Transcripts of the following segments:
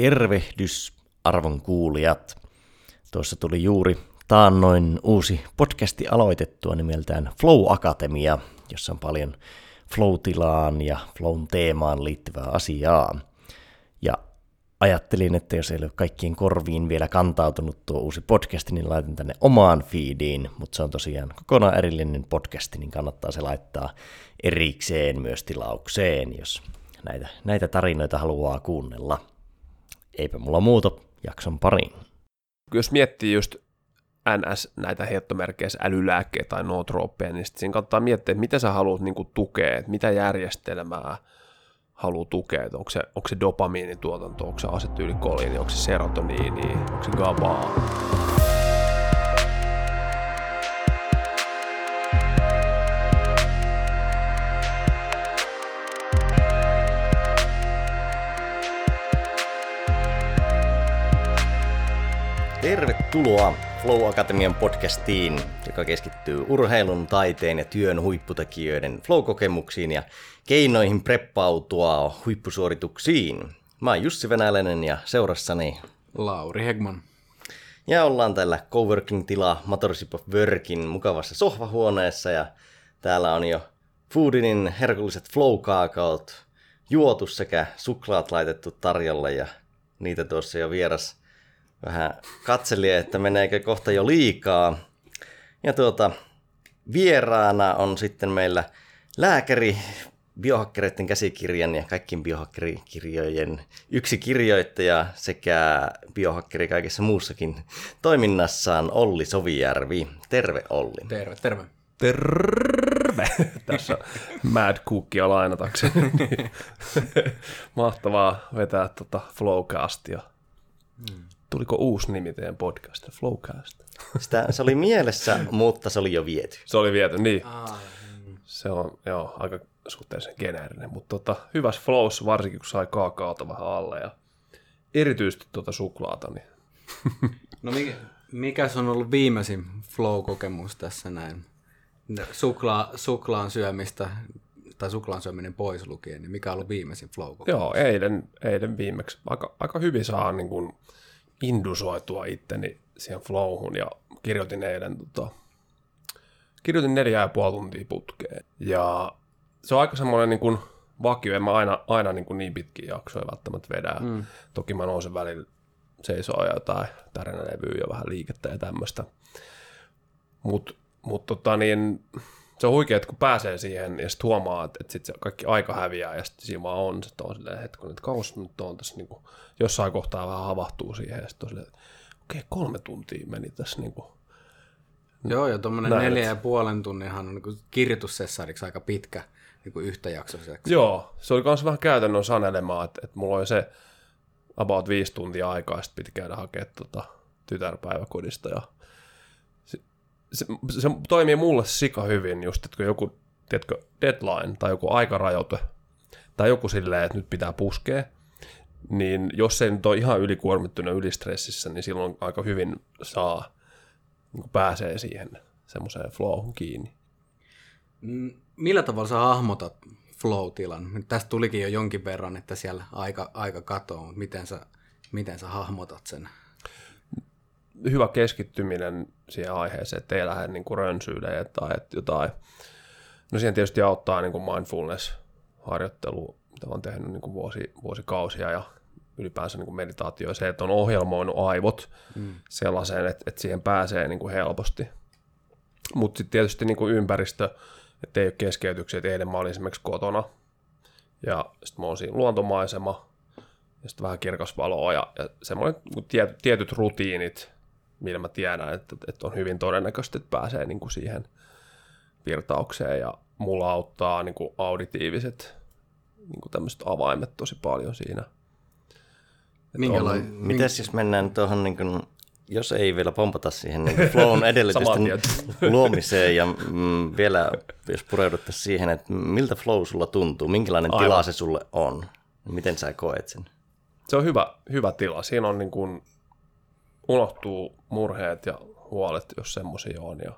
Tervehdys, arvon kuulijat. Tuossa tuli juuri taannoin uusi podcasti aloitettua nimeltään Flow Akatemia, jossa on paljon flow-tilaan ja flown teemaan liittyvää asiaa. Ja ajattelin, että jos ei ole kaikkien korviin vielä kantautunut tuo uusi podcasti, niin laitan tänne omaan feediin, mutta se on tosiaan kokonaan erillinen podcasti, niin kannattaa se laittaa erikseen myös tilaukseen, jos näitä, näitä tarinoita haluaa kuunnella. Eipä mulla muuta, jakson pariin. Jos miettii just NS näitä heittomerkeissä älylääkkeitä tai nootrooppeja, niin siinä kannattaa miettiä, että mitä sä haluat niin tukea, että mitä järjestelmää haluaa tukea, että onko se, onko se dopamiinituotanto, onko se asetyylikoliini, onko se serotoniini, onko se GABAa. Tervetuloa Flow Akatemian podcastiin, joka keskittyy urheilun, taiteen ja työn huipputekijöiden flow-kokemuksiin ja keinoihin preppautua huippusuorituksiin. Mä oon Jussi Venäläinen ja seurassani Lauri Hegman. Ja ollaan täällä coworking-tila Motorship of Workin mukavassa sohvahuoneessa ja täällä on jo Foodinin herkulliset flow-kaakaot juotu sekä suklaat laitettu tarjolle ja niitä tuossa jo vieras vähän katseli, että meneekö kohta jo liikaa. Ja tuota, vieraana on sitten meillä lääkäri, biohakkereiden käsikirjan ja kaikkien biohakkerikirjojen yksi kirjoittaja sekä biohakkeri kaikessa muussakin toiminnassaan Olli Sovijärvi. Terve Olli. Terve, terve. Terve! Tässä Mad Cookia lainatakseni. Mahtavaa vetää tuota Flowcastia. Hmm tuliko uusi nimi teidän podcast, Flowcast? Sitä, se oli mielessä, mutta se oli jo viety. Se oli viety, niin. Ah, Se on joo, aika suhteellisen geneerinen, mutta tota, hyvässä flows, varsinkin kun sai kaakaota vähän alle ja erityisesti tuota suklaata. Niin. no mikä, mikä on ollut viimeisin flow-kokemus tässä näin? Sukla, suklaan syömistä tai suklaan syöminen pois lukien, niin mikä on ollut viimeisin flow -kokemus? Joo, eilen, eilen viimeksi. Aika, aika hyvin saa niin kuin, indusoitua itteni siihen flowhun ja kirjoitin eilen tota, kirjoitin neljä ja puoli tuntia putkeen. Ja se on aika semmoinen niin kuin vakio, en mä aina, aina niin, kuin niin pitkiä jaksoja välttämättä vedä. Mm. Toki mä nousen välillä seisoo ja jotain tärinälevyä ja vähän liikettä ja tämmöistä. Mutta mut tota niin, se on huikea, että kun pääsee siihen ja sitten huomaa, että, että sit se kaikki aika häviää ja sitten siinä vaan on, että on silleen hetken, että kauas nyt on tässä niin kuin, jossain kohtaa vähän havahtuu siihen ja sitten on silleen, että okei, kolme tuntia meni tässä niin kuin, Joo, ja tuommoinen neljä ja puolen tunninhan on niin kirjoitussessariksi aika pitkä niin kuin yhtäjaksoiseksi. Joo, se oli myös vähän käytännön sanelemaa, että, että mulla oli se about viisi tuntia aikaa, sitten piti käydä hakemaan tuota tytärpäiväkodista ja se, se toimii mulle sika hyvin just, että kun joku tiedätkö, deadline tai joku aikarajoite tai joku silleen, että nyt pitää puskea, niin jos ei nyt ole ihan ylikuormittunut ylistressissä, niin silloin aika hyvin saa, niin pääsee siihen semmoiseen flowhun kiinni. Mm, millä tavalla sä hahmotat flow-tilan? Tästä tulikin jo jonkin verran, että siellä aika, aika katoaa, mutta miten sä, miten sä hahmotat sen? Hyvä keskittyminen siihen aiheeseen, että ei lähde niin kuin rönsyilemään tai että jotain. No siihen tietysti auttaa niin kuin mindfulness-harjoittelu, mitä olen tehnyt niin kuin vuosi, vuosikausia ja ylipäänsä niin kuin meditaatio se, että on ohjelmoinut aivot mm. sellaiseen, että, että siihen pääsee niin kuin helposti. Mutta sitten tietysti niin kuin ympäristö, että ei ole keskeytyksiä, että eilen mä olin esimerkiksi kotona ja sitten mä oon siinä luontomaisema ja sitten vähän kirkasvaloa ja, ja semmoinen niin tietyt, tietyt rutiinit, millä mä tiedän, että, että on hyvin todennäköistä, että pääsee niin kuin siihen virtaukseen ja mulla auttaa niin kuin auditiiviset niin kuin tämmöiset avaimet tosi paljon siinä. Minkälainen? On, Miten siis mennään tuohon, niin kuin, jos ei vielä pompata siihen niin flown edellytysten luomiseen ja mm, vielä jos pureuduttaisiin siihen, että miltä flow sulla tuntuu, minkälainen Aivan. tila se sulle on, miten sä koet sen? Se on hyvä, hyvä tila. Siinä on niin kuin unohtuu murheet ja huolet, jos semmoisia on. Ja,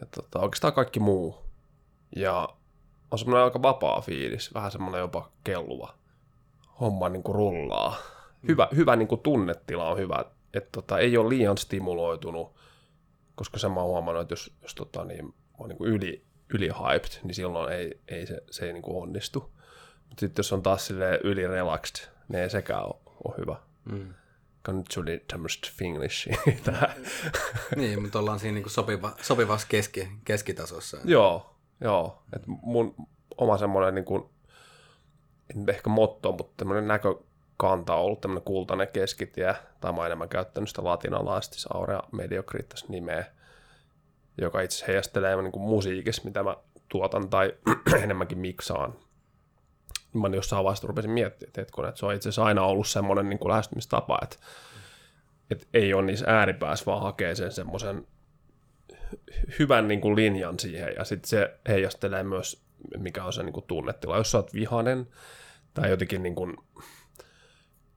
ja tota, oikeastaan kaikki muu. Ja on semmoinen aika vapaa fiilis, vähän semmoinen jopa kelluva. Homma niin kuin rullaa. hyvä, hyvä niin kuin tunnetila on hyvä, että tota, ei ole liian stimuloitunut, koska sen mä oon huomannut, että jos, jos tota, niin, on niin kuin yli, yli hyped, niin silloin ei, ei se, se ei niin kuin onnistu. Mutta sitten jos on taas yli relaxed, niin ei sekään ole, ole hyvä. Mm nyt tuli tämmöistä finglishia niin, mutta ollaan siinä niin sopiva, sopivassa keski, keskitasossa. joo, joo. Et mun oma semmoinen, niin kuin, ehkä motto, mutta tämmöinen näkökanta on ollut tämmöinen kultainen keskitie, tai mä enemmän käyttänyt sitä latinalaisesti aurea mediocritas nimeä, joka itse heijastelee niin kuin musiikissa, mitä mä tuotan tai enemmänkin miksaan. Mä jossain vaiheessa rupesin miettimään, että, että se on itse asiassa aina ollut semmoinen niin kuin lähestymistapa, että, että ei ole niissä ääripäässä, vaan hakee sen semmoisen hyvän niin kuin linjan siihen, ja sitten se heijastelee myös, mikä on se niin kuin tunnetila. Jos sä oot vihanen tai jotenkin niin kuin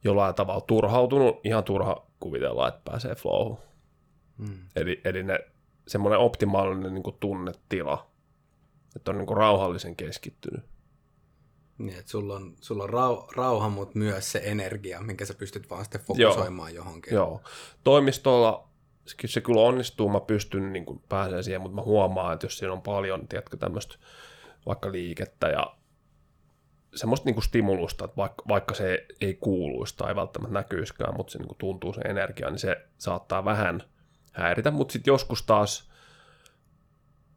jollain tavalla turhautunut, ihan turha kuvitella, että pääsee flowhun. Hmm. Eli, eli ne, semmoinen optimaalinen niin kuin tunnetila, että on niin kuin rauhallisen keskittynyt. Niin, että sulla on, sulla on rau, rauha, mutta myös se energia, minkä sä pystyt vaan sitten fokusoimaan Joo. johonkin. Joo. Toimistolla se kyllä onnistuu, mä pystyn niin kuin pääsemään siihen, mutta mä huomaan, että jos siinä on paljon, tiedätkö, tämmöistä vaikka liikettä ja semmoista niin kuin stimulusta, että vaikka, vaikka se ei kuuluisi tai välttämättä näkyiskään, mutta se niin kuin tuntuu se energia, niin se saattaa vähän häiritä, mutta sitten joskus taas,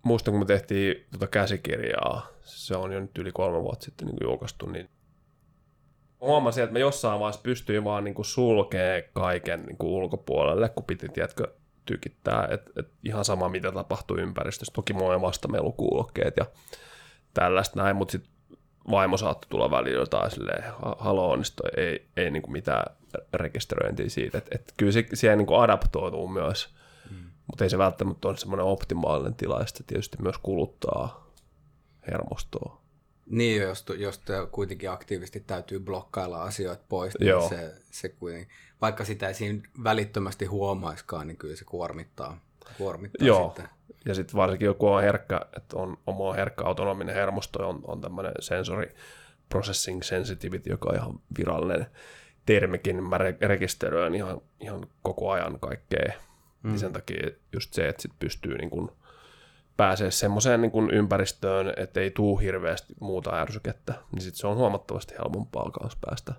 muistan kun me tehtiin tuota käsikirjaa, se on jo nyt yli kolme vuotta sitten niin julkaistu, niin huomasin, että mä jossain vaiheessa pystyin vaan niin sulkee kaiken niin kuin ulkopuolelle, kun piti, tiedätkö, tykittää, että et ihan sama mitä tapahtuu ympäristössä. Toki mulla on vastamelukuulokkeet ja tällaista näin, mutta sitten vaimo saattoi tulla välillä jotain silleen, haloo, niin ei, ei niin kuin mitään rekisteröintiä siitä. Että et kyllä se siihen niin kuin adaptoituu myös. Mutta ei se välttämättä ole semmoinen optimaalinen tila, ja tietysti myös kuluttaa hermostoa. Niin, jos, jos kuitenkin aktiivisesti täytyy blokkailla asioita pois, niin Joo. se, se kuitenkin, vaikka sitä ei siinä välittömästi huomaiskaan, niin kyllä se kuormittaa, kuormittaa Joo. Sitten. Ja sitten varsinkin joku on herkkä, että on oma herkkä autonominen hermosto, on, on tämmöinen sensory processing sensitivity, joka on ihan virallinen termikin, mä rekisteröin ihan, ihan koko ajan kaikkea. Mm. Niin sen takia just se, että sit pystyy niin kun pääsee semmoiseen niin ympäristöön, että ei tuu hirveästi muuta ärsykettä, niin sitten se on huomattavasti helpompaa kanssa päästä,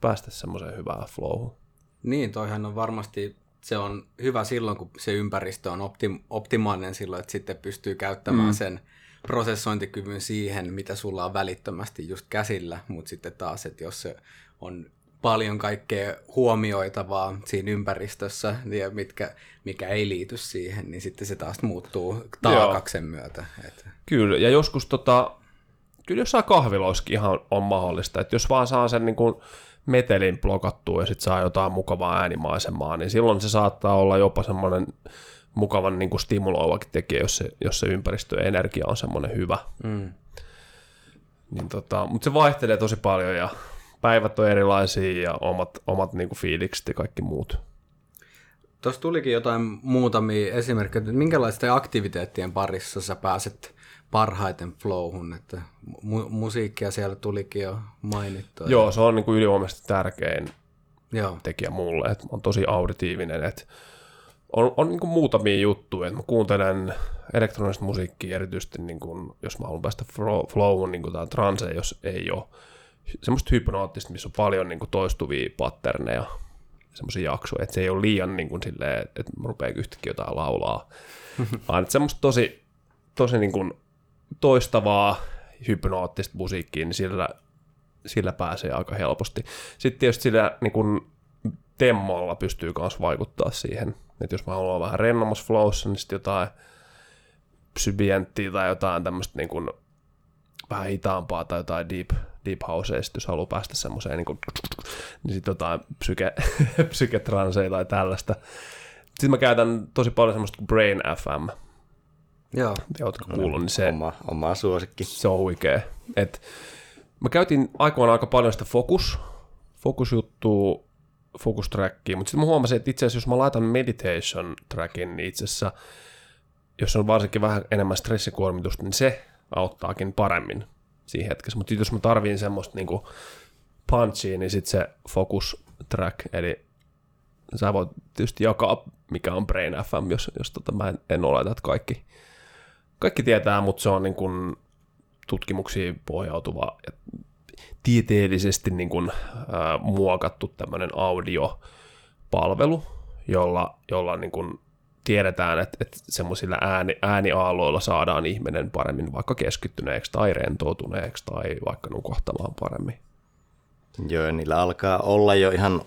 päästä semmoiseen hyvään flowhun. Niin, toihan on varmasti, se on hyvä silloin, kun se ympäristö on optim, optimaalinen silloin, että sitten pystyy käyttämään mm. sen prosessointikyvyn siihen, mitä sulla on välittömästi just käsillä, mutta sitten taas, että jos se on paljon kaikkea huomioitavaa siinä ympäristössä, ja mitkä, mikä ei liity siihen, niin sitten se taas muuttuu taakaksen myötä. Et. Kyllä, ja joskus tota, kyllä jossain kahviloissakin ihan on mahdollista, että jos vaan saa sen niin kuin metelin blokattua ja sitten saa jotain mukavaa äänimaisemaa, niin silloin se saattaa olla jopa semmoinen mukavan niin kuin stimuloivakin tekijä, jos se, jos se ympäristö ja energia on semmoinen hyvä. Mm. Niin tota, mutta se vaihtelee tosi paljon ja päivät on erilaisia ja omat, omat niin kuin fiilikset ja kaikki muut. Tuossa tulikin jotain muutamia esimerkkejä, että minkälaisten aktiviteettien parissa sä pääset parhaiten flowhun, että mu- musiikkia siellä tulikin jo mainittua. Joo, se on niin kuin ylivoimaisesti tärkein Joo. tekijä mulle, että on tosi auditiivinen, että on, on niin kuin muutamia juttuja, että mä kuuntelen elektronista musiikkia erityisesti, niin kuin, jos mä haluan päästä flowhun, niin kuin tämä transe, jos ei ole semmoista hypnoottista, missä on paljon niin kuin toistuvia patterneja, semmoisia jaksoja, että se ei ole liian niin kuin silleen, että mä rupean yhtäkkiä jotain laulaa, vaan että semmoista tosi, tosi niin kuin toistavaa hypnoottista musiikkia, niin sillä, sillä pääsee aika helposti. Sitten tietysti sillä niin kuin temmolla pystyy myös vaikuttaa siihen, että jos mä haluan vähän rennommassa flowssa, niin sitten jotain psybienttiä tai jotain tämmöistä niin kuin vähän hitaampaa tai jotain deep, deep house, jos haluaa päästä semmoiseen niin, kuin, niin sitten jotain psyke, psyketranseja tai tällaista. Sitten mä käytän tosi paljon semmoista kuin Brain FM. Joo. Ootko kuullut, niin se, oma, oma suosikki. Se on huikea. Et, mä käytin aikoinaan aika paljon sitä Focus, Focus-juttua, Focus trackia, mutta sitten mä huomasin, että itse asiassa jos mä laitan meditation trackin, niin itse asiassa jos on varsinkin vähän enemmän stressikuormitusta, niin se auttaakin paremmin siinä hetkessä. Mutta jos mä tarviin semmoista niinku punchia, niin sitten se focus track, eli sä voit tietysti jakaa, mikä on Brain FM, jos, jos tota, mä en, en oleta, että kaikki, kaikki tietää, mutta se on niin kuin tutkimuksiin pohjautuva ja tieteellisesti niin kuin, äh, muokattu tämmöinen audiopalvelu, jolla, jolla niin kuin tiedetään, että, että semmoisilla ääni, ääniaaloilla saadaan ihminen paremmin vaikka keskittyneeksi tai rentoutuneeksi tai vaikka nukahtamaan paremmin. Joo, niillä alkaa olla jo ihan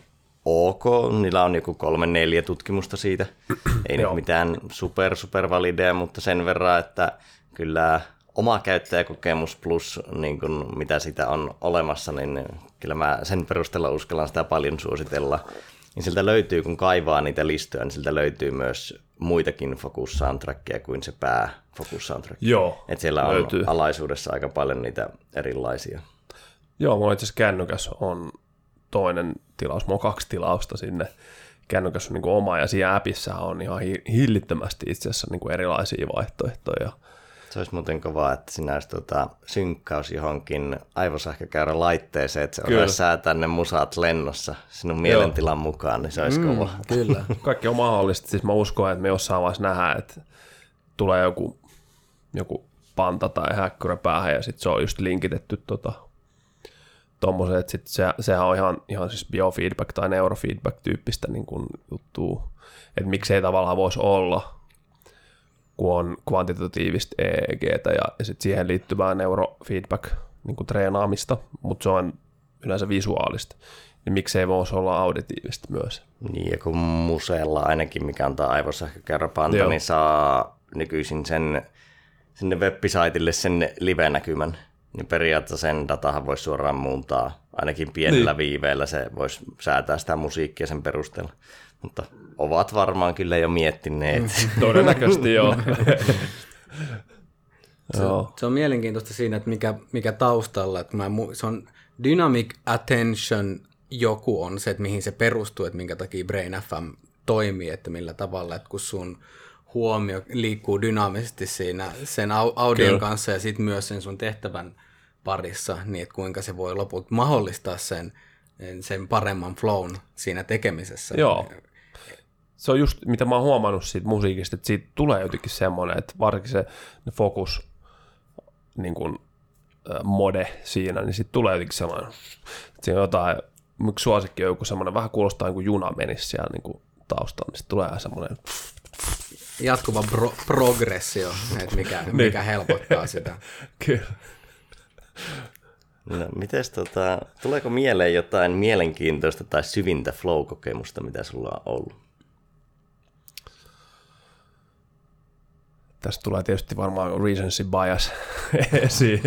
ok. Niillä on joku kolme neljä tutkimusta siitä. Ei nyt mitään super super valideja, mutta sen verran, että kyllä oma käyttäjäkokemus plus niin kun, mitä sitä on olemassa, niin kyllä mä sen perusteella uskallan sitä paljon suositella. Niin siltä löytyy, kun kaivaa niitä listoja, niin siltä löytyy myös muitakin Focus Soundtrackia kuin se pää Focus Soundtrack. Joo, Et siellä on löytyy. alaisuudessa aika paljon niitä erilaisia. Joo, mulla itse asiassa kännykäs on toinen tilaus. Mulla on kaksi tilausta sinne. Kännykäs on niin kuin oma ja siinä appissa on ihan hillittömästi itse asiassa niin kuin erilaisia vaihtoehtoja. Se olisi muuten kovaa, että sinä olisi tuota, synkkaus johonkin aivosähkökäyrän laitteeseen, että se kyllä. säätää ne musat lennossa sinun mielentilan Joo. mukaan, niin se olisi mm, kova. Kyllä. Kaikki on mahdollista. Siis mä uskon, että me jossain vaiheessa nähdään, että tulee joku, joku panta tai häkkyrä päähän ja sitten se on just linkitetty tota, tommoseen, että sit se, sehän on ihan, ihan siis biofeedback tai neurofeedback tyyppistä niin kuin juttua, että miksei tavallaan voisi olla, kun on kvantitatiivista EEGtä ja, ja sitten siihen liittyvää neurofeedback niin kuin treenaamista, mutta se on yleensä visuaalista, niin miksei voisi olla auditiivista myös. Niin, ja kun museella ainakin, mikä antaa aivosähkökerropanta, niin saa nykyisin sen sinne web-saitille sen live-näkymän, niin periaatteessa sen datahan voisi suoraan muuntaa, ainakin pienellä niin. viiveellä se voisi säätää sitä musiikkia sen perusteella. Mutta ovat varmaan kyllä jo miettineet. Todennäköisesti joo. se, se on mielenkiintoista siinä, että mikä, mikä taustalla, että mä, se on dynamic attention joku on se, että mihin se perustuu, että minkä takia Brain FM toimii, että millä tavalla, että kun sun huomio liikkuu dynaamisesti siinä sen audion Kyllä. kanssa ja sitten myös sen sun tehtävän parissa, niin että kuinka se voi lopulta mahdollistaa sen, sen paremman flown siinä tekemisessä. Joo. Se on just, mitä mä oon huomannut siitä musiikista, että siitä tulee jotenkin semmoinen, että varsinkin se fokus niin kuin, mode siinä, niin sitten tulee jotenkin sellainen, että siinä on jotain, yksi suosikki on joku semmoinen, vähän kuulostaa niin kuin juna menisi siellä niin kuin taustalla, niin sitten tulee semmoinen jatkuva pro- progressio, että mikä, niin. mikä helpottaa sitä. Kyllä. No, mites tota, tuleeko mieleen jotain mielenkiintoista tai syvintä flow-kokemusta, mitä sulla on ollut? Tässä tulee tietysti varmaan recency bias esiin.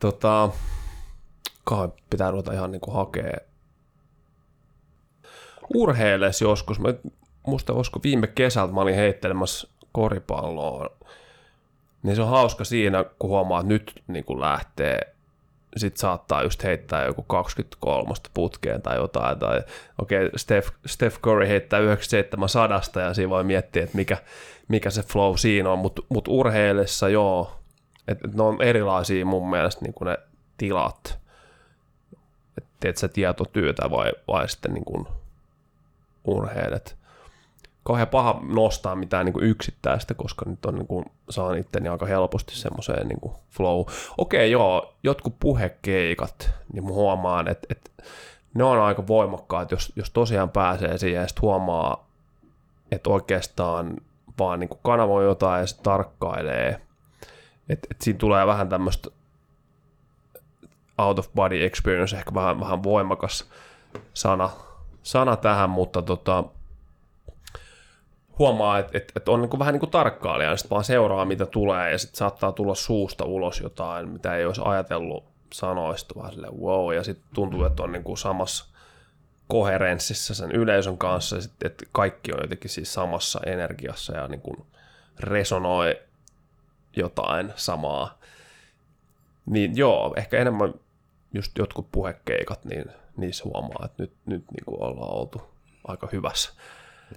tota, kai pitää ruveta ihan niin kuin hakea urheiles joskus. Mä, musta olisiko viime kesältä mä olin heittelemässä koripalloa. Niin se on hauska siinä, kun huomaa, että nyt niin kuin lähtee sit saattaa just heittää joku 23 putkeen tai jotain, tai okei, okay, Steph, Steph Curry heittää 97 sadasta, ja siinä voi miettiä, että mikä, mikä se flow siinä on, mutta mut urheilessa joo, että et ne on erilaisia mun mielestä niin kuin ne tilat, että teet sä tietotyötä vai, vai sitten niin kuin urheilet kauhean paha nostaa mitään niin kuin yksittäistä, koska nyt on niin kuin, saan itteni aika helposti semmoiseen niin flow. Okei, joo, jotkut puhekeikat, niin huomaan, että, että ne on aika voimakkaat, jos, jos tosiaan pääsee siihen ja sitten huomaa, että oikeastaan vaan niin kuin kanavoi jotain ja sitten tarkkailee. Että et siinä tulee vähän tämmöistä out of body experience, ehkä vähän, vähän voimakas sana, sana tähän, mutta tota, huomaa, että, että, on niin kuin vähän niin kuin tarkkailija, ja sitten vaan seuraa, mitä tulee, ja sitten saattaa tulla suusta ulos jotain, mitä ei olisi ajatellut sanoista, vaan sille wow, ja sitten tuntuu, että on niin kuin samassa koherenssissa sen yleisön kanssa, että kaikki on jotenkin siis samassa energiassa ja niin kuin resonoi jotain samaa. Niin joo, ehkä enemmän just jotkut puhekeikat, niin niissä huomaa, että nyt, nyt niin kuin ollaan oltu aika hyvässä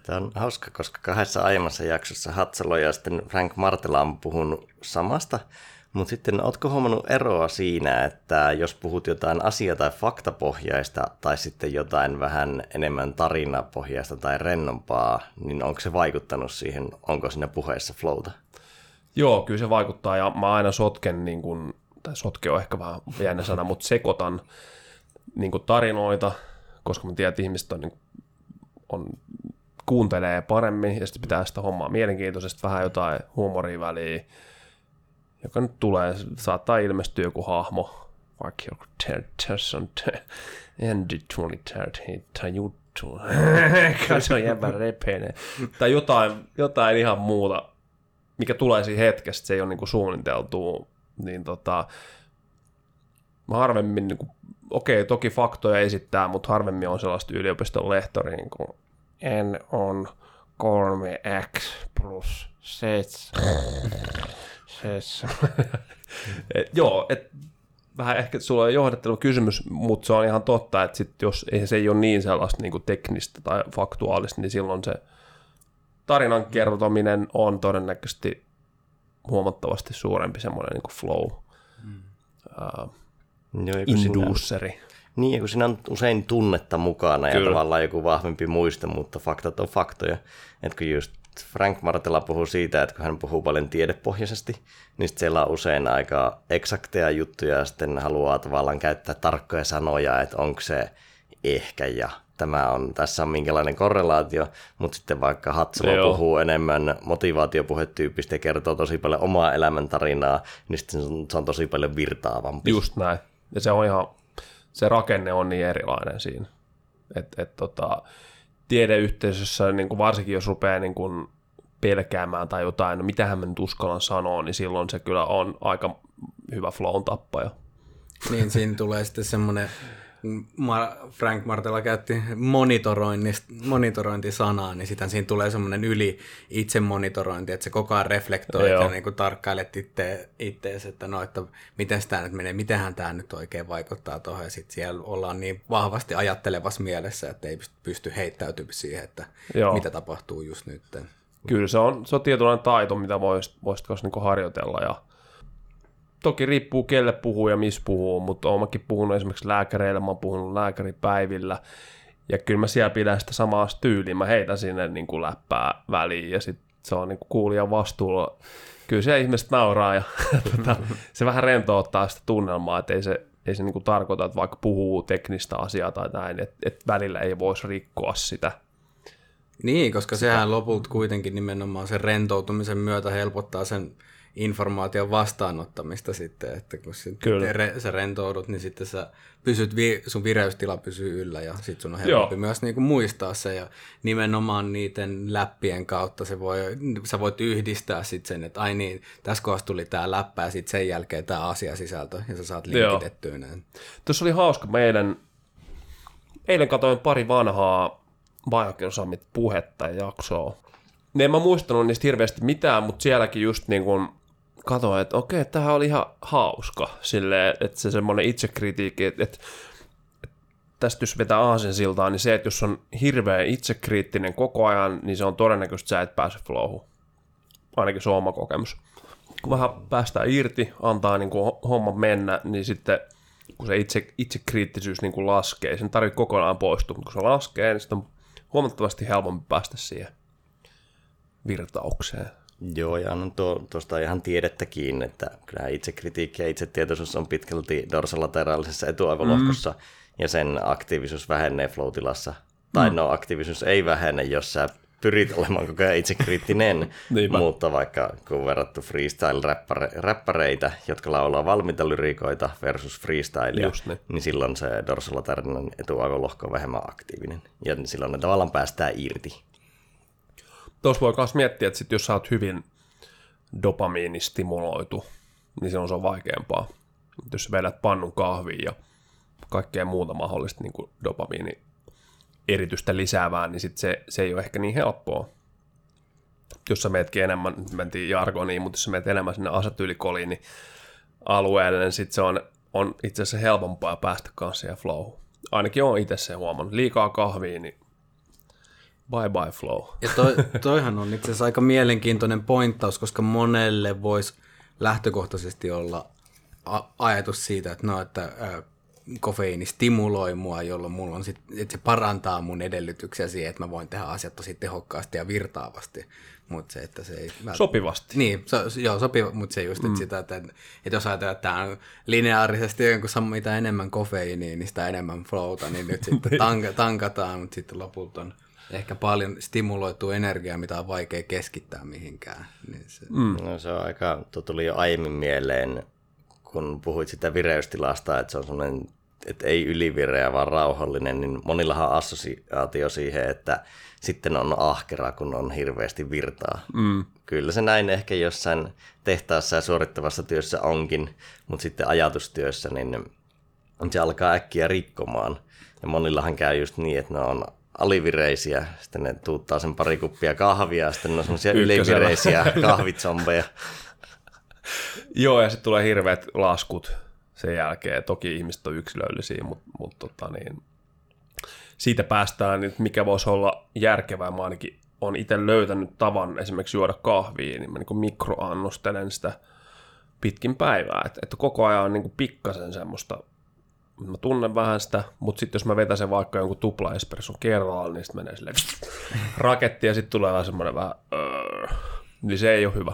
Tämä on hauska, koska kahdessa aiemmassa jaksossa Hatsalo ja sitten Frank Martela on puhunut samasta, Mutta sitten ootko huomannut eroa siinä, että jos puhut jotain asia- tai faktapohjaista tai sitten jotain vähän enemmän tarinapohjaista tai rennompaa, niin onko se vaikuttanut siihen, onko siinä puheessa flowta? Joo, kyllä se vaikuttaa ja mä aina sotken, niin kun, tai sotke on ehkä vähän jännä sana, mutta sekoitan niin tarinoita, koska mä tiedän, että ihmiset on, niin, on kuuntelee paremmin ja sitten pitää sitä hommaa mielenkiintoisesti, vähän jotain huumoria väliin, joka nyt tulee, saattaa ilmestyä joku hahmo, vaikka joku Ted Tesson, Andy Ted juttu, se jäbä repeinen, tai jotain, jotain ihan muuta, mikä tulee siinä hetkestä, se ei ole niinku suunniteltu, niin tota, mä harvemmin, niinku, okei, toki faktoja esittää, mutta harvemmin on sellaista yliopiston lehtori, niin kuin n on 3x plus 7. et, joo, et, vähän ehkä sulla on johdattelu kysymys, mutta se on ihan totta, että sit jos ei, se ei ole niin sellaista niin teknistä tai faktuaalista, niin silloin se tarinan kertominen on todennäköisesti huomattavasti suurempi semmoinen niin flow. Mm. Uh, Joo, induceri. Niin, kun siinä on usein tunnetta mukana Kyllä. ja tavallaan joku vahvempi muisto, mutta faktat on faktoja. Että kun just Frank Martella puhuu siitä, että kun hän puhuu paljon tiedepohjaisesti, niin siellä on usein aika eksakteja juttuja ja sitten haluaa tavallaan käyttää tarkkoja sanoja, että onko se ehkä ja tämä on, tässä on minkälainen korrelaatio, mutta sitten vaikka Hatsala Joo. puhuu enemmän motivaatiopuhetyyppistä ja kertoo tosi paljon omaa elämäntarinaa, niin sitten se on tosi paljon virtaavampi. Just näin. Ja se on ihan se rakenne on niin erilainen siinä. Et, et tota, tiedeyhteisössä, niin kuin varsinkin jos rupeaa niin kuin pelkäämään tai jotain, no mitähän mä nyt uskallan sanoa, niin silloin se kyllä on aika hyvä flown tappaja. Niin, siinä tulee sitten semmoinen Frank Martella käytti monitorointisanaa, niin sitten siinä tulee semmoinen yli itse monitorointi, että se koko ajan reflektoi ja niin kuin tarkkailet itse, ittees, että no, että miten tämä nyt menee, mitenhän tämä nyt oikein vaikuttaa tuohon, ja sitten siellä ollaan niin vahvasti ajattelevassa mielessä, että ei pysty heittäytymään siihen, että Joo. mitä tapahtuu just nyt. Kyllä se on, se on tietynlainen taito, mitä voisit, voisit niin harjoitella, ja toki riippuu kelle puhuu ja missä puhuu, mutta oonkin puhunut esimerkiksi lääkäreillä, mä oon puhunut lääkäripäivillä, ja kyllä mä siellä pidän sitä samaa tyyliä, mä heitän sinne niin kuin läppää väliin, ja sitten se on niin kuin kuulijan vastuulla. Kyllä se ihmiset nauraa, ja tota, se vähän rentouttaa sitä tunnelmaa, että ei se, ei se niin kuin tarkoita, että vaikka puhuu teknistä asiaa tai näin, että, että välillä ei voisi rikkoa sitä. Niin, koska sehän lopulta kuitenkin nimenomaan sen rentoutumisen myötä helpottaa sen informaation vastaanottamista sitten, että kun Kyllä. Re, sä rentoudut, niin sitten sä pysyt, vi, sun vireystila pysyy yllä ja sitten sun on helpompi Joo. myös niinku muistaa se ja nimenomaan niiden läppien kautta se voi, sä voit yhdistää sitten sen, että ai niin, tässä kohdassa tuli tämä läppä ja sitten sen jälkeen tämä asiasisältö ja sä saat linkitettyä näin. Tuossa oli hauska meidän, eilen katsoin pari vanhaa Biogeosummit puhetta ja jaksoa. Ne en mä muistanut niistä hirveästi mitään, mutta sielläkin just niin kuin katsoin, että okei, tämähän oli ihan hauska, silleen, että se semmoinen itsekritiikki, että, että tästä jos vetää aasen siltaan, niin se, että jos on hirveän itsekriittinen koko ajan, niin se on todennäköistä, että sä et pääse flowhun. Ainakin se on oma kokemus. Kun vähän päästään irti, antaa niin kuin homma mennä, niin sitten kun se itse, itsekriittisyys niin kuin laskee, sen tarvitsee kokonaan poistua, mutta kun se laskee, niin sitten on huomattavasti helpompi päästä siihen virtaukseen. Joo, ja on tuosta ihan tiedettäkin, että kyllä itsekritiikki ja itsetietoisuus on pitkälti dorsalateraalisessa etuaivolohkossa, mm. ja sen aktiivisuus vähenee flow-tilassa. Tai mm. no, aktiivisuus ei vähene, jos sä pyrit olemaan koko ajan itsekriittinen, mutta vaikka kun verrattu freestyle-räppäreitä, jotka laulaa valmiita lyrikoita versus freestyle, niin. niin silloin se dorsolaterinen etuaivolohko on vähemmän aktiivinen, ja silloin ne tavallaan päästään irti tuossa voi myös miettiä, että sit jos sä oot hyvin dopamiinistimuloitu, niin se on, se on vaikeampaa. Jos sä vedät pannun kahviin ja kaikkea muuta mahdollista niin dopamiini eritystä lisäävään, niin sit se, se ei ole ehkä niin helppoa. Jos sä meetkin enemmän, mentiin jargoniin, mutta jos sä meet enemmän sinne asetylikoliini alueelle, niin sit se on, on itse asiassa helpompaa päästä kanssa siihen flow. Ainakin on itse se huomannut. Liikaa kahvia, niin Bye bye flow. Ja toi, toihan on itse asiassa aika mielenkiintoinen pointtaus, koska monelle voisi lähtökohtaisesti olla ajatus siitä, että no, että ää, kofeiini stimuloi mua, jolloin mulla on sit, että se parantaa mun edellytyksiä siihen, että mä voin tehdä asiat tosi tehokkaasti ja virtaavasti. Mutta se, että se ei... Sopivasti. Niin, so, joo, sopiva, mutta se just, että mm. sitä, että, että jos ajatellaan, että tämä on lineaarisesti, kun mitä enemmän kofeiiniä, niin sitä enemmän flowta, niin nyt sitten tank, tankataan, mutta sitten lopulta on ehkä paljon stimuloituu energiaa, mitä on vaikea keskittää mihinkään. Niin se... Mm. No, se on aika, tuo tuli jo aiemmin mieleen, kun puhuit sitä vireystilasta, että se on sellainen, että ei ylivireä, vaan rauhallinen, niin monillahan on assosiaatio siihen, että sitten on ahkera, kun on hirveästi virtaa. Mm. Kyllä se näin ehkä jossain tehtaassa ja suorittavassa työssä onkin, mutta sitten ajatustyössä niin se alkaa äkkiä rikkomaan. Ja monillahan käy just niin, että ne on alivireisiä, sitten ne tuuttaa sen pari kuppia kahvia, ja sitten ne on semmoisia ylivireisiä kahvitsombeja. Joo, ja sitten tulee hirveät laskut sen jälkeen. Toki ihmiset on yksilöllisiä, mutta mut, tota niin, siitä päästään, että mikä voisi olla järkevää. Mä ainakin on itse löytänyt tavan esimerkiksi juoda kahvia, niin mä niin mikroannostelen sitä pitkin päivää. Että, että koko ajan on niin pikkasen semmoista, mä tunnen vähän sitä, mutta sitten jos mä vetäsen vaikka jonkun tupla espresson kerralla, niin sitten menee silleen raketti ja sitten tulee semmoinen vähän, öö, niin se ei ole hyvä.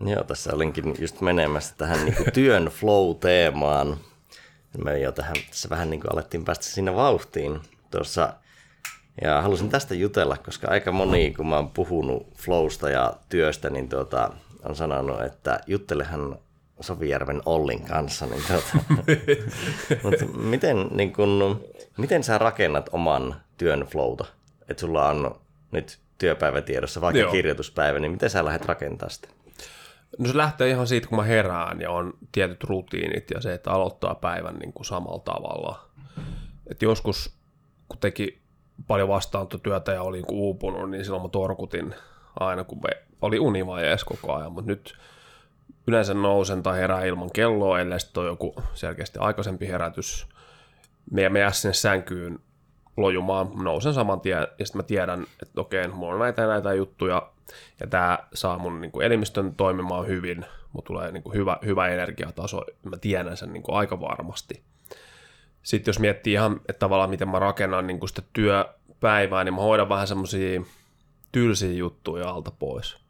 Joo, tässä olinkin just menemässä tähän niin kuin työn flow-teemaan. Me jo tähän, tässä vähän niin kuin alettiin päästä sinne vauhtiin tuossa. Ja halusin tästä jutella, koska aika moni, kun mä oon puhunut flowsta ja työstä, niin tuota, on sanonut, että juttelehan Sovijärven Ollin kanssa. Niin tuota. Mutta miten, niin kun, miten sä rakennat oman työn flowta? Että sulla on nyt työpäivä tiedossa, vaikka Joo. kirjoituspäivä, niin miten sä lähdet rakentamaan sitä? No se lähtee ihan siitä, kun mä herään ja on tietyt rutiinit ja se, että aloittaa päivän niin kuin samalla tavalla. Et joskus, kun teki paljon vastaanottotyötä ja oli niin uupunut, niin silloin mä torkutin aina, kun oli univajeessa koko ajan, mutta nyt yleensä nousen tai herää ilman kelloa, ellei sitten ole joku selkeästi aikaisempi herätys. Me me sinne sänkyyn lojumaan, nousen saman tien ja sitten mä tiedän, että okei, mulla on näitä ja näitä juttuja, ja tämä saa mun niin elimistön toimimaan hyvin, mutta tulee niin hyvä, hyvä energiataso, mä tiedän sen niin aika varmasti. Sitten jos miettii ihan, että tavallaan miten mä rakennan niin sitä työpäivää, niin mä hoidan vähän semmoisia tylsiä juttuja alta pois.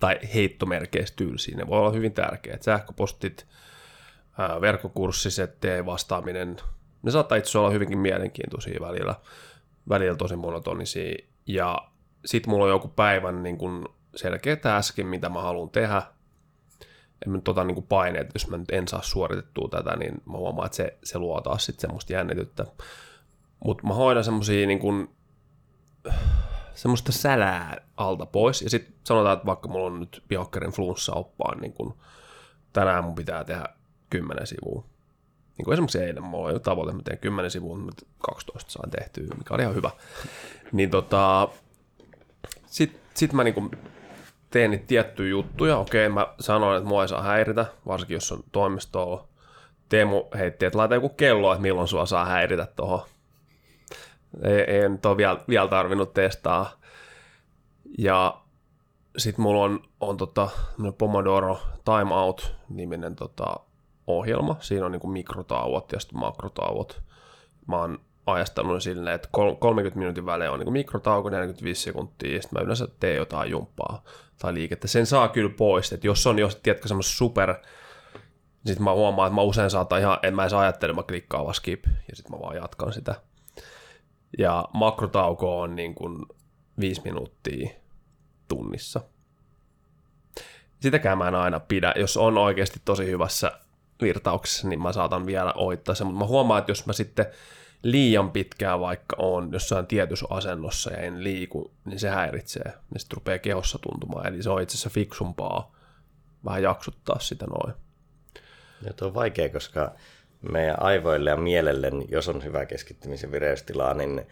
Tai heittomerkeistä tylsiä, ne voi olla hyvin tärkeät. Sähköpostit, verkkokurssiset, vastaaminen, ne saattaa itse olla hyvinkin mielenkiintoisia välillä, välillä tosi monotonisia. Ja sitten mulla on joku päivän niin kun selkeä äsken, mitä mä haluan tehdä. En mä nyt ota niin paineet, jos mä nyt en saa suoritettua tätä, niin mä huomaan, että se, se luo taas sitten semmoista jännityttä. Mutta mä hoidan semmosia niin kun, semmoista sälää alta pois. Ja sitten sanotaan, että vaikka mulla on nyt Biokkerin flunssa oppaan, niin kun tänään mun pitää tehdä kymmenen sivua. Niin kuin esimerkiksi eilen mulla oli tavoite, mä teen 10 sivua, mutta 12 saan tehtyä, mikä oli ihan hyvä. Niin tota, sitten sit mä niinku teen niitä tiettyjä juttuja. Okei, mä sanoin, että mua ei saa häiritä, varsinkin jos on toimistolla. Teemu heitti, että laita joku kello, että milloin sua saa häiritä tuohon. Ei, nyt ole vielä, vielä tarvinnut testaa. Ja sitten mulla on, on tota, Pomodoro Timeout-niminen tota, ohjelma. Siinä on niinku mikrotauot ja sitten makrotauot. Mä oon ajastanut silleen, että 30 minuutin välein on niin mikrotauko 45 sekuntia, ja sitten mä yleensä teen jotain jumppaa tai liikettä. Sen saa kyllä pois, että jos on, jos tiedätkö, semmoista super, sitten mä huomaan, että mä usein saatan ihan, en mä edes ajattele, mä klikkaan vaan skip, ja sitten mä vaan jatkan sitä. Ja makrotauko on niin kuin viisi minuuttia tunnissa. Sitäkään mä en aina pidä. Jos on oikeasti tosi hyvässä virtauksessa, niin mä saatan vielä ohittaa sen, mutta mä huomaan, että jos mä sitten liian pitkään vaikka on jossain tietyssä asennossa ja en liiku, niin se häiritsee. Ja sitten rupeaa kehossa tuntumaan. Eli se on itse asiassa fiksumpaa vähän jaksuttaa sitä noin. Ja tuo on vaikea, koska meidän aivoille ja mielelle, niin jos on hyvä keskittymisen vireystilaa, niin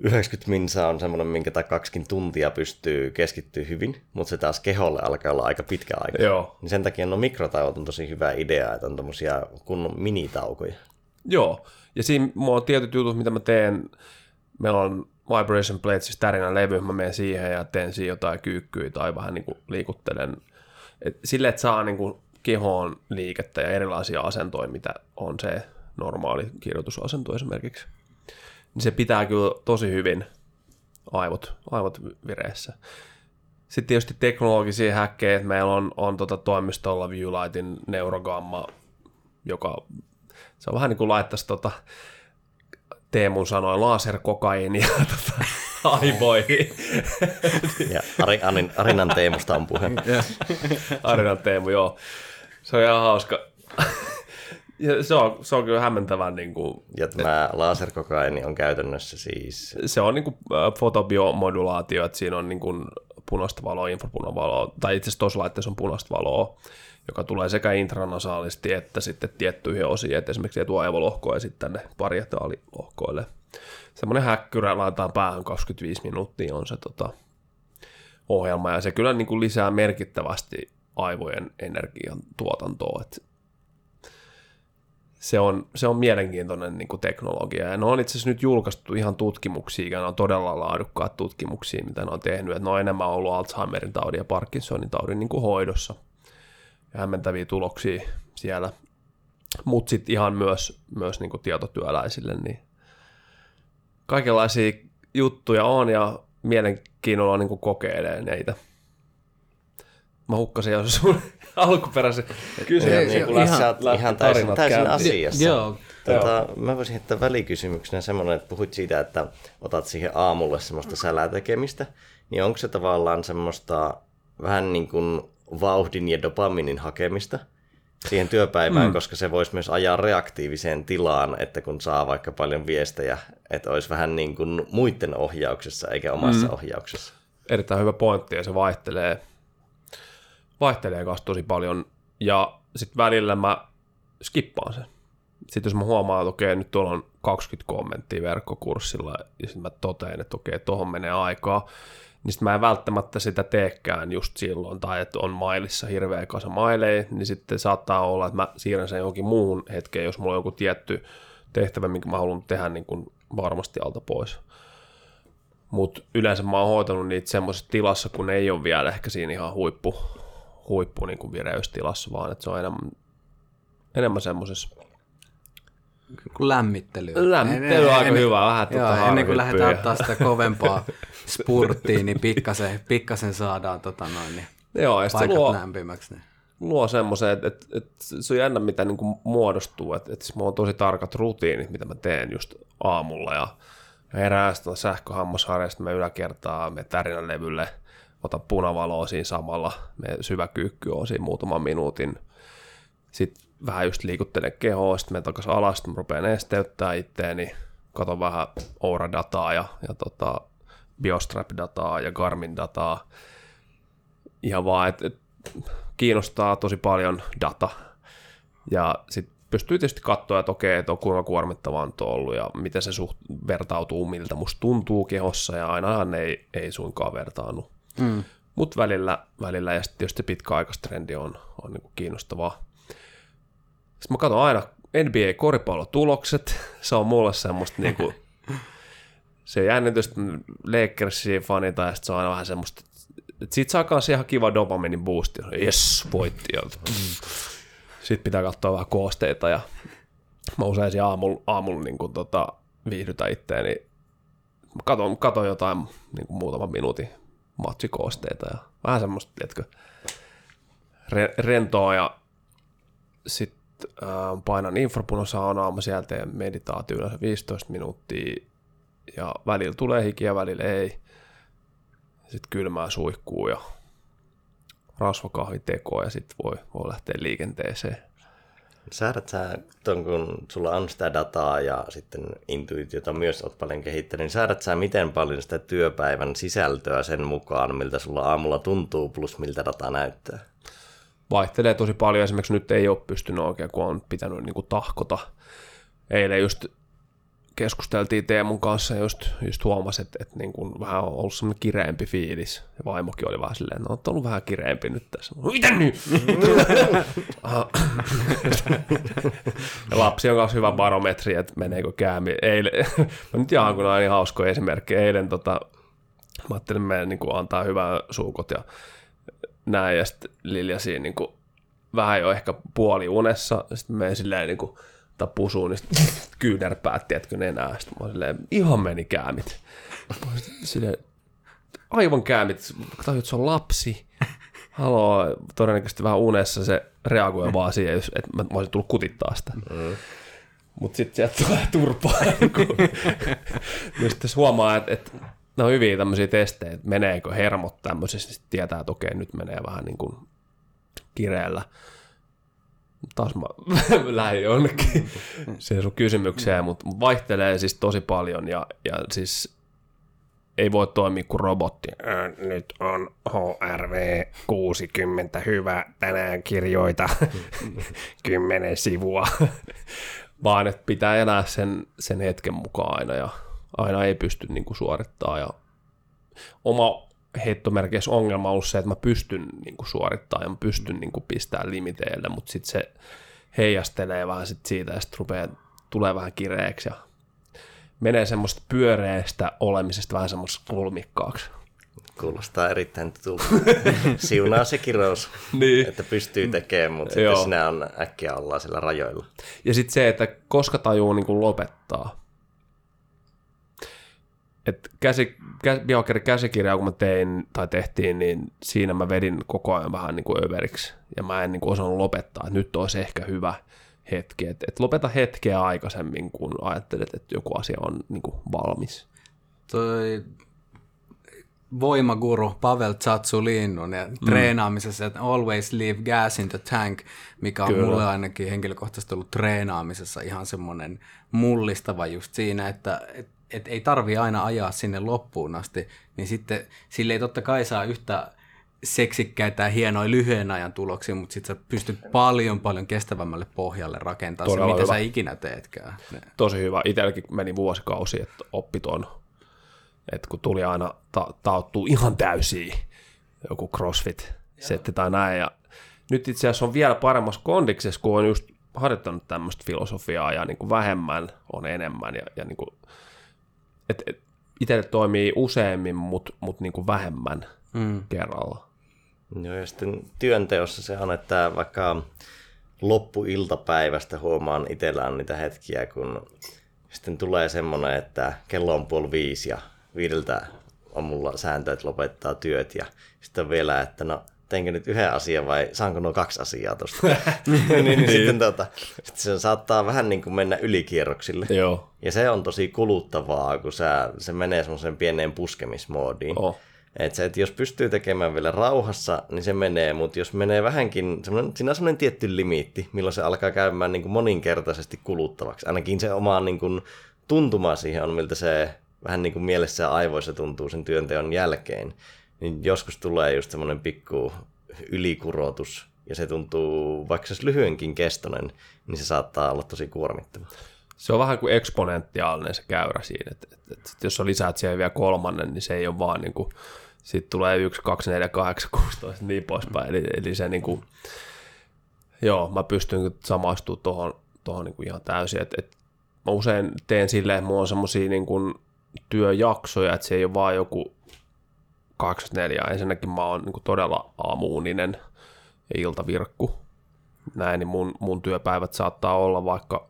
90 minsa on semmoinen, minkä tai kaksikin tuntia pystyy keskittyä hyvin, mutta se taas keholle alkaa olla aika pitkä aika. Joo. Niin sen takia no mikrotauot on tosi hyvä idea, että on tommosia kunnon minitaukoja. Joo, ja siinä mulla on tietyt jutut, mitä mä teen. Meillä on Vibration Plate, siis tärinän levy, mä menen siihen ja teen siinä jotain kyykkyä tai vähän niin kuin liikuttelen Et sille, että saa niin kuin kehoon liikettä ja erilaisia asentoja, mitä on se normaali kirjoitusasento esimerkiksi, niin se pitää kyllä tosi hyvin aivot, aivot vireessä. Sitten tietysti teknologisia häkkejä, että meillä on, on tota toimistolla Viewlightin neurogamma, joka se on vähän niin kuin laittaisi tota, Teemun sanoi laserkokainia tota, aivoihin. Ja Ari, Arin, Arinan Teemusta on puhe. Arinan Teemu, joo. Se on ihan hauska. Ja se on, se on kyllä hämmentävän niin kuin, Ja tämä laserkokaini on käytännössä siis... se on niin kuin fotobiomodulaatio, että siinä on niin kuin punaista valoa, infrapunavaloa, tai itse asiassa tuossa laitteessa on punaista valoa, joka tulee sekä intranasaalisti että sitten tiettyihin osiin, että esimerkiksi etuaivolohkoon ja sitten tänne parietaalilohkoille. Semmoinen häkkyrä laitetaan päähän 25 minuuttia on se tota, ohjelma, ja se kyllä niin kuin lisää merkittävästi aivojen energian tuotantoa, se on, se on mielenkiintoinen niin kuin teknologia. Ja ne on itse asiassa nyt julkaistu ihan tutkimuksia, ja ne on todella laadukkaat tutkimuksia, mitä ne on tehnyt. Että ne on enemmän ollut Alzheimerin taudin ja Parkinsonin taudin niin kuin hoidossa. Ja hämmentäviä tuloksia siellä. Mutta sitten ihan myös, myös niin kuin tietotyöläisille, niin kaikenlaisia juttuja on, ja mielenkiinnolla niin kuin kokeilee niitä. Mä hukkasin jo sun alkuperäisen kysymyksen. Ei, Niin kuin ihan- ihan, lähti täysin, täysin asiassa. Joo. Tota, mä voisin heittää välikysymyksenä semmoinen, että puhuit siitä, että otat siihen aamulle semmoista sälätekemistä, niin onko se tavallaan semmoista vähän niin kuin vauhdin ja dopaminin hakemista siihen työpäivään, mm. koska se voisi myös ajaa reaktiiviseen tilaan, että kun saa vaikka paljon viestejä, että olisi vähän niin kuin muiden ohjauksessa eikä omassa mm. ohjauksessa. erittäin hyvä pointti ja se vaihtelee, vaihtelee kanssa tosi paljon ja sitten välillä mä skippaan sen. Sitten jos mä huomaan, että okei, nyt tuolla on 20 kommenttia verkkokurssilla ja sitten mä totean, että okei, tuohon menee aikaa, niin sitten mä en välttämättä sitä teekään just silloin, tai että on mailissa hirveä kasa maileja, niin sitten saattaa olla, että mä siirrän sen johonkin muuhun hetkeen, jos mulla on joku tietty tehtävä, minkä mä haluan tehdä niin kuin varmasti alta pois. Mutta yleensä mä oon hoitanut niitä semmoisessa tilassa, kun ei ole vielä ehkä siinä ihan huippu, huippu niin kuin vireystilassa, vaan että se on enemmän, enemmän semmoisessa lämmittely. lämmittely on aika Ennen- hyvä, vähän Joo, tuota ennen kuin lähdetään ottaa sitä kovempaa spurttiin, niin pikkasen, pikkasen saadaan tota noin, niin Joo, ja paikat luo, lämpimäksi. Niin. luo semmoisen, että, että, että se on jännä, mitä niin kuin muodostuu, että, että mulla on tosi tarkat rutiinit, mitä mä teen just aamulla, ja herään sitä sähköhammasharjasta, mä yläkertaa, me tärinälevylle, otan punavaloa siinä samalla, me syvä kyykky on siinä muutaman minuutin, sitten vähän just liikuttelen kehoa, sitten menen takaisin alas, sitten rupean nesteyttää itteeni, katon vähän Oura-dataa ja, ja tota, Biostrap-dataa ja Garmin-dataa, ihan vaan, että et, kiinnostaa tosi paljon data. Ja sitten pystyy tietysti katsoa, että okei, että on kuinka kuormittavaa on ollut ja miten se suht vertautuu, miltä musta tuntuu kehossa ja ainahan ei, ei suinkaan vertaannu. Mm. Mutta välillä, välillä ja sitten tietysti pitkäaikaistrendi on, on niinku kiinnostavaa. Sitten mä katson aina NBA-koripallotulokset, se on mulle semmoista niinku, se jännitystä Lakersia fanita ja sitten se on aina vähän semmoista, että siitä saa kanssa ihan kiva dopaminin boosti. Yes, voitti. Sitten pitää katsoa vähän koosteita ja mä usein siinä aamulla, aamulla niin kuin, tota, viihdytä itteeni. Mä katon, katon jotain niin kuin muutaman minuutin matsikoosteita ja vähän semmoista, tiedätkö, re, rentoa ja sitten äh, painan infrapunasaunaa, mä sieltä teen meditaatio yleensä 15 minuuttia ja välillä tulee hikiä, välillä ei. Sitten kylmää suihkuu ja rasvakahvi tekoa ja sitten voi, voi lähteä liikenteeseen. Säädät sä, ton, kun sulla on sitä dataa ja sitten intuitiota myös oot paljon kehittänyt, niin säädät sä miten paljon sitä työpäivän sisältöä sen mukaan, miltä sulla aamulla tuntuu, plus miltä data näyttää? Vaihtelee tosi paljon, esimerkiksi nyt ei ole pystynyt oikein, kun on pitänyt niin kuin tahkota. Eilen just keskusteltiin Teemun kanssa ja just, just huomasi, että, että niin kuin vähän on ollut semmoinen kireempi fiilis. Ja vaimokin oli vähän silleen, no on ollut vähän kireempi nyt tässä. Mitä nyt? ja lapsi on myös hyvä barometri, että meneekö käämi. Eilen, nyt jaan kun on niin hauskoja esimerkkejä. Eilen tota, mä ajattelin, että meidän niin kuin antaa hyvää suukot ja näin, ja sitten Lilja siinä niin kuin, vähän jo ehkä puoli unessa, sitten menen silleen niin kuin, tai pusuun, niin kyynärpäät, tiedätkö, nenää, sitten mä silleen, ihan meni käämit. Silleen, aivan käämit, tajut, että se on lapsi. Haloo, todennäköisesti vähän unessa se reagoi vaan siihen, että mä, mä olisin tullut kutittaa sitä. Mm. Mutta sitten sieltä tulee turpaa. niin sitten huomaa, että, että ne on hyviä tämmöisiä testejä, että meneekö hermot tämmöisessä, niin tietää, että okei, nyt menee vähän niin kuin kireellä. Taas mä lähdin jonnekin siihen sun kysymykseen, mutta vaihtelee siis tosi paljon ja, ja siis ei voi toimia kuin robotti. Nyt on HRV 60 hyvä, tänään kirjoita 10 sivua. Vaan että pitää elää sen, sen hetken mukaan aina ja aina ei pysty niin kuin suorittamaan. Ja oma heittomerkeissä ongelma on ollut se, että mä pystyn niin kuin suorittamaan ja mä pystyn niin kuin pistämään limiteille, mutta sitten se heijastelee vähän sit siitä ja sitten rupeaa, tulee vähän kireeksi ja menee semmoista pyöreästä olemisesta vähän semmoista kulmikkaaksi. Kuulostaa erittäin tutulta. Siunaa se kirous, niin. että pystyy tekemään, mutta sitten sinä on äkkiä ollaan sillä rajoilla. Ja sitten se, että koska tajuu niin kuin lopettaa. Et käsi, kä, käsikirjaa, kun mä tein tai tehtiin, niin siinä mä vedin koko ajan vähän niin kuin överiksi. Ja mä en niin kuin osannut lopettaa, että nyt olisi ehkä hyvä hetki. Että et lopeta hetkeä aikaisemmin, kun ajattelet, että joku asia on niin kuin valmis. Toi voimaguru Pavel Tsatsulinnun ja mm. treenaamisessa, että always leave gas in the tank, mikä on Kyllä. mulle ainakin henkilökohtaisesti ollut treenaamisessa ihan semmoinen mullistava just siinä, että et, et ei tarvi aina ajaa sinne loppuun asti, niin sitten sille ei totta kai saa yhtä seksikkäitä ja hienoja lyhyen ajan tuloksia, mutta sitten sä pystyt paljon paljon kestävämmälle pohjalle rakentamaan se, mitä hyvä. sä ikinä teetkään. Tosi hyvä. Itselläkin meni vuosikausi, että oppi ton että kun tuli aina ta- tauttuu ihan täysiä joku crossfit-setti tai näin, ja nyt itse asiassa on vielä paremmassa kondiksessa, kun on just harjoittanut tämmöistä filosofiaa, ja niin kuin vähemmän on enemmän, ja, ja niin kuin, et, et, itselle toimii useammin, mutta mut niin kuin vähemmän mm. kerralla. Joo, ja sitten työnteossa se on, että vaikka loppuiltapäivästä huomaan itsellään niitä hetkiä, kun sitten tulee semmoinen, että kello on puoli viisi ja viideltä on mulla sääntö, että lopettaa työt ja sitten on vielä, että no teinkö nyt yhden asian vai saanko nuo kaksi asiaa tuosta. niin, niin, sitten, tota, sitten se saattaa vähän niin kuin mennä ylikierroksille. Joo. Ja se on tosi kuluttavaa, kun sä, se menee semmoiseen pieneen puskemismoodiin. Oh. Et se, että jos pystyy tekemään vielä rauhassa, niin se menee, mutta jos menee vähänkin, siinä on semmoinen tietty limiitti, milloin se alkaa käymään niin kuin moninkertaisesti kuluttavaksi. Ainakin se oma niin kuin, tuntuma siihen on, miltä se vähän niin kuin mielessä ja aivoissa tuntuu sen työnteon jälkeen, niin joskus tulee just semmoinen pikku ylikurotus, ja se tuntuu, vaikka se olisi lyhyenkin kestonen, niin se saattaa olla tosi kuormittava. Se on vähän kuin eksponentiaalinen se käyrä siinä, että, että, että jos sä lisäät siihen vielä kolmannen, niin se ei ole vaan niin kuin, sitten tulee 1, 2, 4, 8, 16, niin poispäin. Eli, eli se niin kuin, joo, mä pystyn samaistumaan tuohon, tuohon niin kuin ihan täysin. Et, et mä usein teen silleen, että mulla on semmosia niin työjaksoja, että se ei ole vaan joku 24. Ensinnäkin mä oon niin todella aamuuninen ja iltavirkku. Näin, niin mun, mun työpäivät saattaa olla vaikka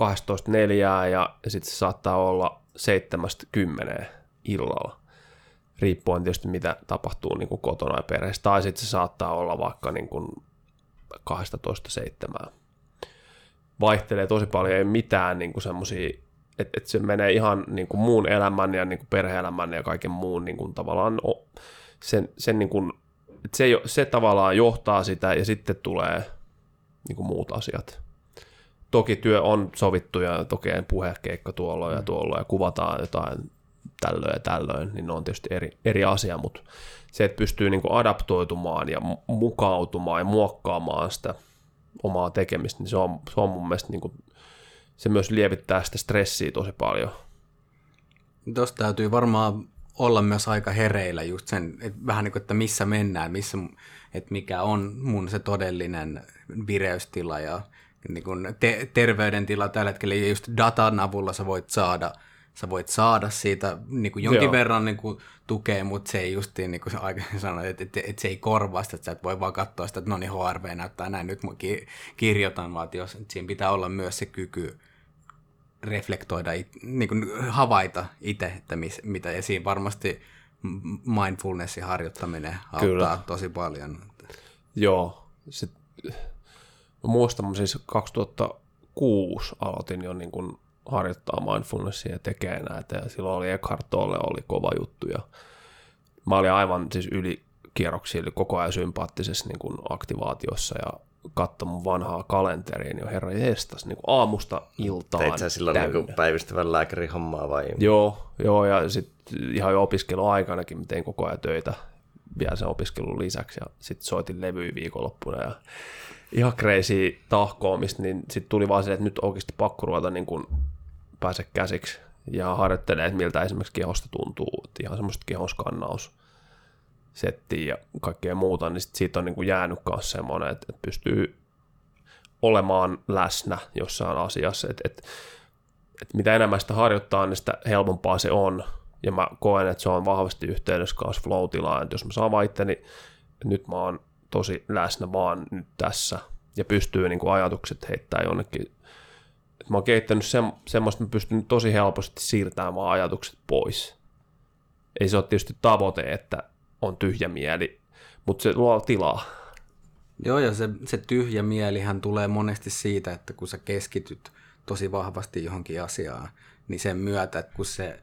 12.4 ja sitten se saattaa olla 7.10 illalla. Riippuen tietysti mitä tapahtuu niin kuin kotona ja perheessä. Tai sitten se saattaa olla vaikka niin kuin 12.7. Vaihtelee tosi paljon, ei mitään niin semmoisia että et se menee ihan niin kuin muun elämän ja niin kuin perhe-elämän ja kaiken muun niin kuin tavallaan sen, sen niin kuin, että se, se tavallaan johtaa sitä ja sitten tulee niin kuin muut asiat. Toki työ on sovittu ja toki puhekeikka tuolla ja mm. tuolla ja kuvataan jotain tällöin ja tällöin, niin ne on tietysti eri, eri asia, mutta se, että pystyy niin kuin adaptoitumaan ja mukautumaan ja muokkaamaan sitä omaa tekemistä, niin se on, se on mun mielestä niin kuin se myös lievittää sitä stressiä tosi paljon. Tuosta täytyy varmaan olla myös aika hereillä just sen, että vähän niin kuin, että missä mennään, missä, että mikä on mun se todellinen vireystila ja niin kuin te- terveydentila tällä hetkellä. Ja just datan avulla sä voit saada sä voit saada siitä niin kuin jonkin Joo. verran niin kuin, tukea, mutta se ei justiin, niin kuin sä aikaisemmin sanoit, että, että, että, se ei korvaa sitä, että sä et voi vaan katsoa sitä, että no niin HRV näyttää näin, nyt mä ki- kirjoitan, vaan että jos, että siinä pitää olla myös se kyky reflektoida, it, niin kuin havaita itse, että mis, mitä, ja siinä varmasti mindfulnessin harjoittaminen auttaa Kyllä. tosi paljon. Joo. Sit, mä muistan, mä siis 2006 aloitin jo niin kuin harjoittaa mindfulnessia ja tekee näitä, ja silloin oli Eckhart Tolle oli kova juttu, ja mä olin aivan siis yli kierroksilla koko ajan sympaattisessa niin kuin aktivaatiossa, ja katso mun vanhaa kalenteriin jo herra jestas, niin kuin aamusta iltaan Teit sä silloin täynnä. niin päivystävän lääkärin hommaa vai? Joo, joo ja sitten ihan jo opiskeluaikanakin mä tein koko ajan töitä vielä sen opiskelun lisäksi ja sitten soitin levyä viikonloppuna ja ihan crazy tahkoamista, niin sitten tuli vaan silleen, että nyt oikeasti pakko ruveta niin kuin pääse käsiksi ja harjoittelee, että miltä esimerkiksi kehosta tuntuu, että ihan semmoista kehoskannaus settiä ja kaikkea muuta, niin sit siitä on niin kuin jäänyt myös semmoinen, että, että pystyy olemaan läsnä jossain asiassa, että, että että mitä enemmän sitä harjoittaa, niin sitä helpompaa se on. Ja mä koen, että se on vahvasti yhteydessä kanssa flow että jos mä saan vaan itteni, että nyt mä oon tosi läsnä vaan nyt tässä, ja pystyy niin kuin ajatukset heittää jonnekin. Et mä oon kehittänyt sem- semmoista, että mä pystyn tosi helposti siirtämään vaan ajatukset pois. Ei se ole tietysti tavoite, että on tyhjä mieli, mutta se luo tilaa. Joo, ja se, se tyhjä mielihän tulee monesti siitä, että kun sä keskityt tosi vahvasti johonkin asiaan, niin sen myötä, että kun se,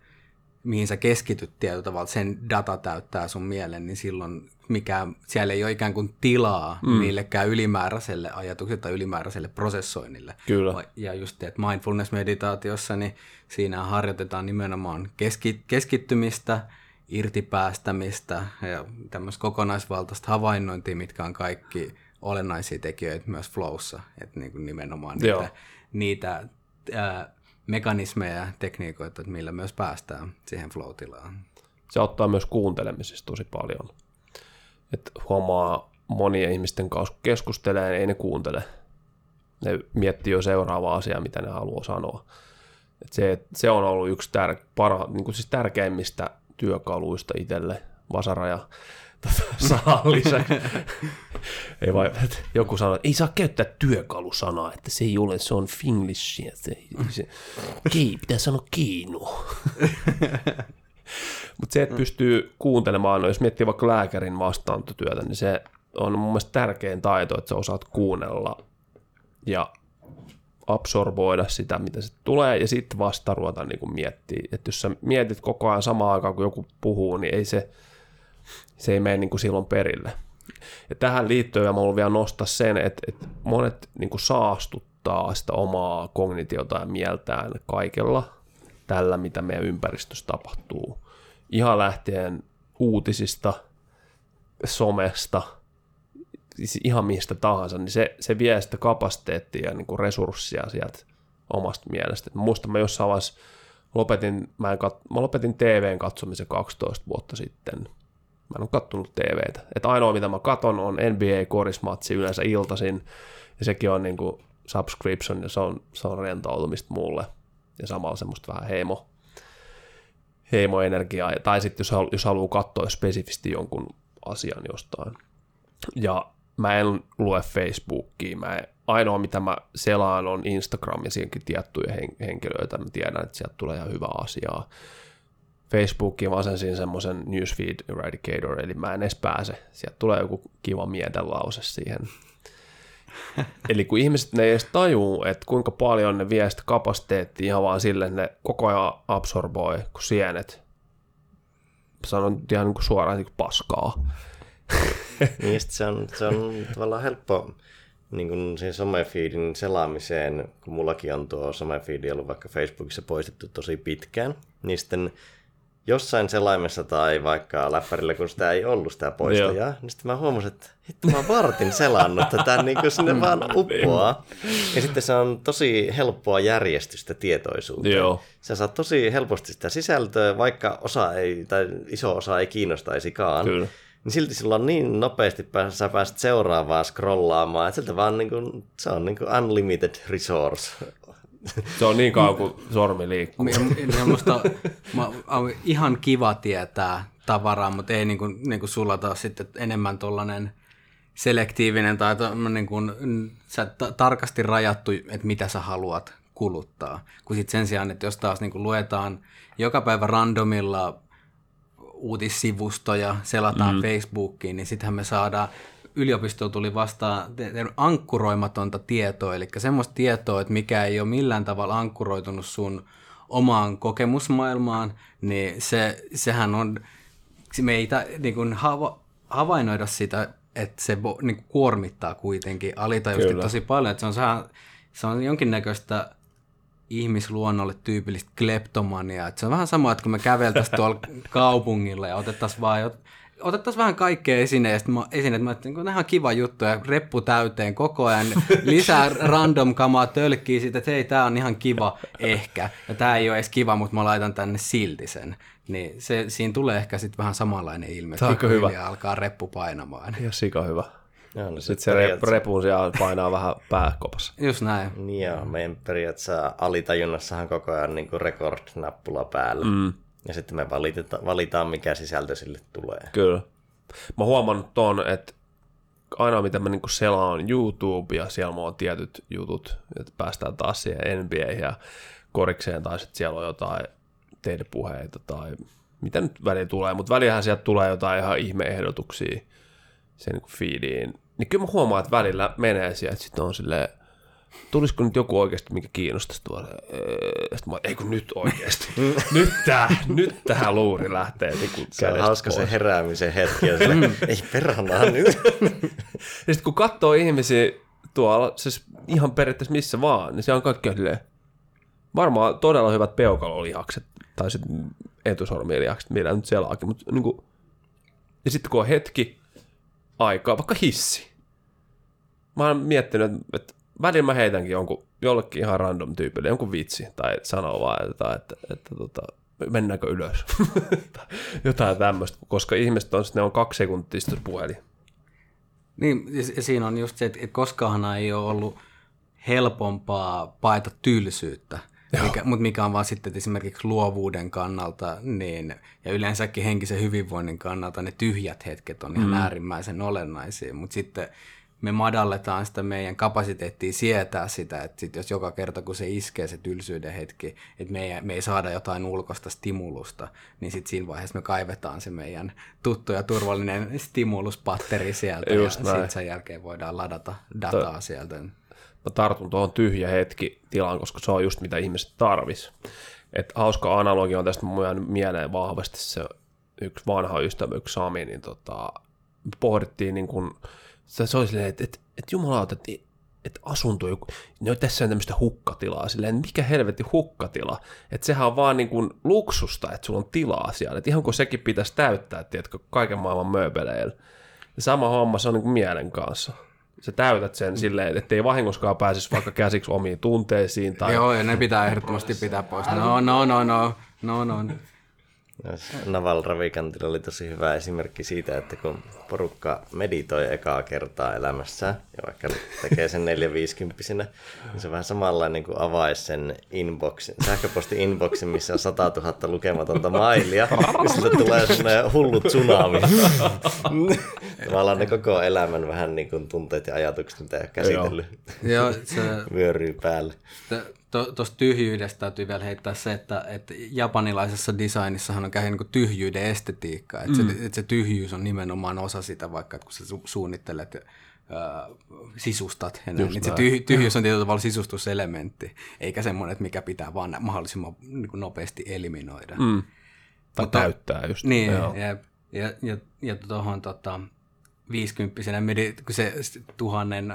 mihin sä keskityt tietyllä tavalla, sen data täyttää sun mielen, niin silloin mikään, siellä ei ole ikään kuin tilaa mm. millekään ylimääräiselle ajatukselle tai ylimääräiselle prosessoinnille. Kyllä. Ja just, että mindfulness-meditaatiossa, niin siinä harjoitetaan nimenomaan keski, keskittymistä, irtipäästämistä ja tämmöistä kokonaisvaltaista havainnointia, mitkä on kaikki olennaisia tekijöitä myös flowssa, että niin kuin nimenomaan Joo. niitä, niitä ää, mekanismeja ja tekniikoita, että millä myös päästään siihen flow-tilaan. se auttaa myös kuuntelemisessa tosi paljon. Et huomaa monien ihmisten kanssa, kun keskustelee, niin ei ne kuuntele. Ne miettii jo seuraavaa asiaa, mitä ne haluaa sanoa. Et se, se on ollut yksi tär, parha, niin kuin siis tärkeimmistä työkaluista itselle, vasara ja tota, sanan lisäksi. ei vai, että joku sanoo, että ei saa käyttää työkalusanaa, että se ei ole, se on finglishia. Se, se, kei, pitää sanoa keino. Mutta se, että pystyy kuuntelemaan, no jos miettii vaikka lääkärin vastaanottotyötä, niin se on mun mielestä tärkein taito, että sä osaat kuunnella ja absorboida sitä, mitä se tulee, ja sitten vasta ruveta niin miettiä. Että jos sä mietit koko ajan samaan aikaan, kun joku puhuu, niin ei se, se ei mene niin kuin silloin perille. Ja tähän liittyen mä haluan vielä nostaa sen, että, että monet niin kuin saastuttaa sitä omaa kognitiota ja mieltään kaikella tällä, mitä meidän ympäristössä tapahtuu. Ihan lähtien uutisista, somesta, siis ihan mistä tahansa, niin se, se vie sitä kapasiteettia ja niin kuin resurssia sieltä omasta mielestä. Et mä muistan, mä jossain vaiheessa lopetin, mä, en kat, mä lopetin TVn katsomisen 12 vuotta sitten. Mä en ole kattonut TVtä. Et ainoa, mitä mä katon, on NBA-korismatsi yleensä iltaisin, ja sekin on niin kuin subscription, ja se on, se on rentoutumista mulle. Ja samalla semmoista vähän heimo, heimoenergiaa, tai sitten jos, jos haluaa katsoa spesifisti jonkun asian jostain. Ja mä en lue Facebookia, mä en, ainoa mitä mä selaan on Instagram ja siihenkin tiettyjä hen- henkilöitä, mä tiedän, että sieltä tulee ihan hyvää asiaa. Facebookiin mä asensin semmoisen newsfeed eradicator, eli mä en edes pääse. Sieltä tulee joku kiva mietelause siihen. Eli kun ihmiset ne ei edes tajuu, että kuinka paljon ne vie sitä kapasiteettia ihan vaan sille, että ne koko ajan absorboi kuin sienet. Sanon ihan niin kuin suoraan niin kuin paskaa. Niin se on, se on tavallaan helppo niin kuin siihen somefeedin selaamiseen, kun mullakin on tuo somefeedi ollut vaikka Facebookissa poistettu tosi pitkään, niin sitten jossain selaimessa tai vaikka läppärillä, kun sitä ei ollut sitä poistajaa, Joo. niin sitten mä huomasin, että hitto mä vartin selannut tätä, niin kuin sinne vaan uppoaa. Ja sitten se on tosi helppoa järjestystä tietoisuuteen. Joo. Sä saat tosi helposti sitä sisältöä, vaikka osa ei, tai iso osa ei kiinnostaisikaan. Kyllä. Niin silti sulla on niin nopeasti pääs, sä pääset seuraavaan scrollaamaan, että sieltä vaan niin kuin, se on niin kuin unlimited resource Se on niin kauan kuin sormi liikkuu. Ja, ja musta mä, on ihan kiva tietää tavaraa, mutta ei niin kuin, niin kuin sulla taas sitten enemmän tuollainen selektiivinen tai niin kuin, sä ta- tarkasti rajattu, että mitä sä haluat kuluttaa. Kun sitten sen sijaan, että jos taas niin kuin luetaan joka päivä randomilla uutissivustoja, selataan mm. Facebookiin, niin sittenhän me saadaan yliopisto tuli vastaan ankkuroimatonta tietoa, eli semmoista tietoa, että mikä ei ole millään tavalla ankkuroitunut sun omaan kokemusmaailmaan, niin se, sehän on, me ei ta, niin kuin hava, havainnoida sitä, että se niin kuin kuormittaa kuitenkin alitajuisesti tosi paljon, että se on, se on jonkinnäköistä ihmisluonnolle tyypillistä kleptomaniaa. Se on vähän sama, että kun me käveltäisiin tuolla kaupungilla ja otettaisiin vaan otettaisiin vähän kaikkea esineistä, esineet, mä että on ihan kiva juttu ja reppu täyteen koko ajan, lisää random kamaa tölkkii siitä, että hei, tää on ihan kiva ehkä, ja tää ei ole edes kiva, mutta mä laitan tänne silti sen. Niin se, siinä tulee ehkä sitten vähän samanlainen ilme, että hyvä. alkaa reppu painamaan. Ja sika hyvä. Joo, no sitten se periaatteessa... repun siellä painaa vähän pääkopassa. Just näin. Niin joo, meidän periaatteessa alitajunnassahan koko ajan niin record-nappula päällä. Mm. Ja sitten me valiteta, valitaan, mikä sisältö sille tulee. Kyllä. Mä huomannut ton, että aina mitä mä niinku selaan YouTube ja siellä mulla on tietyt jutut, että päästään taas siihen NBA ja korikseen tai sitten siellä on jotain teidän puheita tai mitä nyt väliin tulee, mutta väliähän sieltä tulee jotain ihan ihmeehdotuksia sen niin feediin. Niin kyllä mä huomaan, että välillä menee sieltä, että sitten on silleen, tulisiko nyt joku oikeasti, mikä kiinnostaisi tuolla? Sitten mä, ei kun nyt oikeasti. nyt, tää, nyt tähän luuri lähtee. Niin se on hauska pois. se heräämisen hetki. Ja sille, mm. ei perhana nyt. ja sitten kun katsoo ihmisiä tuolla, siis ihan periaatteessa missä vaan, niin se on kaikki silleen, varmaan todella hyvät peukalolihakset, tai sitten etusormilihakset, millä nyt selaakin, mutta niin kuin, ja sitten kun on hetki aikaa, vaikka hissi. Mä oon miettinyt, että välillä mä heitänkin jonkun, jollekin ihan random tyypille jonkun vitsi tai sanoo vaan, että, että, että tota, mennäänkö ylös. Jotain tämmöistä, koska ihmiset on, ne on kaksi sekuntia puhelin. Niin, siinä on just se, että koskaan ei ole ollut helpompaa paeta tylsyyttä, mikä, mutta mikä on vaan sitten esimerkiksi luovuuden kannalta niin, ja yleensäkin henkisen hyvinvoinnin kannalta ne tyhjät hetket on ihan mm. äärimmäisen olennaisia, mutta sitten me madalletaan sitä meidän kapasiteettia sietää sitä, että sit jos joka kerta kun se iskee se tylsyyden hetki, että me ei, me ei saada jotain ulkoista stimulusta, niin sitten siinä vaiheessa me kaivetaan se meidän tuttu ja turvallinen stimuluspatteri sieltä Just ja sitten sen jälkeen voidaan ladata dataa to, sieltä. Mä tartun tuohon tyhjä hetki tilaan, koska se on just mitä ihmiset tarvis. Et hauska analogia on tästä mun mieleen vahvasti se yksi vanha ystävä, yksi Sami, niin tota, pohdittiin niin kuin, se, se oli silleen, että, että, että jumalauta, että, että asunto, joku, no tässä on tämmöistä hukkatilaa, silleen, mikä helvetti hukkatila, että sehän on vaan niin kuin luksusta, että sulla on tilaa siellä, että ihan kun sekin pitäisi täyttää, tiedätkö, kaiken maailman mööpeleillä. Ja sama homma se on niin kuin mielen kanssa. Sä täytät sen silleen, että ei vahingoskaan pääsisi vaikka käsiksi omiin tunteisiin. Tai... Joo, ja ne pitää ehdottomasti pitää pois. No, no, no, no, no, no. Naval Ravikantilla oli tosi hyvä esimerkki siitä, että kun porukka meditoi ekaa kertaa elämässään, ja vaikka tekee sen 450 niin se vähän samalla niin kuin avaisi sen inboxin, sähköposti inboxin, missä on 100 000 lukematonta mailia, ja sitten tulee sellainen hullu tsunami. Tavallaan ne koko elämän vähän niin kuin tunteet ja ajatukset, mitä ei ole käsitellyt, Joo, se... vyöryy päälle tuosta tyhjyydestä täytyy vielä heittää se, että, että japanilaisessa designissahan on kähin niin tyhjyyden estetiikka. Että, mm. se, että se tyhjyys on nimenomaan osa sitä, vaikka että kun sä su- suunnittelet äh, sisustat. Ja niin se tyh- tyhjyys on tietyllä tavalla sisustuselementti, eikä semmoinen, että mikä pitää vaan mahdollisimman niin nopeasti eliminoida. Mm. Tai Mutta, täyttää just. Niin, ja, ja, ja, ja, ja tuohon tota, 50 kun se tuhannen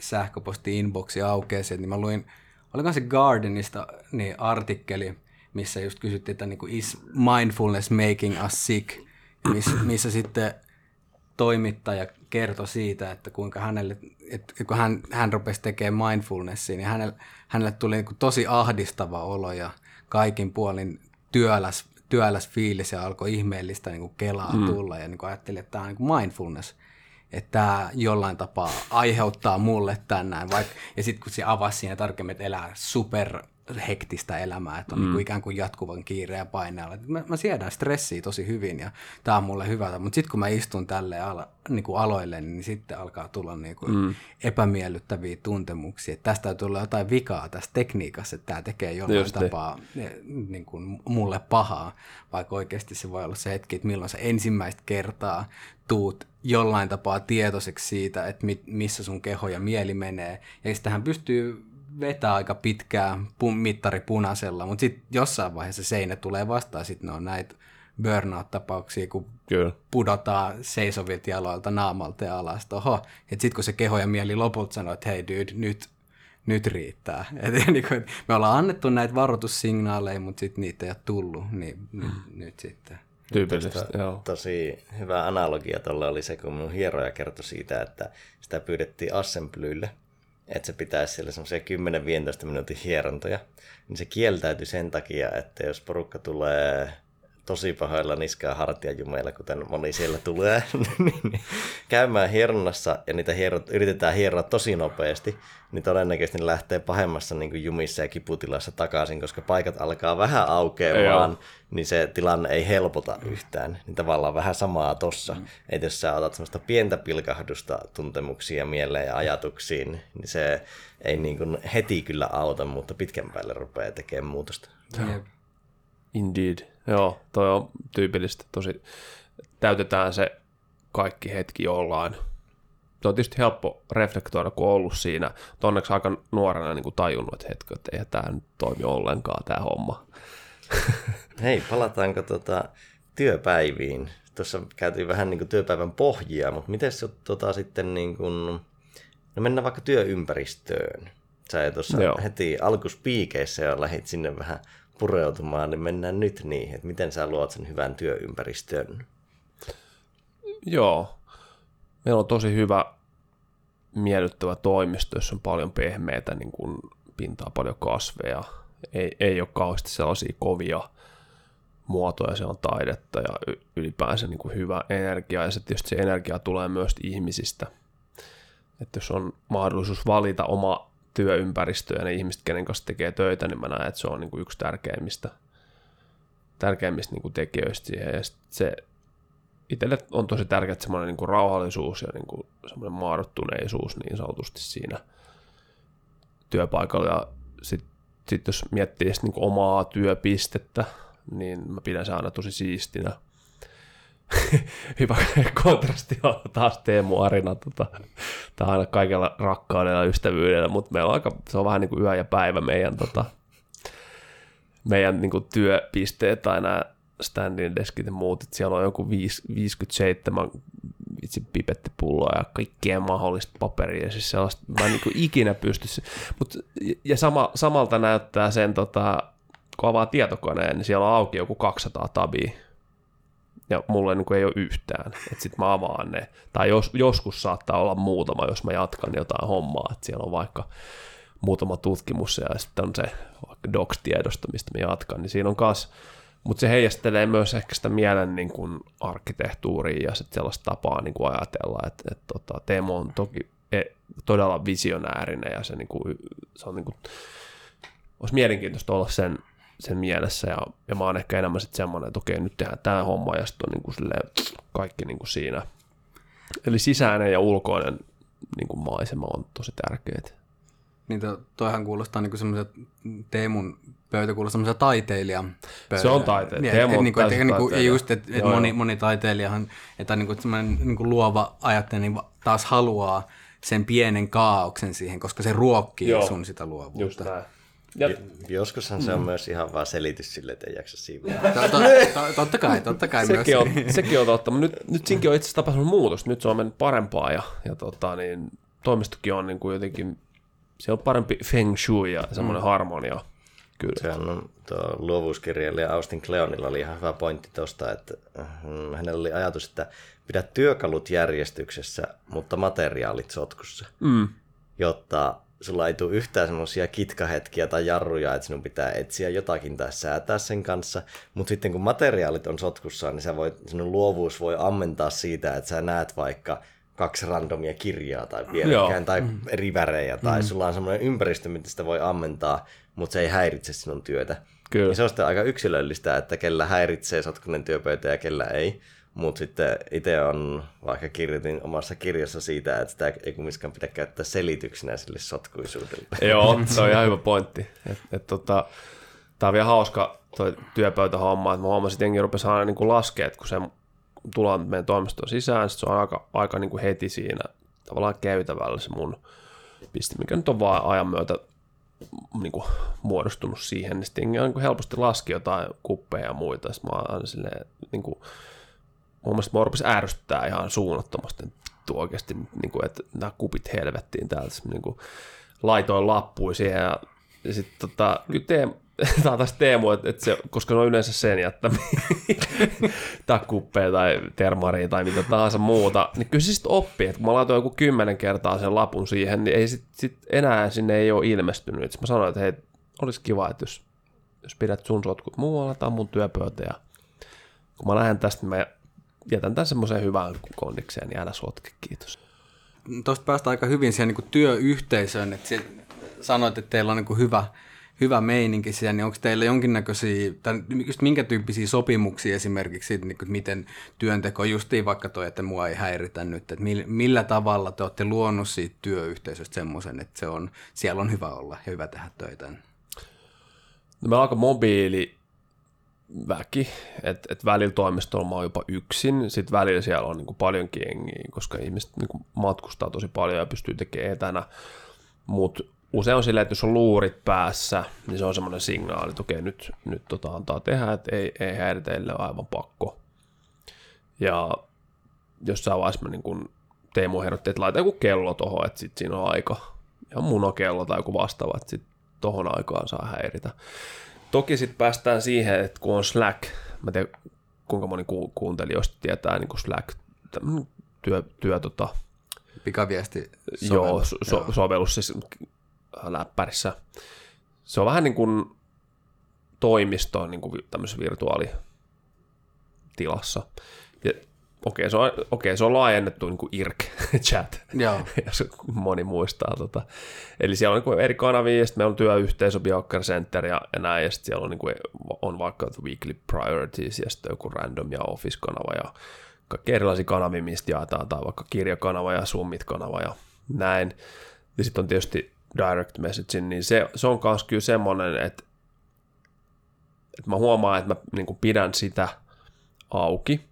sähköposti-inboxi aukeaa, niin mä luin olikohan se Gardenista niin artikkeli, missä just kysyttiin, että niin kuin, is mindfulness making us sick, missä, missä sitten toimittaja kertoi siitä, että kuinka hänelle, että kun hän, hän rupesi tekemään mindfulnessia, niin hänelle, hänelle tuli niin kuin tosi ahdistava olo ja kaikin puolin työläs, työläs fiilis ja alkoi ihmeellistä niin kuin kelaa mm. tulla ja niin kuin ajatteli, että tämä on niin kuin mindfulness. että tämä jollain tapaa aiheuttaa mulle tänään. Vaik- ja sitten kun se avasi siinä tarkemmin, että elää super hektistä elämää, että on niinku mm. niin kuin ikään kuin jatkuvan kiireen ja paineella. Mä, mä siedän stressiä tosi hyvin ja tämä on mulle hyvä. Mutta sitten kun mä istun tälle ala, niin kuin aloille, niin sitten alkaa tulla niin kuin mm. epämiellyttäviä tuntemuksia. Että tästä täytyy olla jotain vikaa tässä tekniikassa, että tämä tekee jollain Just tapaa niin kuin mulle pahaa, vaikka oikeasti se voi olla se hetki, että milloin sä ensimmäistä kertaa tuut jollain tapaa tietoiseksi siitä, että missä sun keho ja mieli menee. Ja sitähän pystyy vetää aika pitkää pun, mittari punaisella, mutta sitten jossain vaiheessa seinä tulee vastaan, sitten ne on näitä burnout-tapauksia, kun Kyllä. pudotaan seisovilta jaloilta naamalta ja alas. Oho, että sitten kun se keho ja mieli lopulta sanoo, että hei dude, nyt, nyt riittää. Et, niin kuin, me ollaan annettu näitä varoitussignaaleja, mutta sitten niitä ei ole tullut, niin mm. nyt, nyt sitten. Tyypillisesti, joo. Tosi hyvä analogia tuolla oli se, kun mun hieroja kertoi siitä, että sitä pyydettiin assemblylle että se pitäisi siellä semmoisia 10-15 minuutin hierontoja, niin se kieltäytyi sen takia, että jos porukka tulee tosi pahoilla niskaa hartiajumeilla, kuten moni siellä tulee, niin käymään hieronnassa ja niitä hierot, yritetään hieroa tosi nopeasti, niin todennäköisesti ne lähtee pahemmassa niin kuin jumissa ja kiputilassa takaisin, koska paikat alkaa vähän aukeamaan, niin se tilanne ei helpota yhtään. Niin tavallaan vähän samaa tossa. Mm. Että jos sä otat semmoista pientä pilkahdusta tuntemuksia mieleen ja ajatuksiin, niin se ei niin kuin heti kyllä auta, mutta pitkän päälle rupeaa tekemään muutosta. Indeed. Joo, toi on tyypillistä. Tosi täytetään se kaikki hetki jollain. Se on tietysti helppo reflektoida, kun on ollut siinä. Onneksi aika nuorena niin kuin tajunnut, että hetki, että ei tämä nyt toimi ollenkaan tämä homma. Hei, palataanko tota työpäiviin? Tuossa käytiin vähän niin kuin työpäivän pohjia, mutta miten se tota sitten niin kuin, no mennään vaikka työympäristöön. Sä tuossa heti alkuspiikeissä jo lähit sinne vähän pureutumaan, niin mennään nyt niihin, että miten sä luot sen hyvän työympäristön. Joo. Meillä on tosi hyvä miellyttävä toimisto, jossa on paljon pehmeitä, niin kuin pintaa paljon kasveja. Ei, ei ole kauheasti sellaisia kovia muotoja, se on taidetta ja ylipäänsä niin kuin hyvä energia. Ja se tietysti se energia tulee myös ihmisistä. Että jos on mahdollisuus valita oma työympäristö ja ne ihmiset, kenen kanssa tekee töitä, niin mä näen, että se on niin kuin yksi tärkeimmistä, tärkeimmistä niin kuin tekijöistä siihen. Ja se itselle on tosi tärkeää semmoinen niin kuin rauhallisuus ja niin kuin semmoinen maadottuneisuus niin sanotusti siinä työpaikalla. Ja sitten sit jos miettii niin kuin omaa työpistettä, niin mä pidän se aina tosi siistinä – hyvä kontrasti on taas Teemu Arina. Tota, tämä on aina kaikella rakkaudella ja ystävyydellä, mutta meillä on aika, se on vähän niin kuin yö ja päivä meidän, tota, meidän niin kuin työpisteet tai nämä standin deskit ja muut, että siellä on joku 57 vitsi pipettipulloa ja kaikkea mahdollista paperia, siis sellaista mä en niin kuin ikinä pysty. Mut, ja sama, samalta näyttää sen, tota, kun avaa tietokoneen, niin siellä on auki joku 200 tabia ja mulle niin ei ole yhtään. Että sitten mä avaan ne. Tai jos, joskus saattaa olla muutama, jos mä jatkan jotain hommaa, että siellä on vaikka muutama tutkimus ja sitten on se docs-tiedosto, mistä mä jatkan, niin siinä on kas, mutta se heijastelee myös ehkä sitä mielen niin kuin arkkitehtuuria ja sitten sellaista tapaa niin kuin ajatella, että, että tota, Teemo on toki e, todella visionäärinen ja se, niin kuin, se on niin kuin, olisi mielenkiintoista olla sen sen mielessä ja, ja mä oon ehkä enemmän sitten semmoinen, että okei, nyt tehdään tämä homma ja sitten on niin kuin silleen, kaikki niin kuin siinä. Eli sisäinen ja ulkoinen niin kuin maisema on tosi tärkeitä. Niin to, toihan kuulostaa niin semmoiset Teemun pöytä kuulostaa semmoisen taiteilijan pöytä. Se on taiteilija. Niin, Teemu niin, et, niin kuin, just, että et moni, moni taiteilijahan, että niin kuin semmoinen niin kuin luova ajattelija niin taas haluaa sen pienen kaauksen siihen, koska se ruokkii Joo. sun sitä luovuutta. Just näin. Ja, Joskushan se on mm. myös ihan vaan selitys sille, että ei jaksa siivää. totta kai, totta kai sekin myös. On, sekin on totta, mutta nyt, nyt siinkin on itse asiassa tapahtunut muutos. Nyt se on mennyt parempaa ja, ja tota, niin, toimistokin on niin kuin jotenkin, se on parempi feng shui ja semmoinen mm. harmonia. Kyllä. Se on tuo luovuuskirjailija Austin Kleonilla oli ihan hyvä pointti tuosta, että mm, hänellä oli ajatus, että pidä työkalut järjestyksessä, mutta materiaalit sotkussa, mm. jotta sulla ei tule yhtään semmoisia kitkahetkiä tai jarruja, että sinun pitää etsiä jotakin tai säätää sen kanssa, mutta sitten kun materiaalit on sotkussa, niin sä voit, sinun luovuus voi ammentaa siitä, että sä näet vaikka kaksi randomia kirjaa tai vierekkäin tai Mm. eri värejä tai sulla on semmoinen ympäristö, mitä sitä voi ammentaa, mutta se ei häiritse sinun työtä. Kyllä. Ja se on sitten aika yksilöllistä, että kellä häiritsee sotkunen työpöytä ja kella ei. Mutta sitten itse on, vaikka kirjoitin omassa kirjassa siitä, että sitä ei kumminkaan pidä käyttää selityksenä sille sotkuisuudelle. Joo, se on ihan hyvä pointti. Et, et, tota, Tämä on vielä hauska toi työpöytähomma, että mä huomasin, että jengi rupesi aina niin laskea, että kun se tullaan meidän toimistoon sisään, sit se on aika, aika niin kuin heti siinä tavallaan käytävällä se mun piste, mikä nyt on vaan ajan myötä niin kuin muodostunut siihen, niin sitten jengi on niin kuin helposti laski jotain kuppeja ja muita, sitten mä oon aina silleen, niin kuin, mun mielestä mua rupesi ärsyttää ihan suunnattomasti, vittu oikeasti, niin kuin, että nämä kupit helvettiin täältä, niin kuin, laitoin lappuja siihen ja, ja sitten tota, kyllä Teemu, tämä on taas Teemu, että, että se, koska ne on yleensä sen jättämiä, tai kuppeja tai termaria tai mitä tahansa muuta, niin kyllä se sitten oppii, että kun mä laitoin joku kymmenen kertaa sen lapun siihen, niin ei sit, sit enää sinne ei ole ilmestynyt. Sitten mä sanoin, että hei, olisi kiva, että jos, jos pidät sun sotkut muualla, tai mun työpöytä, ja kun mä lähden tästä, niin mä jätän tämän semmoiseen hyvään kondikseen, niin älä sotke, kiitos. Tuosta päästä aika hyvin siihen niin työyhteisöön, että sanoit, että teillä on niin hyvä, hyvä meininki siellä, niin onko teillä jonkinnäköisiä, tai just minkä tyyppisiä sopimuksia esimerkiksi siitä, niin kuin, miten työnteko, justiin vaikka toi, että mua ei häiritä nyt, että millä, millä tavalla te olette luonut siitä työyhteisöstä semmoisen, että se on, siellä on hyvä olla ja hyvä tehdä töitä. No meillä on aika mobiili väki, että et välillä toimistolla mä oon jopa yksin, sitten välillä siellä on niinku paljonkin jengiä, koska ihmiset niinku matkustaa tosi paljon ja pystyy tekemään etänä, mutta usein on silleen, että jos on luurit päässä, niin se on semmoinen signaali, että okei, nyt, nyt tota antaa tehdä, että ei, ei häiritä, ellei ole aivan pakko. Ja jossain vaiheessa mä niin kun Teemu ehdotti, että laita joku kello tohon, että sit siinä on aika, ja munokello tai joku vastaava, että sit tohon aikaan saa häiritä. Toki sitten päästään siihen, että kun on Slack, mä tiedän kuinka moni ku- kuuntelijoista tietää niin kuin Slack, työ, työ tota, Pikaviesti joo, so, so, sovellus siis läppärissä. Se on vähän niin kuin toimisto niin kuin tämmöisessä virtuaalitilassa. Okei, se on, okei, se on laajennettu niin kuin IRC-chat, jos moni muistaa. Tota. Eli siellä on niin kuin eri kanavia, ja sitten meillä on työyhteisö, Biocker Center ja, ja näin, ja sitten siellä on, niin kuin, on vaikka weekly priorities, ja sitten joku random ja office-kanava, ja kaikki erilaisia kanavia, mistä jaetaan, tai vaikka kirjakanava ja Summit-kanava ja näin. Ja sitten on tietysti direct messaging, niin se, se on myös kyllä semmoinen, että, että mä huomaan, että mä niin kuin pidän sitä auki,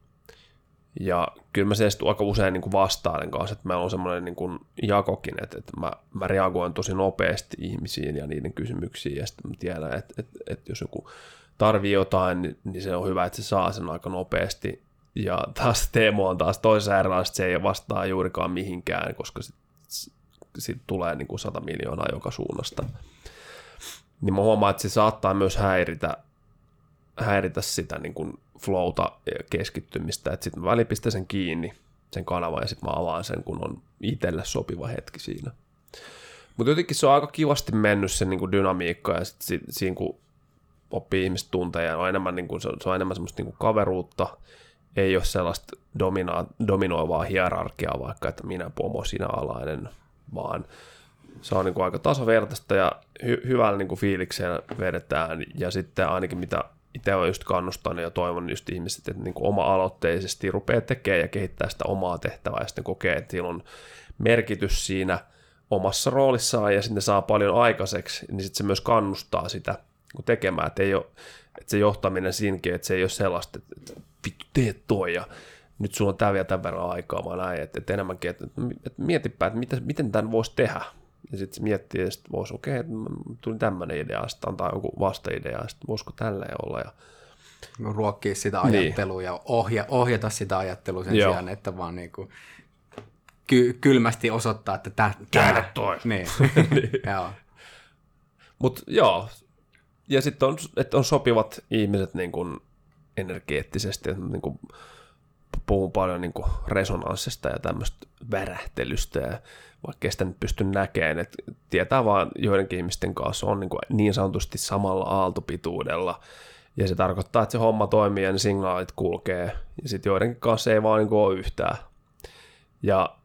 ja kyllä mä se aika usein niin kuin vastailen kanssa, että meillä on semmoinen niin kuin jakokin, että, että mä, mä reagoin tosi nopeasti ihmisiin ja niiden kysymyksiin, ja sitten mä tiedän, että, että, että jos joku tarvii jotain, niin, niin se on hyvä, että se saa sen aika nopeasti, ja taas Teemu on taas toisessa erilaista, se ei vastaa juurikaan mihinkään, koska sitten sit tulee niin kuin 100 miljoonaa joka suunnasta. Niin mä huomaan, että se saattaa myös häiritä, häiritä sitä niin kuin flowta ja keskittymistä, että sitten mä välillä pistän sen kiinni, sen kanavan, ja sitten mä avaan sen, kun on itselle sopiva hetki siinä. Mutta jotenkin se on aika kivasti mennyt se niin kuin dynamiikka, ja sitten si- siinä kun oppii ihmiset tunteja, on enemmän, niin kuin, se, on, enemmän semmoista niin kuin kaveruutta, ei ole sellaista domina- dominoivaa hierarkiaa, vaikka että minä pomo, sinä alainen, vaan se on niin kuin aika tasavertaista ja hy- hyvällä niin kuin fiiliksellä vedetään. Ja sitten ainakin mitä itse olen just kannustanut ja toivon just ihmiset, että niin kuin oma-aloitteisesti rupeaa tekemään ja kehittää sitä omaa tehtävää ja sitten kokee, että sillä on merkitys siinä omassa roolissaan ja sitten saa paljon aikaiseksi, niin sitten se myös kannustaa sitä tekemään, että, ei ole, että se johtaminen siinäkin, että se ei ole sellaista, että vittu teet toi ja nyt sulla on tämä vielä tämän verran aikaa, vaan näin, että, että enemmänkin, että, että mietipä, että miten, miten tämän voisi tehdä. Ja sitten miettii, että sit voisi, okei, okay, tuli tämmöinen idea, sitten antaa joku vastaidea, ja sitten voisiko tälleen olla. Ja... Ruokkii sitä ajattelua niin. ja ohja, ohjata sitä ajattelua sen Joo. sijaan, että vaan niinku ky- kylmästi osoittaa, että tä, Käännä tää. toi. Niin. Joo. Mutta joo, ja sitten on, että on sopivat ihmiset niin kuin energeettisesti, että niin kuin puhun paljon niin kuin resonanssista ja tämmöistä värähtelystä, ja vaikka sitä nyt pysty näkemään, että tietää vaan joidenkin ihmisten kanssa on niin, kuin niin sanotusti samalla aaltopituudella, ja se tarkoittaa, että se homma toimii ja ne signaalit kulkee, ja sitten joidenkin kanssa ei vaan niin kuin ole yhtään. Ja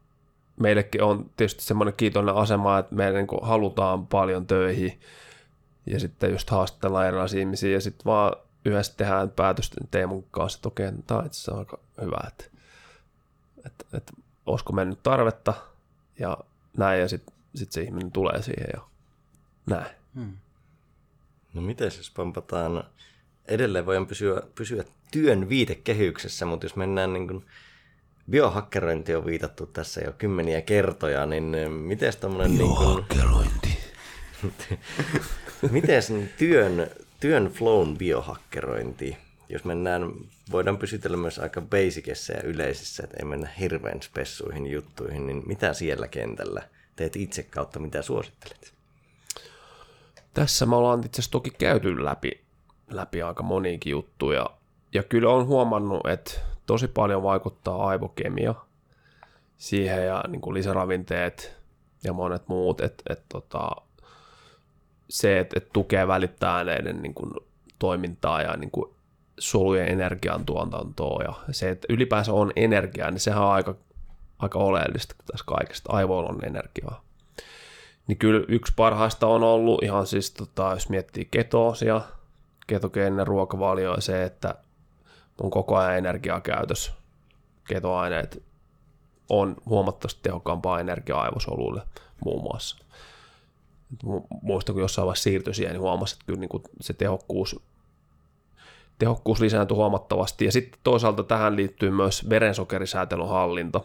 meillekin on tietysti semmoinen kiitollinen asema, että me niin halutaan paljon töihin ja sitten just haastellaan erilaisia ihmisiä ja sitten vaan yhdessä tehdään päätöstä Teemun kanssa, että okei, tämä on itse aika hyvä, että, että, että olisiko mennyt tarvetta ja näin ja sitten sit se ihminen tulee siihen ja näin. Hmm. No miten jos pampataan, edelleen voidaan pysyä, pysyä työn viitekehyksessä, mutta jos mennään niin kuin biohakkerointi on viitattu tässä jo kymmeniä kertoja, niin eh, miten tämmöinen... Biohakkerointi. Niin miten työn, työn flown biohakkerointi, jos mennään, voidaan pysytellä myös aika basicissa ja yleisissä, että ei mennä hirveän spessuihin juttuihin, niin mitä siellä kentällä teet itse kautta, mitä suosittelet? Tässä me ollaan itse asiassa toki käyty läpi, läpi aika moniinkin juttuja, ja kyllä on huomannut, että tosi paljon vaikuttaa aivokemia siihen ja niin kuin lisäravinteet ja monet muut, että et, tota, se, että et tukee välittää näiden niin kuin, toimintaa ja niin kuin, solujen energiantuotantoa ja se, että ylipäänsä on energiaa, niin sehän on aika, aika oleellista tässä kaikesta. Aivoilla on energiaa. Niin kyllä yksi parhaista on ollut ihan siis, tota, jos miettii ketoosia, ketogeeninen ruokavalio ja se, että on koko ajan energiaa käytössä. Ketoaineet on huomattavasti tehokkaampaa energiaa aivosoluille muun muassa. Muistan, kun jossain vaiheessa siirtyi siihen, niin huomasin, että kyllä niin kuin se tehokkuus, tehokkuus lisääntyi huomattavasti. Ja sitten toisaalta tähän liittyy myös verensokerisäätelyn hallinta.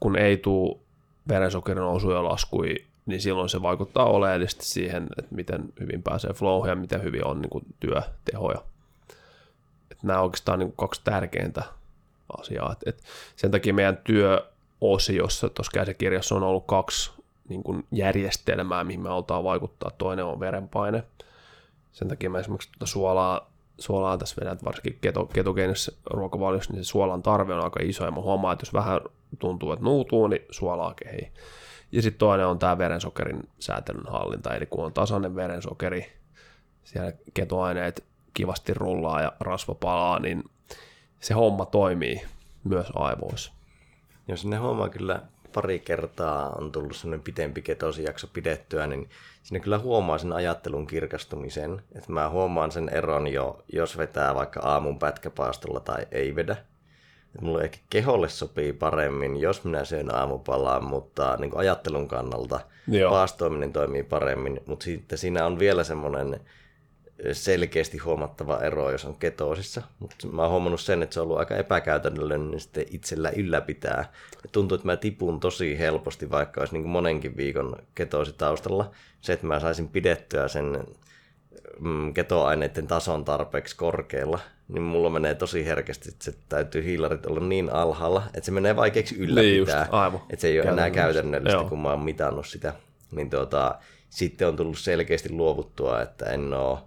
Kun ei tule verensokerin nousuja ja laskui, niin silloin se vaikuttaa oleellisesti siihen, että miten hyvin pääsee flowhun ja miten hyvin on niin kuin työtehoja että nämä on oikeastaan niin kaksi tärkeintä asiaa. Et, et sen takia meidän työosiossa tuossa käsikirjassa on ollut kaksi niin kuin järjestelmää, mihin me halutaan vaikuttaa. Toinen on verenpaine. Sen takia me esimerkiksi tuota suolaa, suolaa tässä vedät, varsinkin keto, ketogeenisessä ruokavaliossa, niin se suolan tarve on aika iso. Ja mä huomaan, että jos vähän tuntuu, että nuutuu, niin suolaa kehii. Ja sitten toinen on tämä verensokerin säätelyn hallinta, eli kun on tasainen verensokeri, siellä ketoaineet kivasti rullaa ja rasva palaa, niin se homma toimii myös aivoissa. Jos ne homma kyllä pari kertaa on tullut sellainen pitempi ketosijakso pidettyä, niin sinne kyllä huomaa sen ajattelun kirkastumisen. Että mä huomaan sen eron jo, jos vetää vaikka aamun pätkäpaastolla tai ei vedä. Että mulle ehkä keholle sopii paremmin, jos minä syön aamupalaa, mutta niin ajattelun kannalta Joo. paastoiminen toimii paremmin. Mutta sitten siinä on vielä semmoinen selkeästi huomattava ero, jos on ketoosissa. Mutta mä oon huomannut sen, että se on ollut aika epäkäytännöllinen niin sitten itsellä ylläpitää. Ja tuntuu, että mä tipun tosi helposti, vaikka olisi niin kuin monenkin viikon ketoositaustalla. Se, että mä saisin pidettyä sen mm, ketoaineiden tason tarpeeksi korkealla, niin mulla menee tosi herkästi, että se täytyy hiilarit olla niin alhaalla, että se menee vaikeaksi ylläpitää. Niin just, aivan. Että se ei ole enää käytännöllistä, Joo. kun mä oon mitannut sitä. Niin tuota, sitten on tullut selkeästi luovuttua, että en ole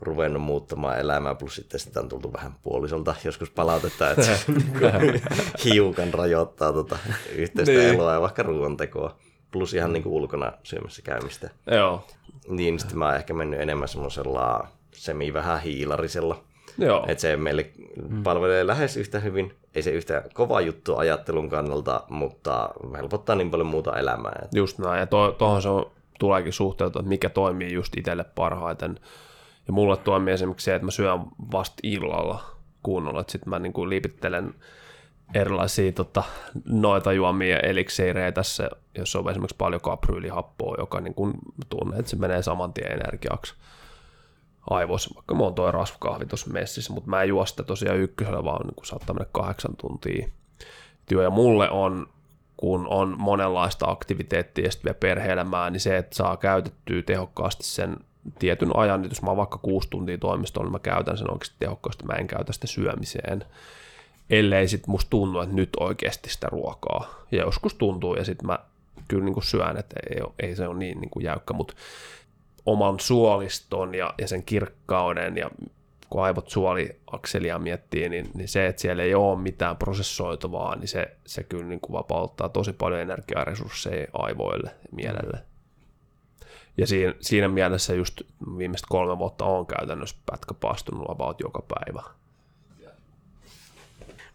ruvennut muuttamaan elämää, plus sitten sitä on tultu vähän puolisolta joskus palautetta, että hiukan rajoittaa tuota yhteistä niin. eloa ja vaikka ruoantekoa, plus ihan niin kuin ulkona syömässä käymistä. Joo. Niin sitten mä oon ehkä mennyt enemmän semmoisella semi vähän hiilarisella. Joo. Että se meille palvelee lähes yhtä hyvin. Ei se yhtä kova juttu ajattelun kannalta, mutta helpottaa niin paljon muuta elämää. Just näin, ja tuohon se on, tuleekin suhteutua, että mikä toimii just itselle parhaiten ja mulle toimii esimerkiksi se, että mä syön vasta illalla kunnolla, että sitten mä niin kuin liipittelen erilaisia tota, noita juomia eliksiirejä tässä, jos on esimerkiksi paljon kapryylihappoa, joka niin kuin tunnen, että se menee saman tien energiaksi aivoissa, vaikka mä oon toi rasvakahvi tuossa messissä, mutta mä en juo sitä tosiaan ykkösellä, vaan niin kuin saattaa mennä kahdeksan tuntia työ. Ja mulle on, kun on monenlaista aktiviteettia ja sitten vielä perhe-elämää, niin se, että saa käytettyä tehokkaasti sen tietyn ajan, jos mä oon vaikka kuusi tuntia toimistolla, niin mä käytän sen oikeasti tehokkaasti, mä en käytä sitä syömiseen, ellei sitten musta tunnu, että nyt oikeasti sitä ruokaa. Ja joskus tuntuu, ja sitten mä kyllä niin kuin syön, että ei, ei se ole niin, niin kuin jäykkä, mutta oman suoliston ja, ja sen kirkkauden ja kun aivot suoliakselia miettii, niin, niin se, että siellä ei ole mitään prosessoitavaa, niin se, se kyllä niin kuin vapauttaa tosi paljon energiaa ja resursseja aivoille ja mielelle. Ja siinä, siinä mielessä just viimeiset kolme vuotta on käytännössä pätkäpaastunut about joka päivä.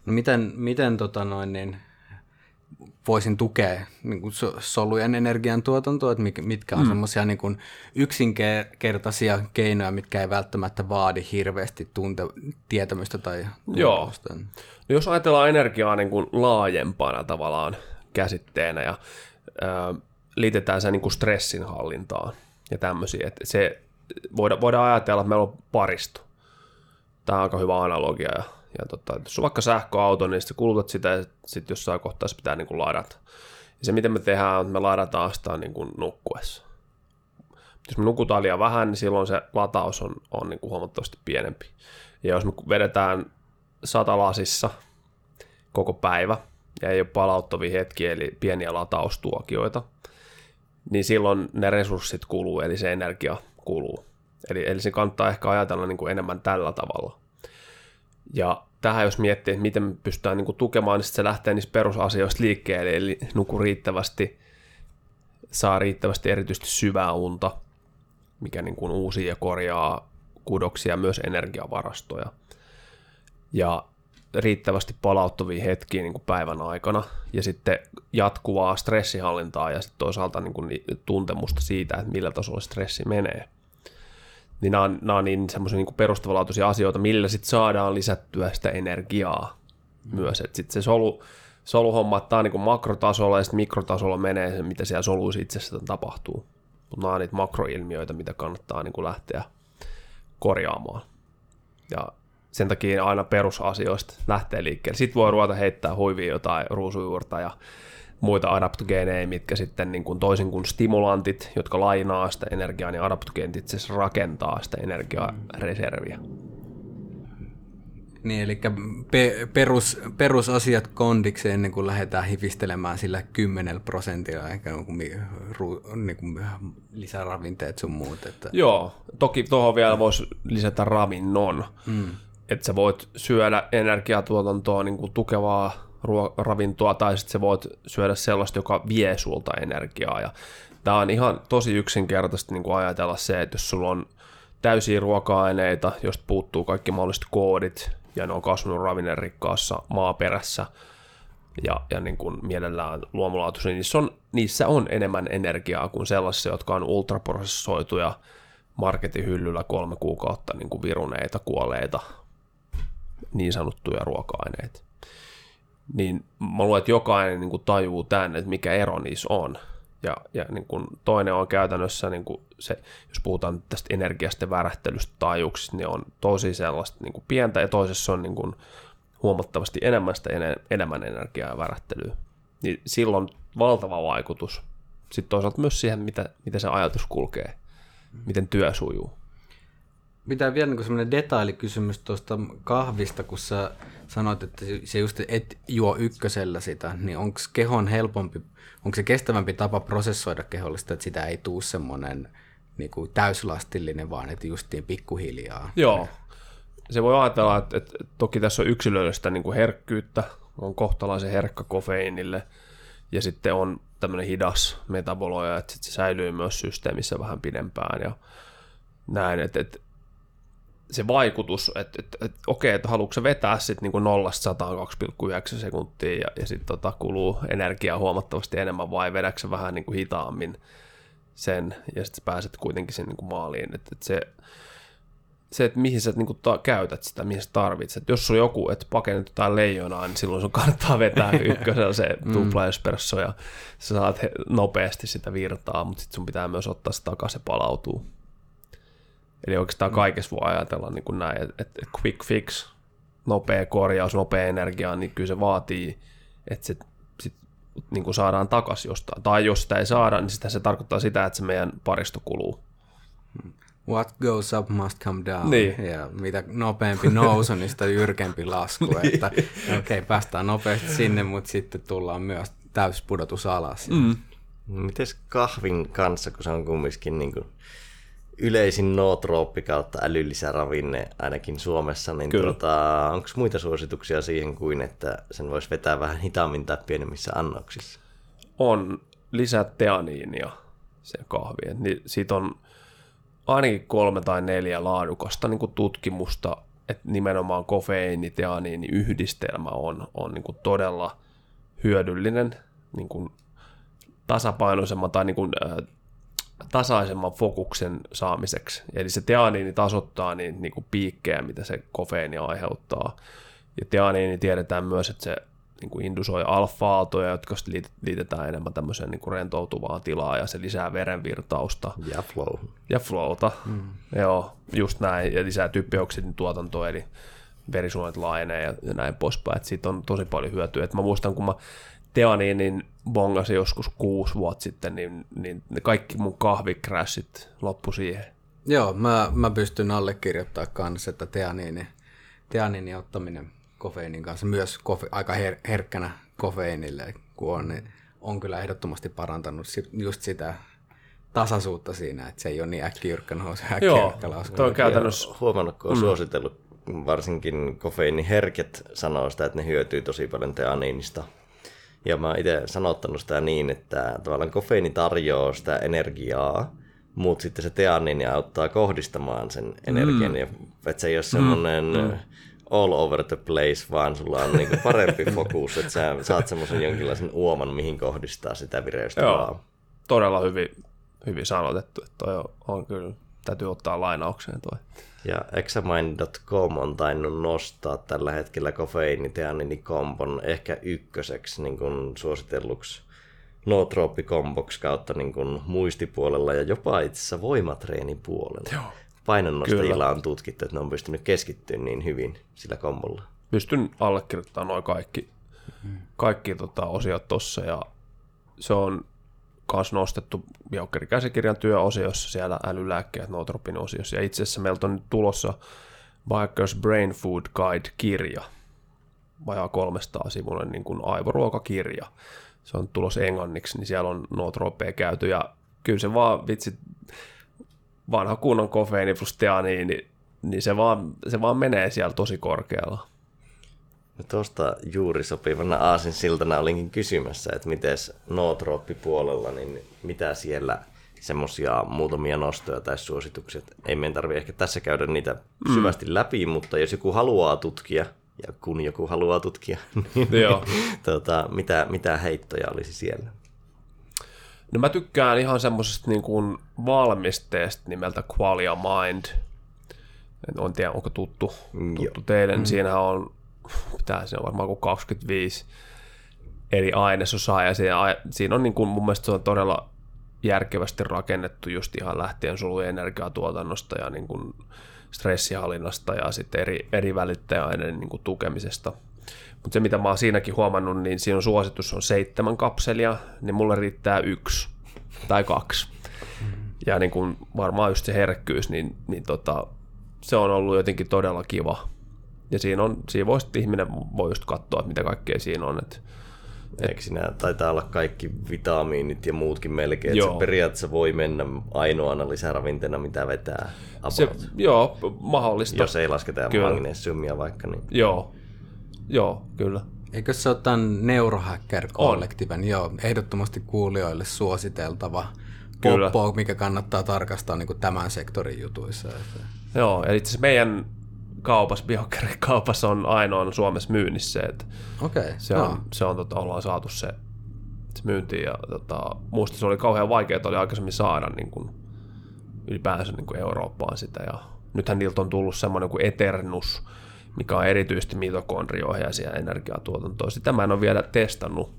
No miten, miten tota noin, niin, voisin tukea niin kuin solujen energiantuotantoa, että mitkä on mm. semmoisia niin kuin yksinkertaisia keinoja, mitkä ei välttämättä vaadi hirveästi tunte, tietämystä tai Joo. No jos ajatellaan energiaa niin kuin laajempana tavallaan käsitteenä ja ää, liitetään se niin kuin stressinhallintaan ja tämmöisiä, että se voidaan, voidaan ajatella, että meillä on paristo. Tämä on aika hyvä analogia ja ja tota, jos on vaikka sähköauto, niin sitten kulutat sitä ja sitten jossain kohtaa se pitää niin kuin ladata. Ja se, miten me tehdään, on, että me ladataan sitä niin kuin nukkuessa. Jos me nukutaan liian vähän, niin silloin se lataus on, on niin kuin huomattavasti pienempi. Ja jos me vedetään satalasissa koko päivä ja ei ole palauttavia hetkiä, eli pieniä lataustuokioita, niin silloin ne resurssit kuluu, eli se energia kuluu. Eli, eli se kannattaa ehkä ajatella niin kuin enemmän tällä tavalla. Ja tähän jos miettii, että miten me pystytään niin kuin tukemaan, niin se lähtee niistä perusasioista liikkeelle, eli nuku riittävästi, saa riittävästi erityisesti syvää unta, mikä niin kuin uusi ja korjaa kudoksia, myös energiavarastoja. Ja riittävästi palauttavia hetkiä niin kuin päivän aikana ja sitten jatkuvaa stressihallintaa ja sitten toisaalta niin kuin tuntemusta siitä, että millä tasolla stressi menee niin nämä on, nämä on niin semmoisia niin perustavanlaatuisia asioita, millä sitten saadaan lisättyä sitä energiaa myös. Että sitten se solu, soluhomma, tämä on niin makrotasolla ja sitten mikrotasolla menee se, mitä siellä soluissa itsessään tapahtuu. Mutta nämä on niitä makroilmiöitä, mitä kannattaa niin kuin lähteä korjaamaan. Ja sen takia aina perusasioista lähtee liikkeelle. Sitten voi ruveta heittää huivia jotain ruusujuurta ja muita adaptogeeneja, mitkä sitten niin kuin toisin kuin stimulantit, jotka lainaa sitä energiaa, niin adaptogeenit itse asiassa rakentaa sitä energiareserviä. Niin, eli pe- perus, perusasiat kondiksi ennen kuin lähdetään hivistelemään sillä 10 prosentilla, eikä niin ru, niin kuin lisäravinteet sun muut. Että... Joo, toki tuohon vielä voisi lisätä ravinnon, mm. Että sä voit syödä energiatuotantoa niin kuin tukevaa ravintoa tai sitten sä voit syödä sellaista, joka vie sulta energiaa. Ja tämä on ihan tosi yksinkertaisesti niin kuin ajatella se, että jos sulla on täysiä ruoka-aineita, josta puuttuu kaikki mahdolliset koodit, ja ne on kasvanut ravinnerikkaassa maaperässä, ja, ja niin kuin mielellään luomulaatuisia, niin niissä on, niissä on enemmän energiaa kuin sellaisissa, jotka on ultraprosessoituja marketin hyllyllä kolme kuukautta niin kuin viruneita, kuolleita, niin sanottuja ruoka-aineita niin mä luulen, että jokainen niin kuin tajuu tämän, että mikä ero niissä on. Ja, ja niin kuin toinen on käytännössä, niin kuin se, jos puhutaan tästä energiasta ja värähtelystä taajuuksista, niin on tosi sellaista niin kuin pientä, ja toisessa on niin kuin huomattavasti enemmän sitä enemmän energiaa ja värähtelyä. Niin silloin valtava vaikutus. Sitten toisaalta myös siihen, mitä, miten se ajatus kulkee, miten työ sujuu. Mitä vielä niin semmoinen detailikysymys tuosta kahvista, kun sä sanoit, että se just et juo ykkösellä sitä, niin onko kehon helpompi, onko se kestävämpi tapa prosessoida kehollista, että sitä ei tuu semmoinen niin täyslastillinen, vaan että justiin pikkuhiljaa. Joo. Se voi ajatella, että, että toki tässä on yksilöllistä niin kuin herkkyyttä, on kohtalaisen herkkä kofeiinille, ja sitten on tämmöinen hidas metaboloja, että se säilyy myös systeemissä vähän pidempään ja näin, että, että se vaikutus, että, että, että okei, että haluatko vetää sitten niin 0 2,9 sekuntia ja, ja sitten tota, kuluu energiaa huomattavasti enemmän vai vedätkö vähän niin kuin hitaammin sen ja sitten pääset kuitenkin sen niin kuin maaliin. Että, että se, se, että mihin sä niin kuin ta- käytät sitä, mihin sä tarvitset. Et jos on joku, että pakennut jotain leijonaa, niin silloin sun kannattaa vetää ykkösellä se mm. tupla espresso ja sä saat nopeasti sitä virtaa, mutta sitten sun pitää myös ottaa se takaisin palautuu. Eli oikeastaan mm. kaikessa voi ajatella niin kuin näin, että, että quick fix, nopea korjaus, nopea energia, niin kyllä se vaatii, että se sit, niin kuin saadaan takaisin jostain. Tai jos sitä ei saada, niin sitä se tarkoittaa sitä, että se meidän paristo kuluu. What goes up must come down. Niin. Ja mitä nopeampi nousu, niin sitä jyrkempi lasku. niin. Että okei, okay, päästään nopeasti sinne, mutta sitten tullaan myös täyspudotus alas. Mm. Miten kahvin kanssa, kun se on kumminkin niin kuin yleisin nootrooppi kautta ravinne ainakin Suomessa, niin tota, onko muita suosituksia siihen kuin, että sen voisi vetää vähän hitaammin tai pienemmissä annoksissa? On lisää teaniinia se kahvi. Niin siitä on ainakin kolme tai neljä laadukasta niin tutkimusta, että nimenomaan kofeiini, teaniini yhdistelmä on, on niin todella hyödyllinen niin kuin tasapainoisemman tai niin kuin, äh, tasaisemman fokuksen saamiseksi. Eli se teaniini tasoittaa niin, niin kuin piikkejä, mitä se kofeiini aiheuttaa. Ja teaniini tiedetään myös, että se niin kuin indusoi alfa-aaltoja, jotka liitetään enemmän tämmöiseen niin kuin rentoutuvaan tilaan, ja se lisää verenvirtausta. Ja flow. Ja flowta, mm. joo, just näin, ja lisää typpioksidin tuotantoa, eli verisuonet laajenee ja, ja näin poispäin, että siitä on tosi paljon hyötyä. Et mä muistan, kun mä Teaniinin bongasin joskus kuusi vuotta sitten, niin, niin ne kaikki mun kahvikrassit loppu siihen. Joo, mä, mä pystyn allekirjoittamaan kanssa, että teaniini, teaniini ottaminen kofeiinin kanssa myös kofe, aika her, herkkänä kofeiinille, kun on, niin on kyllä ehdottomasti parantanut just sitä tasaisuutta siinä, että se ei ole niin äkkijyrkkä nousu, äkkijyrkkä lasku. Joo, käytännössä... Huomannut, kun on mm. suositellut, varsinkin kofeiiniherket sanoo sitä, että ne hyötyy tosi paljon teaniinista. Ja mä oon itse sanottanut sitä niin, että tavallaan kofeiini tarjoaa sitä energiaa, mutta sitten se teaniini auttaa kohdistamaan sen energian. Mm. Ja, että se ei ole semmoinen... Mm. All over the place, vaan sulla on niinku parempi fokus, että sä saat semmoisen jonkinlaisen uoman, mihin kohdistaa sitä vireystä Joo, todella hyvin, hyvin sanotettu, että toi on, on kyllä, täytyy ottaa lainaukseen toi. Ja examine.com on tainnut nostaa tällä hetkellä kofeiiniteanini-kompon ehkä ykköseksi niin kuin suositelluksi nootrooppikomboksi kautta niin kuin muistipuolella ja jopa itse asiassa voimatreenin puolella. Joo painonnostajilla on tutkittu, että ne on pystynyt keskittymään niin hyvin sillä kombolla. Pystyn allekirjoittamaan noin kaikki, kaikki tota, osiot tuossa ja se on myös nostettu Biokerin käsikirjan työosiossa, siellä älylääkkeet Notropin osiossa. Ja itse asiassa meiltä on nyt tulossa Bikers Brain Food Guide-kirja, vajaa 300 sivuinen niin kuin aivoruokakirja. Se on tulos englanniksi, niin siellä on nootropea käyty ja kyllä se vaan vitsi vanha kunnon kofeiini plus teaniini, niin, niin se, vaan, se vaan menee siellä tosi korkealla. No tuosta juuri sopivana aasin siltana olinkin kysymässä, että miten nootrooppipuolella, niin mitä siellä semmoisia muutamia nostoja tai suosituksia. Ei meidän tarvitse ehkä tässä käydä niitä mm. syvästi läpi, mutta jos joku haluaa tutkia, ja kun joku haluaa tutkia, niin Joo. tota, mitä, mitä heittoja olisi siellä? No mä tykkään ihan semmoisesta niin kuin valmisteesta nimeltä Qualia Mind. En on tiedä, onko tuttu, tuttu teille. Mm. Siinähän on, pitää siinä on varmaan kuin 25 eri ainesosaa ja siinä, siinä on niin kuin, mun mielestä se on todella järkevästi rakennettu just ihan lähtien solujen energiatuotannosta ja niin kuin stressihallinnasta ja sitten eri, eri välittäjäaineiden niin kuin tukemisesta – mutta se, mitä mä oon siinäkin huomannut, niin siinä on suositus on seitsemän kapselia, niin mulle riittää yksi tai kaksi. Ja niin kun varmaan just se herkkyys, niin, niin tota, se on ollut jotenkin todella kiva. Ja siinä, on, siinä voi ihminen voi just katsoa, että mitä kaikkea siinä on. Että, Eikö siinä taitaa olla kaikki vitamiinit ja muutkin melkein, että se periaatteessa voi mennä ainoana lisäravinteena, mitä vetää Se, joo, mahdollista. Jos ei lasketa magnesiumia vaikka. Niin. Joo, Joo, kyllä. Eikö se ole tämän Neurohacker-kollektiiven, joo, ehdottomasti kuulijoille suositeltava Kyllä. poppo, mikä kannattaa tarkastaa niin kuin tämän sektorin jutuissa. Joo, ja itse meidän kaupassa, on ainoa Suomessa myynnissä, että okay, se on, no. se on tota, ollaan saatu se, se myyntiin ja tota, muista se oli kauhean vaikeaa, oli aikaisemmin saada niin kuin, ylipäänsä niin kuin Eurooppaan sitä ja nythän niiltä on tullut semmoinen kuin Eternus, mikä on erityisesti mitokondriohjaisia energiatuotantoa. Sitä mä en ole vielä testannut.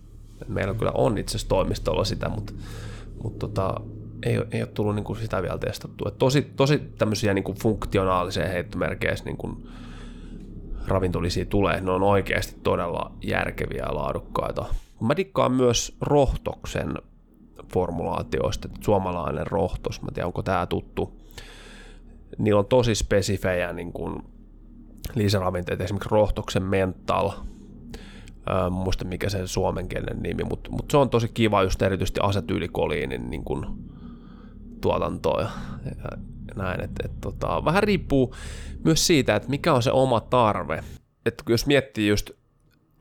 Meillä kyllä on itse asiassa toimistolla sitä, mutta, mutta tota, ei, ei ole tullut niin kuin sitä vielä testattua. tosi, tosi tämmöisiä niin kuin funktionaalisia heittomerkeissä niin kuin ravintolisia tulee. Ne on oikeasti todella järkeviä ja laadukkaita. Mä dikkaan myös rohtoksen formulaatioista, suomalainen rohtos, mä tiedän onko tämä tuttu. Niillä on tosi spesifejä niin kuin lisäravinteita, esimerkiksi rohtoksen mental, Öö, muista mikä se suomenkielinen nimi, mutta mut se on tosi kiva just erityisesti asetyykoliinin niin kun, tuotantoa ja, ja näin. Et, et, tota, vähän riippuu myös siitä, että mikä on se oma tarve. Et jos miettii just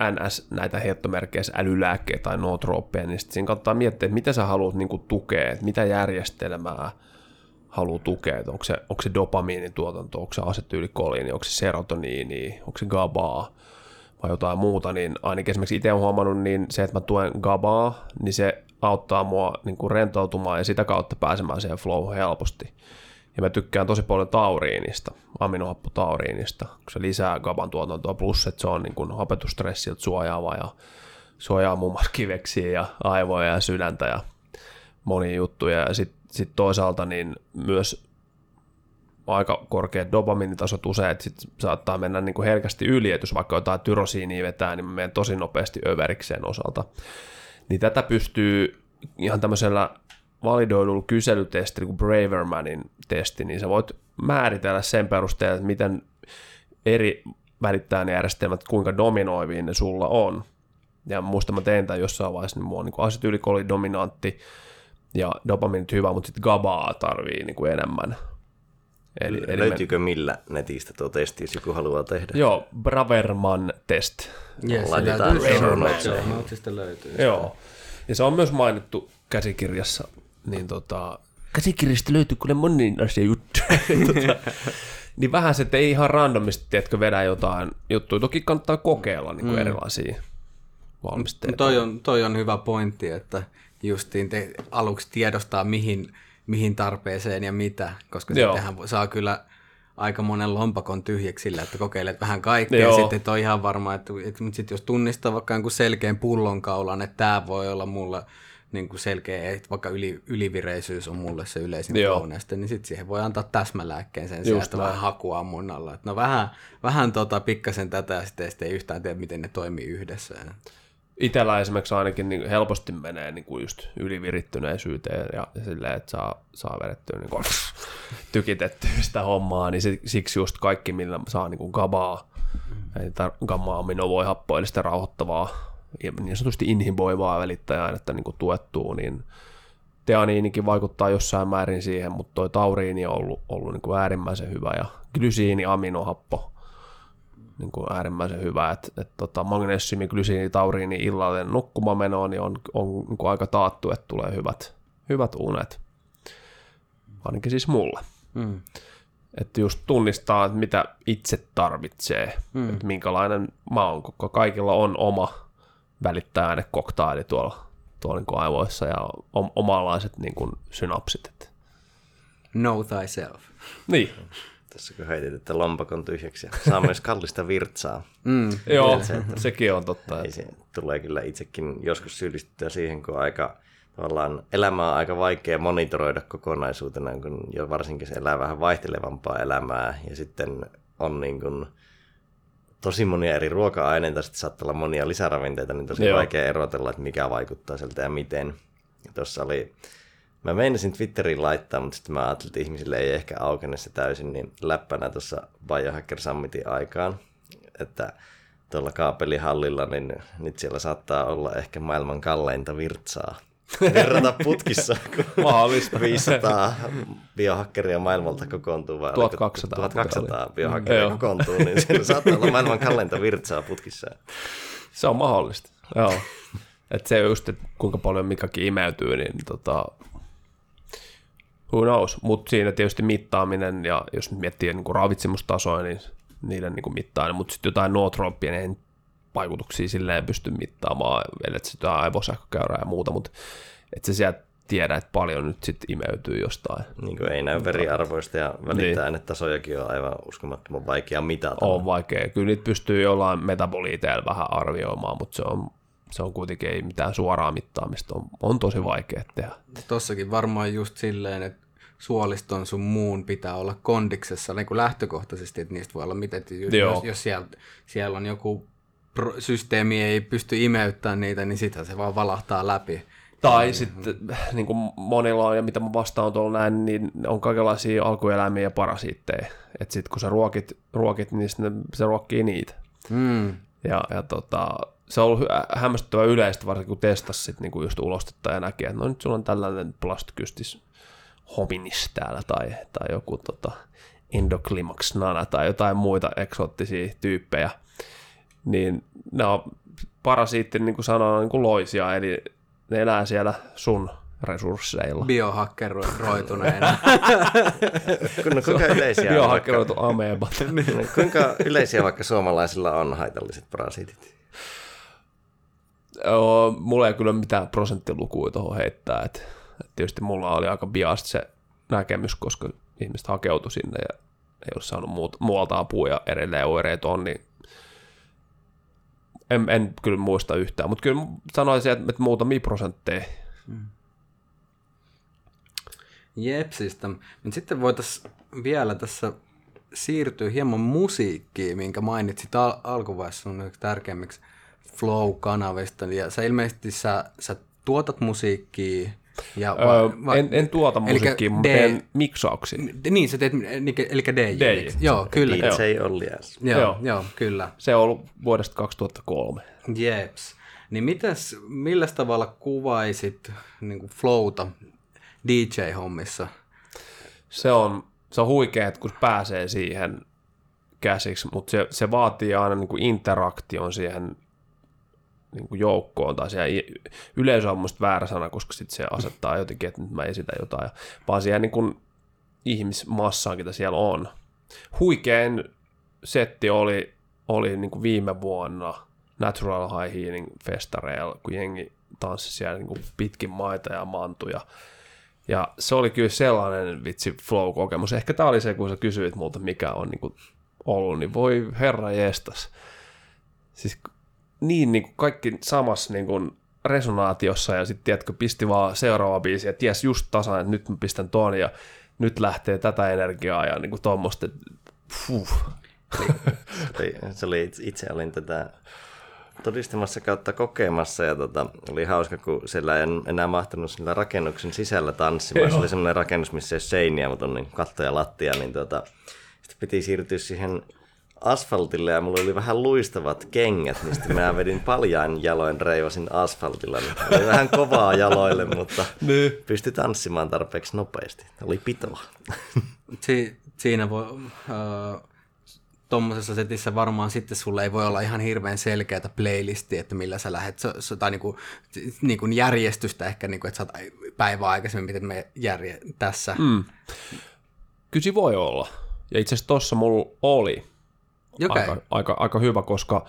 NS näitä heittomerkeissä älylääkkeitä tai nootrooppeja, niin siinä kannattaa miettiä, että mitä sä haluat niin kuin, tukea, että mitä järjestelmää haluaa tukea, että onko se, onko se dopamiinituotanto, onko se asetyykoliini, onko se serotoniini, onko se GABAa, vai jotain muuta, niin ainakin esimerkiksi itse olen huomannut, niin se, että mä tuen GABAa, niin se auttaa mua niin kuin rentoutumaan ja sitä kautta pääsemään siihen flow helposti. Ja mä tykkään tosi paljon tauriinista, aminohappotauriinista, kun se lisää GABAn tuotantoa, plus että se on niin kuin hapetustressiltä suojaava ja suojaa muun muassa kiveksiä ja aivoja ja sydäntä ja monia juttuja. Ja sitten sit toisaalta niin myös aika korkeat dopaminitasot usein, että sit saattaa mennä niin kuin herkästi yli, että jos vaikka jotain tyrosiinia vetää, niin mä menen tosi nopeasti överikseen osalta. Niin tätä pystyy ihan tämmöisellä validoidulla kyselytestillä kuin Bravermanin testi, niin sä voit määritellä sen perusteella, että miten eri välittäjänjärjestelmät, kuinka dominoiviin ne sulla on. Ja muista mä tein tämän jossain vaiheessa, niin mulla on niin asetylikoli dominantti ja dopaminit hyvä, mutta sitten GABAa tarvii niin kuin enemmän. Eli, eli Löytyykö me... millä netistä tuo testi, jos joku haluaa tehdä? Joo, Braverman test. Yes, Laitetaan Braverman. löytyy. Joo, ja se on myös mainittu käsikirjassa. Niin tota, käsikirjasta löytyy kyllä monin asia juttu. tota, niin vähän se, että ei ihan randomisti, tiedätkö, vedä jotain juttuja. Toki kannattaa kokeilla niin kuin mm. erilaisia valmisteita. Toi on, toi on hyvä pointti, että justiin te aluksi tiedostaa, mihin, mihin tarpeeseen ja mitä, koska sittenhän saa kyllä aika monen lompakon tyhjäksi sillä, että kokeilet vähän kaikkea Joo. ja sitten et on ihan varma, että, että sit jos tunnistaa vaikka jonkun selkeän pullonkaulan, että tämä voi olla mulla niin kuin selkeä, että vaikka yli, ylivireisyys on mulle se yleisin flowneste, niin sitten siihen voi antaa täsmälääkkeen sen sijaan, että vähän hakua mun alla. Että no vähän, vähän tota, pikkasen tätä ja sitten ei yhtään tiedä, miten ne toimii yhdessä. Itellä esimerkiksi ainakin niin helposti menee niin kuin just ylivirittyneisyyteen ja, ja silleen, että saa, saa vedettyä niin kuin, tykitettyä sitä hommaa, niin siksi just kaikki, millä saa niin kuin gabaa, mm. eli gamma-aminovoihappoa, eli sitä rauhoittavaa niin sanotusti inhiboivaa välittäjäainetta niin kuin tuettua, niin teaniinikin vaikuttaa jossain määrin siihen, mutta toi tauriini on ollut, ollut niin kuin äärimmäisen hyvä ja glysiini, aminohappo niin kuin äärimmäisen hyvä, että et, tota, magnesiumi, glysiini, tauriini illalle nukkumamenoon niin on, on niin kuin aika taattu, että tulee hyvät, hyvät unet. Ainakin siis mulle. Mm. Että just tunnistaa, että mitä itse tarvitsee, mm. että minkälainen mä oon, koska kaikilla on oma välittää koktaili tuolla, tuolla niin kuin aivoissa ja omanlaiset niin kuin synapsit. Know thyself. Niin. Tässä kun heitit, että lompakon tyhjäksi ja saa myös kallista virtsaa. Mm, joo, se, että sekin on totta. Ei, se tulee kyllä itsekin joskus syyllistyä siihen, kun aika tavallaan elämä on aika vaikea monitoroida kokonaisuutena, kun jo varsinkin se elää vähän vaihtelevampaa elämää ja sitten on niin kuin tosi monia eri ruoka-aineita, sitten saattaa olla monia lisäravinteita, niin tosi Joo. vaikea erotella, että mikä vaikuttaa sieltä ja miten. Ja tuossa oli, mä meinasin Twitteriin laittaa, mutta sitten mä ajattelin, että ihmisille ei ehkä aukene se täysin, niin läppänä tuossa Biohacker Summitin aikaan, että tuolla kaapelihallilla, niin nyt siellä saattaa olla ehkä maailman kalleinta virtsaa verrata putkissa, kun Mahdollista. 500 biohakkeria maailmalta kokoontuu. Vai 1200. 1200 biohakkeria kokoontuu, niin siellä saattaa olla maailman kalleinta virtsaa putkissa. Se on mahdollista, joo. Et se just, että kuinka paljon mikäkin imeytyy, niin tota, who knows. Mutta siinä tietysti mittaaminen, ja jos miettii niin ravitsemustasoja, niin niiden niin mittaaminen, mutta sitten jotain nootrooppia, niin vaikutuksia silleen pysty mittaamaan, ellei sitä aivosähkökäyrää ja muuta, mutta et se sieltä tiedä, että paljon nyt sitten imeytyy jostain. Niin kuin ei näy veriarvoista ja välittää niin. tasojakin on aivan uskomattoman vaikea mitata. On vaikea. Kyllä niitä pystyy jollain metaboliiteilla vähän arvioimaan, mutta se on, se on kuitenkin ei mitään suoraa mittaamista. On, on tosi vaikea tehdä. Tossakin varmaan just silleen, että suoliston sun muun pitää olla kondiksessa niin kuin lähtökohtaisesti, että niistä voi olla miten, jos, jos siellä, siellä on joku systeemi ei pysty imeyttämään niitä, niin sitä se vaan valahtaa läpi. Tai sitten niin kuin monilla on, ja mitä mä vastaan tuolla näin, niin on kaikenlaisia alkueläimiä ja parasiitteja. Että sitten kun sä ruokit, ruokit niin se ruokkii niitä. Mm. Ja, ja tota, se on ollut hämmästyttävä yleistä, varsinkin kun testasi sit niinku just ulostetta ja näki, että no nyt sulla on tällainen plastkystis hominis täällä tai, tai joku tota, endoclimax nana tai jotain muita eksoottisia tyyppejä – niin ne on parasiitti, niin kuin sanoin, niin kuin loisia, eli ne elää siellä sun resursseilla. Biohakkeroituneena. No, kuinka yleisiä, vaikka, Biohakkeroitu ameebat. kuinka yleisiä vaikka suomalaisilla on haitalliset parasiitit? Joo, mulla ei kyllä mitään prosenttilukuja tuohon heittää. Et, et tietysti mulla oli aika biast se näkemys, koska ihmiset hakeutui sinne ja ei ole saanut muut, muualta apua ja edelleen oireet on, niin en, en kyllä muista yhtään, mutta kyllä sanoisin, että, muutamia prosentteja. Jepsistä. Mutta sitten voitaisiin vielä tässä siirtyä hieman musiikkiin, minkä mainitsit al- alkuvaiheessa sun tärkeimmiksi Flow-kanavista. Ja sä ilmeisesti sä, sä tuotat musiikkia. Ja Öö, va- en, en tuota musiikkia, mutta teen miksauksia. Niin, sä teet, eli, DJ. DJ. Joo, kyllä. DJ Olli S. Joo, Joo. joo, kyllä. Se on ollut vuodesta 2003. Jeps. Niin mitäs, millä tavalla kuvaisit niin kuin flowta DJ-hommissa? Se on, se on huikea, että kun pääsee siihen käsiksi, mutta se, se vaatii aina niin kuin interaktion siihen niin kuin joukkoon, tai i- yleisö on musta väärä sana, koska sit se asettaa jotenkin, että nyt mä esitän jotain, vaan siihen niin kuin ihmismassaan, mitä siellä on. Huikein setti oli, oli niin kuin viime vuonna Natural High Healing festareilla, kun jengi tanssi siellä niin kuin pitkin maita ja mantuja. Ja se oli kyllä sellainen vitsi flow-kokemus. Ehkä tämä oli se, kun sä kysyit multa, mikä on niin kuin ollut, niin voi herra jestas. Siis niin, niin kuin kaikki samassa niin kuin resonaatiossa ja sitten tiedätkö, pisti vaan seuraava biisi ja ties just tasan, että nyt mä pistän ton ja nyt lähtee tätä energiaa ja niin kuin tuommoista, fuh. Oli- Se oli, itse- itse olin tätä todistamassa kautta kokemassa ja tota, oli hauska, kun siellä en enää mahtunut sillä rakennuksen sisällä tanssimaan. Se oli semmoinen rakennus, missä ei ole seiniä, mutta on niin katto ja lattia, niin tota, sitten piti siirtyä siihen asfaltille ja mulla oli vähän luistavat kengät, niin sitten mä vedin paljain jaloin reivasin asfaltilla. Niin oli vähän kovaa jaloille, mutta pystyi tanssimaan tarpeeksi nopeasti. Oli pitoa. Si- siinä voi, äh, tuommoisessa setissä varmaan sitten sulle ei voi olla ihan hirveän selkeätä playlistia, että millä sä lähdet, so, so, tai niinku, niinku järjestystä ehkä, niinku, että sä päivää aikaisemmin, miten me järje tässä. Mm. Kyllä se voi olla. Ja itse asiassa tossa mulla oli Okay. aika, aika, aika hyvä, koska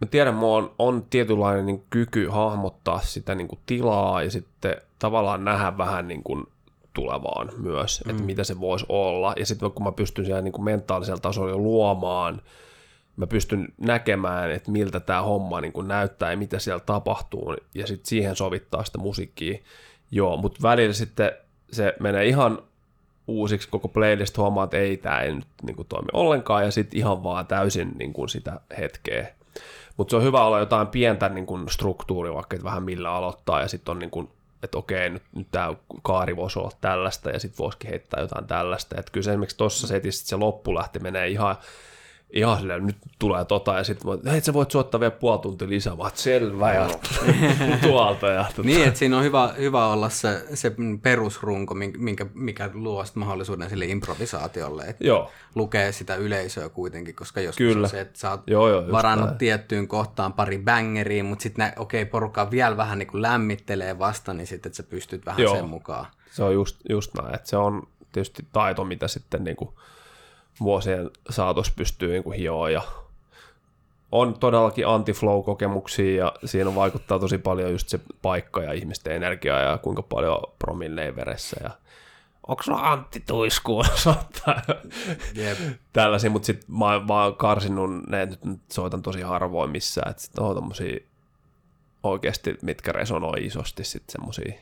mä tiedän, mulla on, on tietynlainen niin kyky hahmottaa sitä niin kuin tilaa ja sitten tavallaan nähdä vähän niin kuin tulevaan myös, mm. että mitä se voisi olla. Ja sitten kun mä pystyn siellä niin kuin mentaalisella tasolla luomaan, mä pystyn näkemään, että miltä tämä homma niin kuin näyttää ja mitä siellä tapahtuu, ja sitten siihen sovittaa sitä musiikkia. Joo, mutta välillä sitten se menee ihan uusiksi koko playlist, huomaa, että ei, tämä ei nyt niin kuin, toimi ollenkaan, ja sitten ihan vaan täysin niin kuin, sitä hetkeä. Mutta se on hyvä olla jotain pientä niin kuin, struktuuria, vaikka että vähän millä aloittaa, ja sitten on niin kuin, että okei, nyt, nyt tämä kaari voisi olla tällaista, ja sitten voisikin heittää jotain tällaista. Että kyllä se esimerkiksi tuossa setissä se loppu lähti menee ihan, ihan silleen, nyt tulee tota, ja sitten voit, hei, sä voit soittaa vielä puoli tuntia lisää, vaan selvä, ja tuolta. Ja, tota. Niin, että siinä on hyvä, hyvä olla se, se perusrunko, minkä, mikä luo mahdollisuuden sille improvisaatiolle, että Joo, lukee sitä yleisöä kuitenkin, koska joskus Kyllä. se, että sä oot Joo, joo, varannut näin. tiettyyn kohtaan pari bangeriin, mutta sitten okei, okay, porukka vielä vähän niin kuin lämmittelee vasta, niin sitten sä pystyt vähän Joo. sen mukaan. se on just, just näin, että se on tietysti taito, mitä sitten niin kuin vuosien saatossa pystyy niin hioa ja on todellakin anti-flow-kokemuksia ja siinä vaikuttaa tosi paljon just se paikka ja ihmisten energia ja kuinka paljon promilleen veressä ja onko sulla Antti Tuiskuu soittaa Jep. tällaisia, mutta sitten mä, oon- oon karsinut ne, nyt nyt soitan tosi harvoin missään, että sitten on tommosia oikeasti, mitkä resonoi isosti sitten semmosia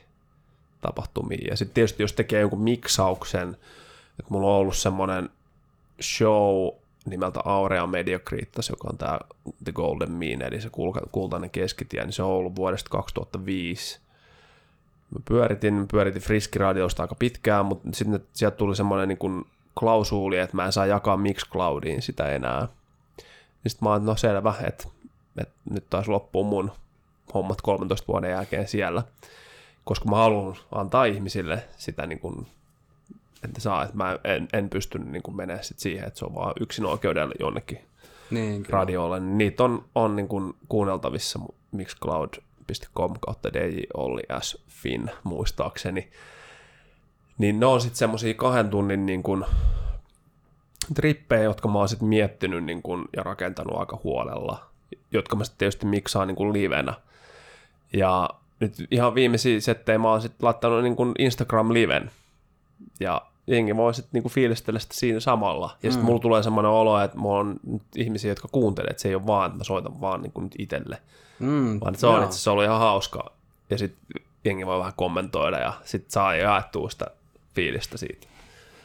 tapahtumia. Ja sitten tietysti jos tekee jonkun miksauksen, että mulla on ollut semmoinen show nimeltä Aurea Mediocritas, joka on tämä The Golden Mean, eli se kultainen keskitie, niin se on ollut vuodesta 2005. Mä pyöritin, mä pyöritin Friskiradiosta aika pitkään, mutta sitten sieltä tuli semmoinen niin klausuuli, että mä en saa jakaa Mixcloudiin sitä enää. Niin sitten mä oon, no selvä, että, että nyt taas loppuu mun hommat 13 vuoden jälkeen siellä, koska mä haluan antaa ihmisille sitä niin kuin, että saa, että mä en, en pysty niin kuin menemään sit siihen, että se on vaan yksin oikeudella jonnekin Niin, kyllä. radiolle, niin niitä on, on niin kuin kuunneltavissa Mixcloud facebook.com kautta DJ Olli S. Fin muistaakseni. Niin ne on sitten semmosia kahden tunnin niin kun, trippejä, jotka mä oon sitten miettinyt niin kun, ja rakentanut aika huolella, jotka mä sitten tietysti miksaan niin kun livenä. Ja nyt ihan viimeisiä settejä mä oon sitten laittanut niin kun Instagram-liven. Ja jengi voi sitten niinku fiilistellä sitä siinä samalla. Ja sitten mm. mulla tulee semmoinen olo, että mulla on nyt ihmisiä, jotka kuuntelee, että se ei ole vaan, että mä soitan vaan niinku nyt itselle. Mm, vaan se on itse asiassa ollut ihan hauska. Ja sitten jengi voi vähän kommentoida ja sitten saa jaettua sitä fiilistä siitä.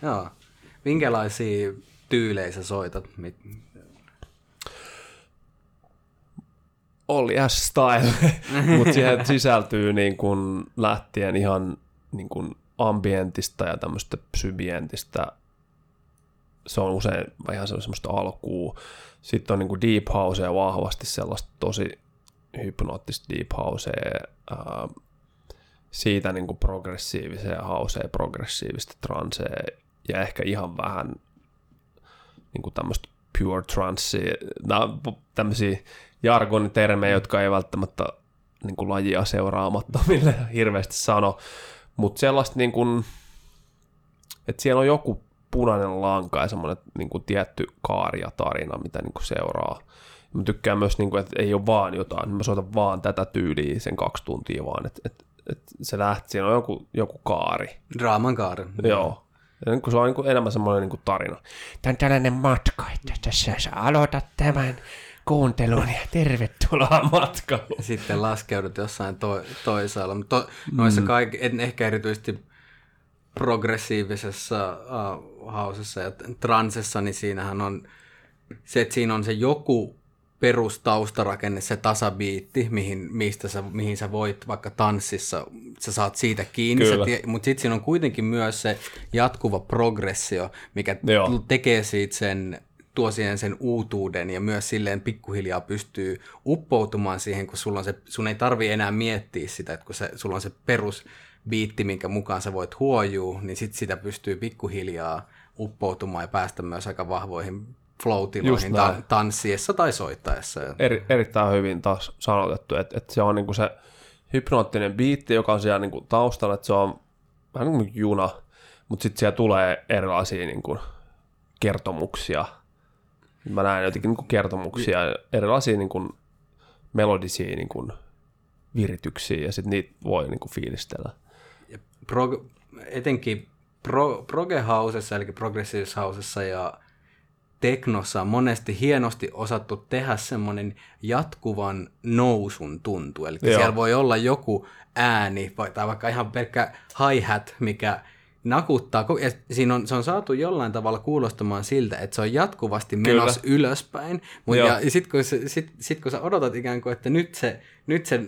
Joo. Minkälaisia tyylejä sä soitat? Oli S-style, mutta siihen sisältyy niin kun lähtien ihan niin kun ambientista ja tämmöistä psybientistä. Se on usein ihan semmoista alkua. Sitten on niin kuin deep housea vahvasti sellaista tosi hypnoottista deep housea. Ää, siitä niin kuin progressiiviseen hauseen, progressiivista transea ja ehkä ihan vähän niin kuin tämmöistä pure transea. Tämmöisiä jargonitermejä, jotka ei välttämättä niin kuin lajia seuraamattomille hirveästi sano, mutta sellaista niin kuin, että siellä on joku punainen lanka ja semmoinen niin kuin tietty kaari ja tarina, mitä niin kuin seuraa. Mä tykkään myös, niin kuin, että ei ole vaan jotain, mä soitan vaan tätä tyyliä sen kaksi tuntia vaan, että, että, että se lähti, siinä on joku, joku kaari. Draaman kaari. Joo. Ja niin kuin se on niin kuin enemmän semmoinen niin kuin tarina. Tämä on tällainen matka, että tässä sä aloitat tämän kuunteluun ja tervetuloa matkalle. Sitten laskeudut jossain to- toisaalla. Mutta to- noissa mm. kaikki, en ehkä erityisesti progressiivisessa uh, hausessa ja transessa, niin siinähän on se, että siinä on se joku perustaustarakenne, se tasabiitti, mihin, mistä sä, mihin sä voit vaikka tanssissa, sä saat siitä kiinni, tie, mutta sitten siinä on kuitenkin myös se jatkuva progressio, mikä Joo. tekee siitä sen tuo siihen sen uutuuden ja myös silleen pikkuhiljaa pystyy uppoutumaan siihen, kun sulla on se, sun ei tarvi enää miettiä sitä, että kun se, sulla on se perusbiitti, minkä mukaan sä voit huojua, niin sit sitä pystyy pikkuhiljaa uppoutumaan ja päästä myös aika vahvoihin flow-tiloihin ta- tanssiessa tai soittaessa. Eri, erittäin hyvin taas sanotettu, että, että se on niinku se hypnoottinen biitti, joka on siellä niinku taustalla, että se on vähän niin kuin juna, mutta sitten siellä tulee erilaisia niinku kertomuksia, Mä näen jotenkin niin kuin kertomuksia, erilaisia niin kuin melodisia niin kuin virityksiä ja sitten niitä voi niin kuin fiilistellä. Ja pro, etenkin pro, proge housessa, eli progressiivisessa ja teknossa on monesti hienosti osattu tehdä semmoinen jatkuvan nousun tuntu. Eli Joo. siellä voi olla joku ääni tai vaikka ihan pelkkä hi-hat, mikä nakuttaa. Ja siinä on, se on saatu jollain tavalla kuulostamaan siltä, että se on jatkuvasti menossa Kyllä. ylöspäin. Mut ja, sitten kun, sit, sit, kun sä odotat ikään kuin, että nyt se, nyt se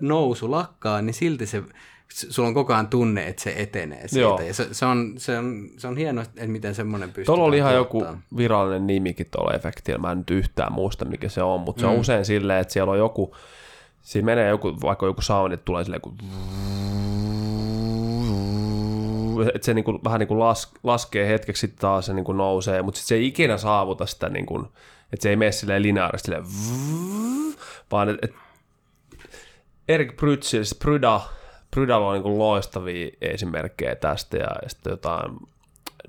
nousu lakkaa, niin silti se, sulla on koko ajan tunne, että se etenee siitä. Joo. Ja se, se, on, se, on, se on hienoa, että miten semmoinen pystyy. Tuolla oli ihan joku virallinen nimikin tuolla efektillä. Mä en nyt yhtään muista, mikä se on, mutta se on mm. usein silleen, että siellä on joku, siinä menee joku, vaikka joku sound, että tulee silleen kuin että se niin kuin, vähän niin kuin las, laskee hetkeksi, sitten taas se niin kuin nousee, mutta sitten se ei ikinä saavuta sitä, niin kuin, että se ei mene silleen lineaarisesti, silleen, vaan että et, Erik siis Pryda, Prydalla on niin kuin loistavia esimerkkejä tästä ja, ja sitten jotain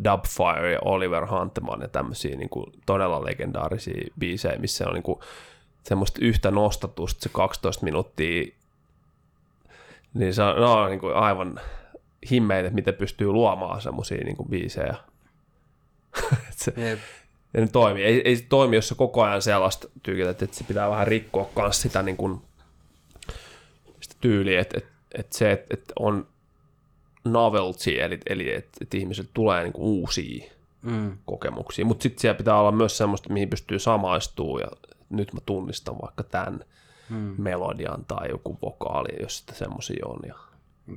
Dubfire ja Oliver Hunteman ja tämmöisiä niin kuin todella legendaarisia biisejä, missä on niin kuin semmoista yhtä nostatusta se 12 minuuttia, niin se on, no, niin kuin aivan himmeitä, että miten pystyy luomaan semmoisia niin biisejä. se, yep. ja ne toimii. Ei, ei toimi, jos se koko ajan sellaista tyykiä, että, että se pitää vähän rikkoa myös sitä, niin kuin, sitä tyyliä, että, että, että se, että, että on novelty, eli, eli että, että ihmiset tulee niin kuin uusia mm. kokemuksia, mutta sitten siellä pitää olla myös semmoista, mihin pystyy samaistumaan, ja nyt mä tunnistan vaikka tämän mm. melodian tai joku vokaali, jos sitä semmoisia on, ja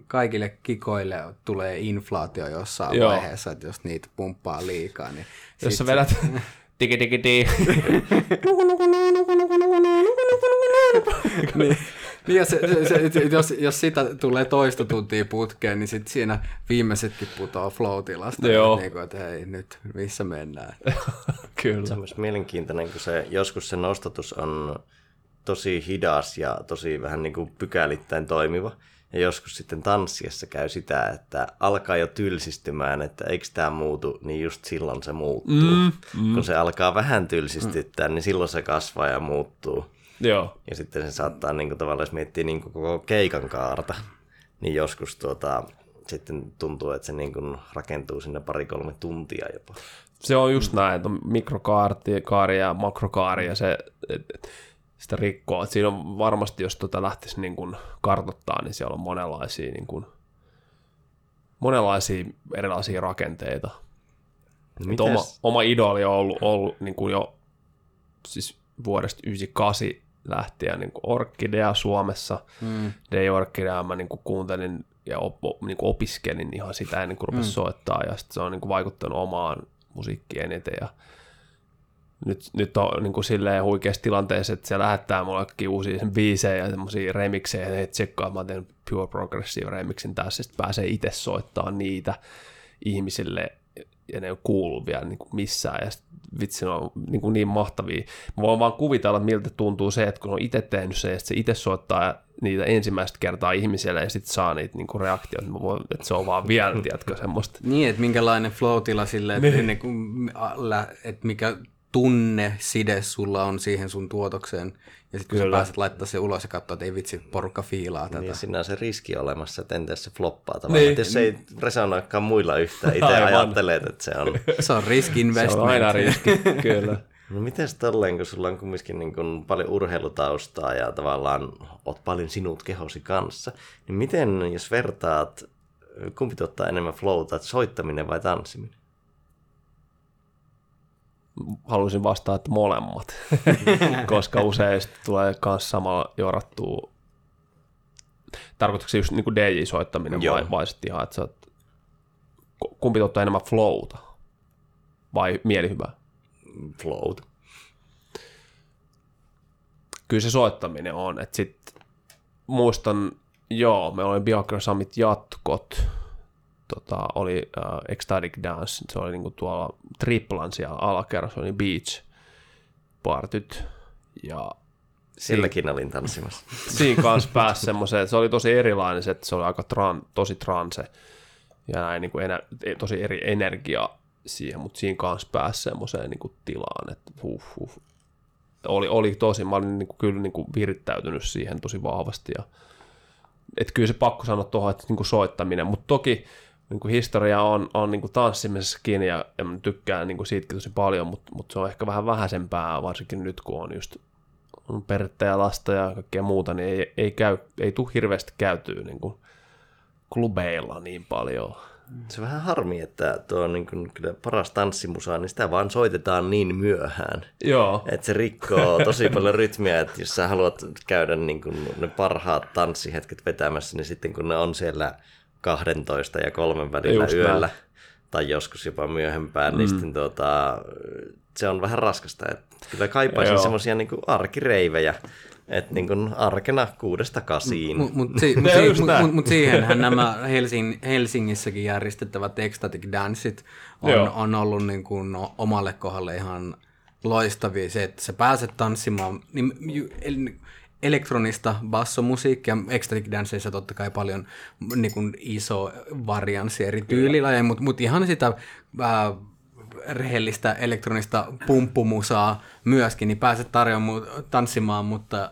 kaikille kikoille tulee inflaatio jossain Joo. vaiheessa, että jos niitä pumppaa liikaa, niin... Jos sä vedät digi digi di. niin, niin jos, se, se, jos, jos sitä tulee toista tuntia putkeen, niin sit siinä viimeisetkin putoaa flow-tilasta. Joo. Niin kuin, että hei, nyt missä mennään. Kyllä. Se on myös mielenkiintoinen, kun se, joskus se nostatus on tosi hidas ja tosi vähän niin kuin pykälittäin toimiva. Ja joskus sitten tanssiessa käy sitä, että alkaa jo tylsistymään, että eikö tämä muutu, niin just silloin se muuttuu. Mm, mm. Kun se alkaa vähän tylsistyttää, mm. niin silloin se kasvaa ja muuttuu. Joo. Ja sitten se saattaa niin kuin, tavallaan, jos miettii niin kuin koko keikan kaarta, niin joskus tuota, sitten tuntuu, että se niin kuin rakentuu sinne pari-kolme tuntia jopa. Se on just näin, että on mikrokaari ja makrokaari ja se, et, sitä rikkoo. Et siinä on varmasti, jos tota lähtisi niin kuin kartoittaa, niin siellä on monenlaisia, niin kuin, monenlaisia erilaisia rakenteita. No Et oma, oma idoli on ollut, ollut niin kuin jo siis vuodesta 98 lähtien niin kuin Orkidea Suomessa. Mm. Day Orkidea mä niin kuin kuuntelin ja op, niin kuin opiskelin ihan sitä ennen kuin rupesin mm. soittaa ja sitten se on niin kuin vaikuttanut omaan musiikkiin eniten ja nyt, nyt on niin kuin silleen huikeassa tilanteessa, että se lähettää mullekin uusia biisejä ja semmoisia remiksejä, ja tsekkaa, mä teen Pure Progressive remixin tässä, sitten pääsee itse soittaa niitä ihmisille, ja ne ole kuullut vielä niin kuin missään, ja sit, vitsi, ne on niin, kuin niin mahtavia. Mä voin vaan kuvitella, miltä tuntuu se, että kun on itse tehnyt se, ja se itse soittaa niitä ensimmäistä kertaa ihmisille, ja sitten saa niitä niin kuin reaktioita, mä voin, että se on vaan vielä, tiedätkö, semmoista. Niin, että minkälainen flow-tila sille, että, niin. kuin, että mikä tunne, side sulla on siihen sun tuotokseen. Ja sitten kun sä pääset laittaa se ulos ja katsoa, että ei vitsi, porukka fiilaa tätä. Niin, siinä on se riski olemassa, että entäs se floppaa tavallaan. Niin. Jos se ei resonoikaan muilla yhtään, itse ajattelet, että se on... se on risk investment. Se on aina riski, kyllä. No miten tolleen, kun sulla on kumminkin niin kuin paljon urheilutaustaa ja tavallaan oot paljon sinut kehosi kanssa, niin miten, jos vertaat, kumpi tuottaa enemmän flowta, soittaminen vai tanssiminen? Haluaisin vastata, että molemmat, koska usein tulee myös samalla jorattua. Tarkoitatko se just niin kuin DJ-soittaminen Joo. vai, vai sitten ihan, että sä oot, kumpi tuottaa enemmän flowta vai mielihyvää? Flowta. Kyllä se soittaminen on, että sit muistan, joo, me oli Bianca Summit jatkot, tota, oli uh, Ecstatic Dance, se oli niinku tuolla Triplan siellä oli Beach partyt, ja Silläkin siinä, olin tanssimassa. Siinä kanssa pääsi semmoiseen, se oli tosi erilainen, se, että se oli aika tran, tosi transe, ja näin niin kuin ener, tosi eri energia siihen, mutta siinä kanssa pääsi semmoiseen niin kuin tilaan, että huh, huh. Oli, oli tosi, mä olin niin kuin, kyllä niin kuin virittäytynyt siihen tosi vahvasti, ja että kyllä se pakko sanoa tuohon, että niin kuin soittaminen, mutta toki niin kuin historia on, on niin kuin tanssimisessakin ja, ja mä tykkään niin kuin siitäkin tosi paljon, mutta, mutta se on ehkä vähän vähäisempää, varsinkin nyt kun on just on perhettä ja lasta ja kaikkea muuta, niin ei, ei, käy, ei tule hirveästi käytyä niin kuin klubeilla niin paljon. Se on vähän harmi, että tuo on niin kuin, kyllä paras tanssimusa, niin sitä vaan soitetaan niin myöhään. Joo. Että se rikkoo tosi paljon rytmiä, että jos sä haluat käydä niin kuin ne parhaat tanssihetket vetämässä, niin sitten kun ne on siellä 12 ja kolmen välillä Just yöllä, näin. tai joskus jopa myöhempään, niin mm. niin sitten tuota, se on vähän raskasta. Että kyllä kaipaisin semmoisia niin arkireivejä, että niin kuin arkena kuudesta kasiin. Mutta mut, si, mut, si, mut, mut, mut siihenhän nämä Helsing, Helsingissäkin järjestettävät ecstatic danceit on, on ollut niin kuin omalle kohdalle ihan loistavia. Se, että sä pääset tanssimaan, niin elektronista bassomusiikkia, ecstatic danceissa totta kai paljon niin kuin iso varianssi eri tyylilajeja, mutta mut ihan sitä ää, rehellistä elektronista pumppumusaa myöskin, niin pääset tarjoamaan tanssimaan, mutta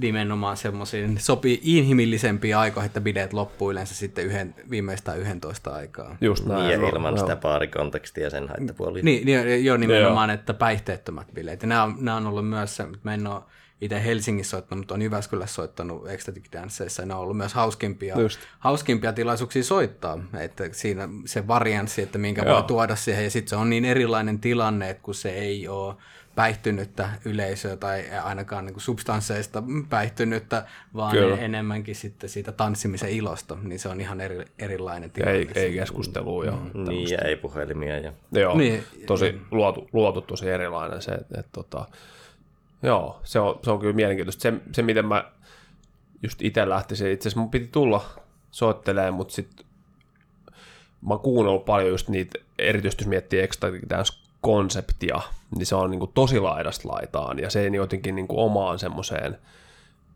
nimenomaan semmoisiin sopii inhimillisempiä aikoihin, että bileet loppuu yleensä sitten yhden, viimeistään 11 aikaa. Just näin. Ja ilman no. sitä paarikontekstia sen haittapuolia. Niin, niin jo nimenomaan, että päihteettömät bileet. Ja nämä on, nämä on ollut myös se, että mä en ole itse Helsingissä soittanut, on Jyväskylässä soittanut Ecstatic Danceissa, ne on ollut myös hauskimpia, hauskimpia tilaisuuksia soittaa, että siinä se varianssi, että minkä Joo. voi tuoda siihen, ja sitten se on niin erilainen tilanne, että kun se ei ole päihtynyttä yleisöä tai ainakaan niin substansseista päihtynyttä, vaan Kyllä. enemmänkin sitten siitä tanssimisen ilosta, niin se on ihan eri, erilainen tilanne. Ei, ei keskustelua ja mm. Niin, ja ei puhelimia. Ja... Joo, niin, tosi luotu, luotu tosi erilainen se, että, että tota, Joo, se on, se on kyllä mielenkiintoista. Se, se miten mä just itse lähtisin, itse asiassa mun piti tulla soittelemaan, mutta sitten mä oon kuunnellut paljon just niitä, erityisesti jos miettii Ecstatic konseptia, niin se on niin kuin tosi laidasta laitaan, ja se ei jotenkin niin kuin omaan semmoiseen,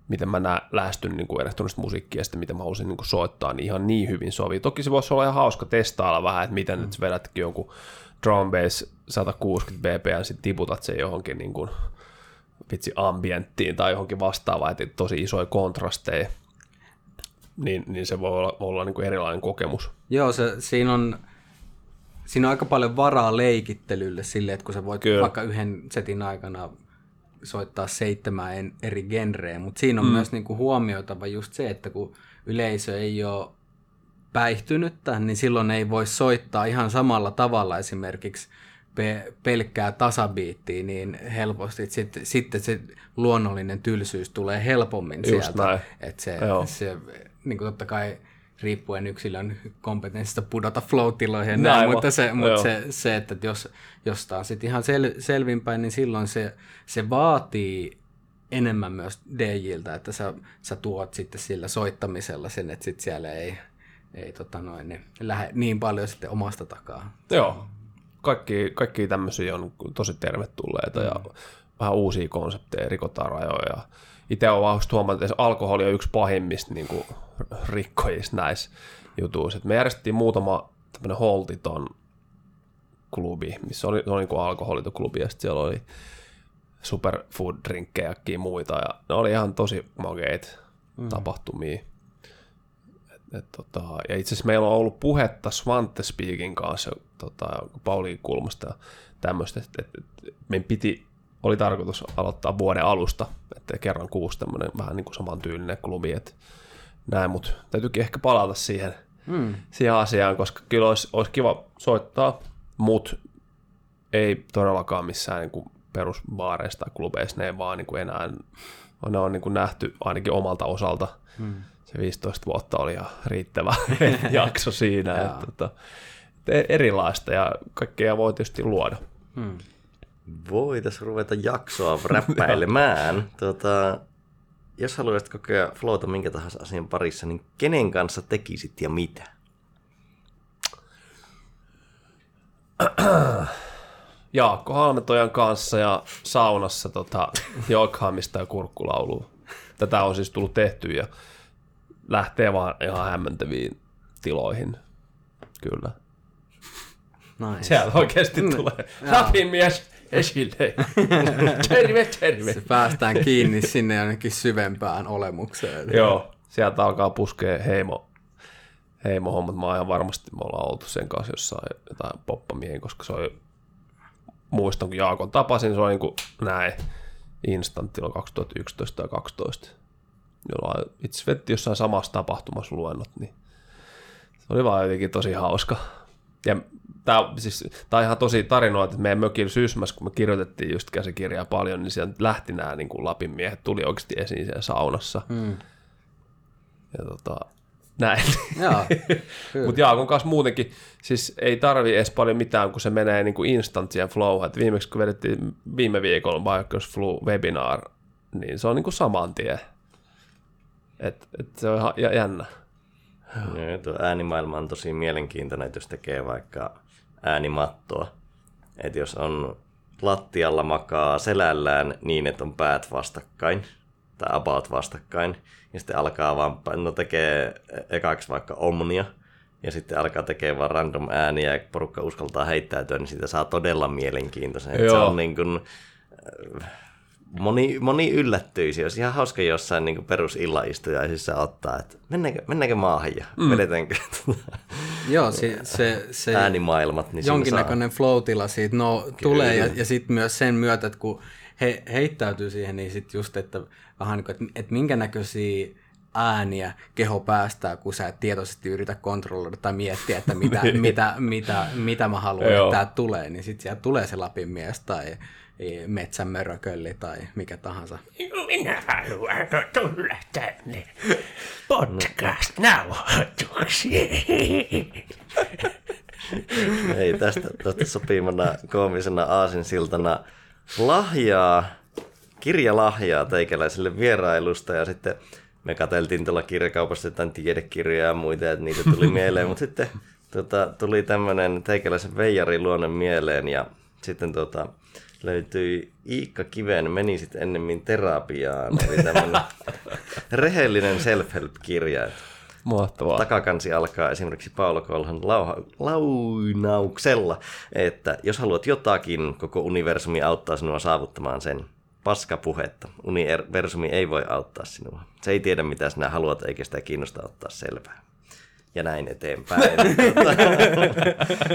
miten mä nä- lähestyn niin kuin elektronista musiikkia ja sitten miten mä haluaisin niin kuin soittaa, niin ihan niin hyvin sovii. Toki se voisi olla ihan hauska testailla vähän, että miten mm. nyt vedätkin jonkun drum bass 160 bpm, sitten tiputat sen johonkin niin kuin, vitsi ambienttiin tai johonkin vastaavaan, että tosi isoja kontrasteja, niin, niin se voi olla, olla niin kuin erilainen kokemus. Joo, se, siinä on siinä on aika paljon varaa leikittelylle sille, että kun sä voit Kyllä. vaikka yhden setin aikana soittaa seitsemän eri genreä, mutta siinä on mm. myös niinku huomioitava just se, että kun yleisö ei ole päihtynyttä, niin silloin ei voi soittaa ihan samalla tavalla esimerkiksi pe- pelkkää tasabiittiä niin helposti, että sitten, sitten se luonnollinen tylsyys tulee helpommin Just sieltä. näin. Että se, Joo. se niin kuin totta kai riippuen yksilön kompetenssista pudota flow-tiloihin ja Näin näin, mutta, se, Joo. mutta se, se, että jos jostain sitten ihan sel, selvinpäin, niin silloin se, se vaatii enemmän myös DJiltä, että sä, sä tuot sitten sillä soittamisella sen, että sit siellä ei, ei tota noin, niin lähde niin paljon sitten omasta takaa. Joo, kaikki, kaikki tämmöisiä on tosi tervetulleita ja vähän uusia konsepteja, rikotaan rajoja. Itse olen vaan huomannut, että alkoholi on yksi pahimmista niin kuin, rikkojista näissä jutuissa. Et me järjestettiin muutama tämmöinen holtiton klubi, missä oli, oli niin alkoholiton klubi ja sitten siellä oli superfood drinkkejä ja muita ja ne oli ihan tosi makeita mm. tapahtumia. Et, tota, ja itse asiassa meillä on ollut puhetta Svante Speakin kanssa tota, Pauliin kulmasta ja tämmöistä, että et, et, meidän piti, oli tarkoitus aloittaa vuoden alusta, että kerran kuusi tämmöinen vähän niin kuin samantyylinen klubi, että näin, mutta täytyykin ehkä palata siihen, mm. siihen asiaan, koska kyllä olisi, olisi kiva soittaa, mutta ei todellakaan missään niin kuin perusbaareissa tai klubeissa, ne ei vaan niin kuin enää, ne on niin kuin nähty ainakin omalta osalta. Mm. Se 15 vuotta oli ihan riittävä jakso siinä. että, tota, että erilaista ja kaikkea voi tietysti luoda. Hmm. Voitaisiin ruveta jaksoa räppäilemään. tota, jos haluaisit kokea flowta minkä tahansa asian parissa, niin kenen kanssa tekisit ja mitä? Jaakko Halmetojan kanssa ja saunassa tota, Jokhaamista ja kurkkulaulua. Tätä on siis tullut tehty ja lähtee vaan ihan hämmentäviin tiloihin. Kyllä. Nice. Sieltä oikeasti tulee rapin mies esille. terve, terve. Se päästään kiinni sinne jonnekin syvempään olemukseen. Joo, sieltä alkaa puskea heimo, heimohommat. Mä ihan varmasti, me ollaan oltu sen kanssa jossain jotain poppamiehen, koska se oli, muistan kun Jaakon tapasin, se oli niin kuin näin instant silloin 2011 tai 2012. Jolla itse vetti jossain samassa tapahtumassa luennot, niin se oli vaan jotenkin tosi hauska. Ja tämä siis, tää on ihan tosi tarinoita, että meidän mökin syysmässä, kun me kirjoitettiin just käsikirjaa paljon, niin sieltä lähti nämä niin kuin Lapin miehet, tuli oikeasti esiin siellä saunassa. Mm. Ja tota, näin. Mutta Jaakon kanssa muutenkin, siis ei tarvi edes paljon mitään, kun se menee niin kuin instant siihen flow. Et viimeksi kun vedettiin viime viikolla Bikers Flu webinar, niin se on niin kuin saman tien. Et, et se on ihan jä- jännä. Joo, tuo äänimaailma on tosi mielenkiintoinen, että jos tekee vaikka äänimattoa. Että jos on lattialla makaa selällään niin, että on päät vastakkain, tai about vastakkain, ja sitten alkaa vaan, no tekee ekaksi vaikka omnia, ja sitten alkaa tekemään vaan random ääniä, ja porukka uskaltaa heittäytyä, niin siitä saa todella mielenkiintoisen. Että Se Joo. on niin kuin, moni, moni yllättyisi. Olisi ihan hauska jossain niin perusillaistujaisissa ottaa, että mennäänkö, mennäänkö maahan ja mm. vedetäänkö Joo se, se, se äänimaailmat. Niin jonkinnäköinen flow-tila siitä no, tulee ja, ja sitten myös sen myötä, että kun he heittäytyy siihen, niin sitten just, että vähän niin kuin, että, että minkä näköisiä ääniä keho päästää, kun sä et tietoisesti yritä kontrolloida tai miettiä, että mitä, mitä, mitä, mitä mä haluan, että tää tulee, niin sitten sieltä tulee se Lapin mies tai metsän mörökölli tai mikä tahansa. Minä haluan tulla tänne podcast-nauhoituksiin. Ei tästä, tästä sopivana koomisena aasinsiltana lahjaa, kirjalahjaa teikäläiselle vierailusta ja sitten me katseltiin tuolla kirjakaupassa jotain tiedekirjoja ja muita, että niitä tuli mieleen, mutta sitten tota, tuli tämmöinen teikäläisen veijariluonne mieleen ja Sitten tota, löytyi Iikka Kiven, meni sitten ennemmin terapiaan. Oli tämmöinen rehellinen self-help-kirja. Mahtavaa. Takakansi alkaa esimerkiksi Paolo Kolhan lauha, launauksella, että jos haluat jotakin, koko universumi auttaa sinua saavuttamaan sen. Paskapuhetta. Universumi ei voi auttaa sinua. Se ei tiedä, mitä sinä haluat, eikä sitä kiinnosta ottaa selvää. Ja näin eteenpäin.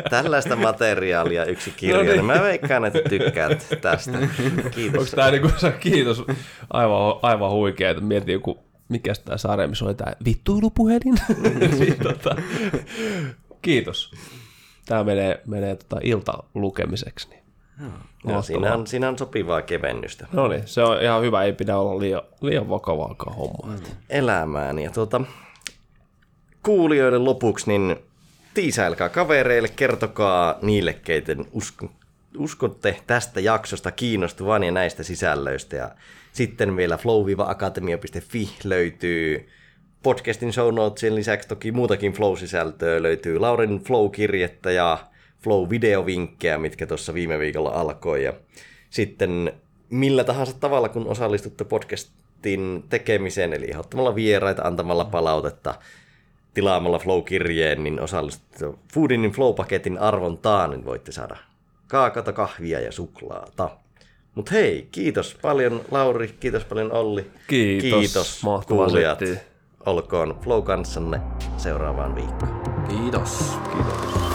Tällaista materiaalia yksi kirja. No niin. niin. Mä veikkaan, että tykkäät tästä. Kiitos. Onko tämä niinku, kiitos, aivan, aivan huikea, että mietin joku, mikä tämä sarja, missä oli tämä vittuilupuhelin. Siis tota, kiitos. Tämä menee, menee tota ilta lukemiseksi. Niin. Joo, siinä, on, siinä on sopivaa kevennystä. No niin, se on ihan hyvä, ei pidä olla liian, liian vakavaakaan hommaa. Mm. elämään. Ja tuota, kuulijoiden lopuksi, niin tiisailkaa kavereille, kertokaa niille, keiden usko, uskotte tästä jaksosta kiinnostuvan ja näistä sisällöistä. Ja sitten vielä flow-akatemia.fi löytyy podcastin show notesien lisäksi toki muutakin Flow-sisältöä. Löytyy Laurin Flow-kirjettä ja Flow-videovinkkejä, mitkä tuossa viime viikolla alkoi. Ja sitten millä tahansa tavalla, kun osallistutte podcastin tekemiseen, eli ottamalla vieraita, antamalla palautetta, tilaamalla Flow-kirjeen, niin osallistutte Foodinin Flow-paketin arvontaan, niin voitte saada kaakata, kahvia ja suklaata. Mutta hei, kiitos paljon Lauri, kiitos paljon Olli. Kiitos. Kiitos kuulijat. Olkoon Flow kanssanne seuraavaan viikkoon. Kiitos. Kiitos.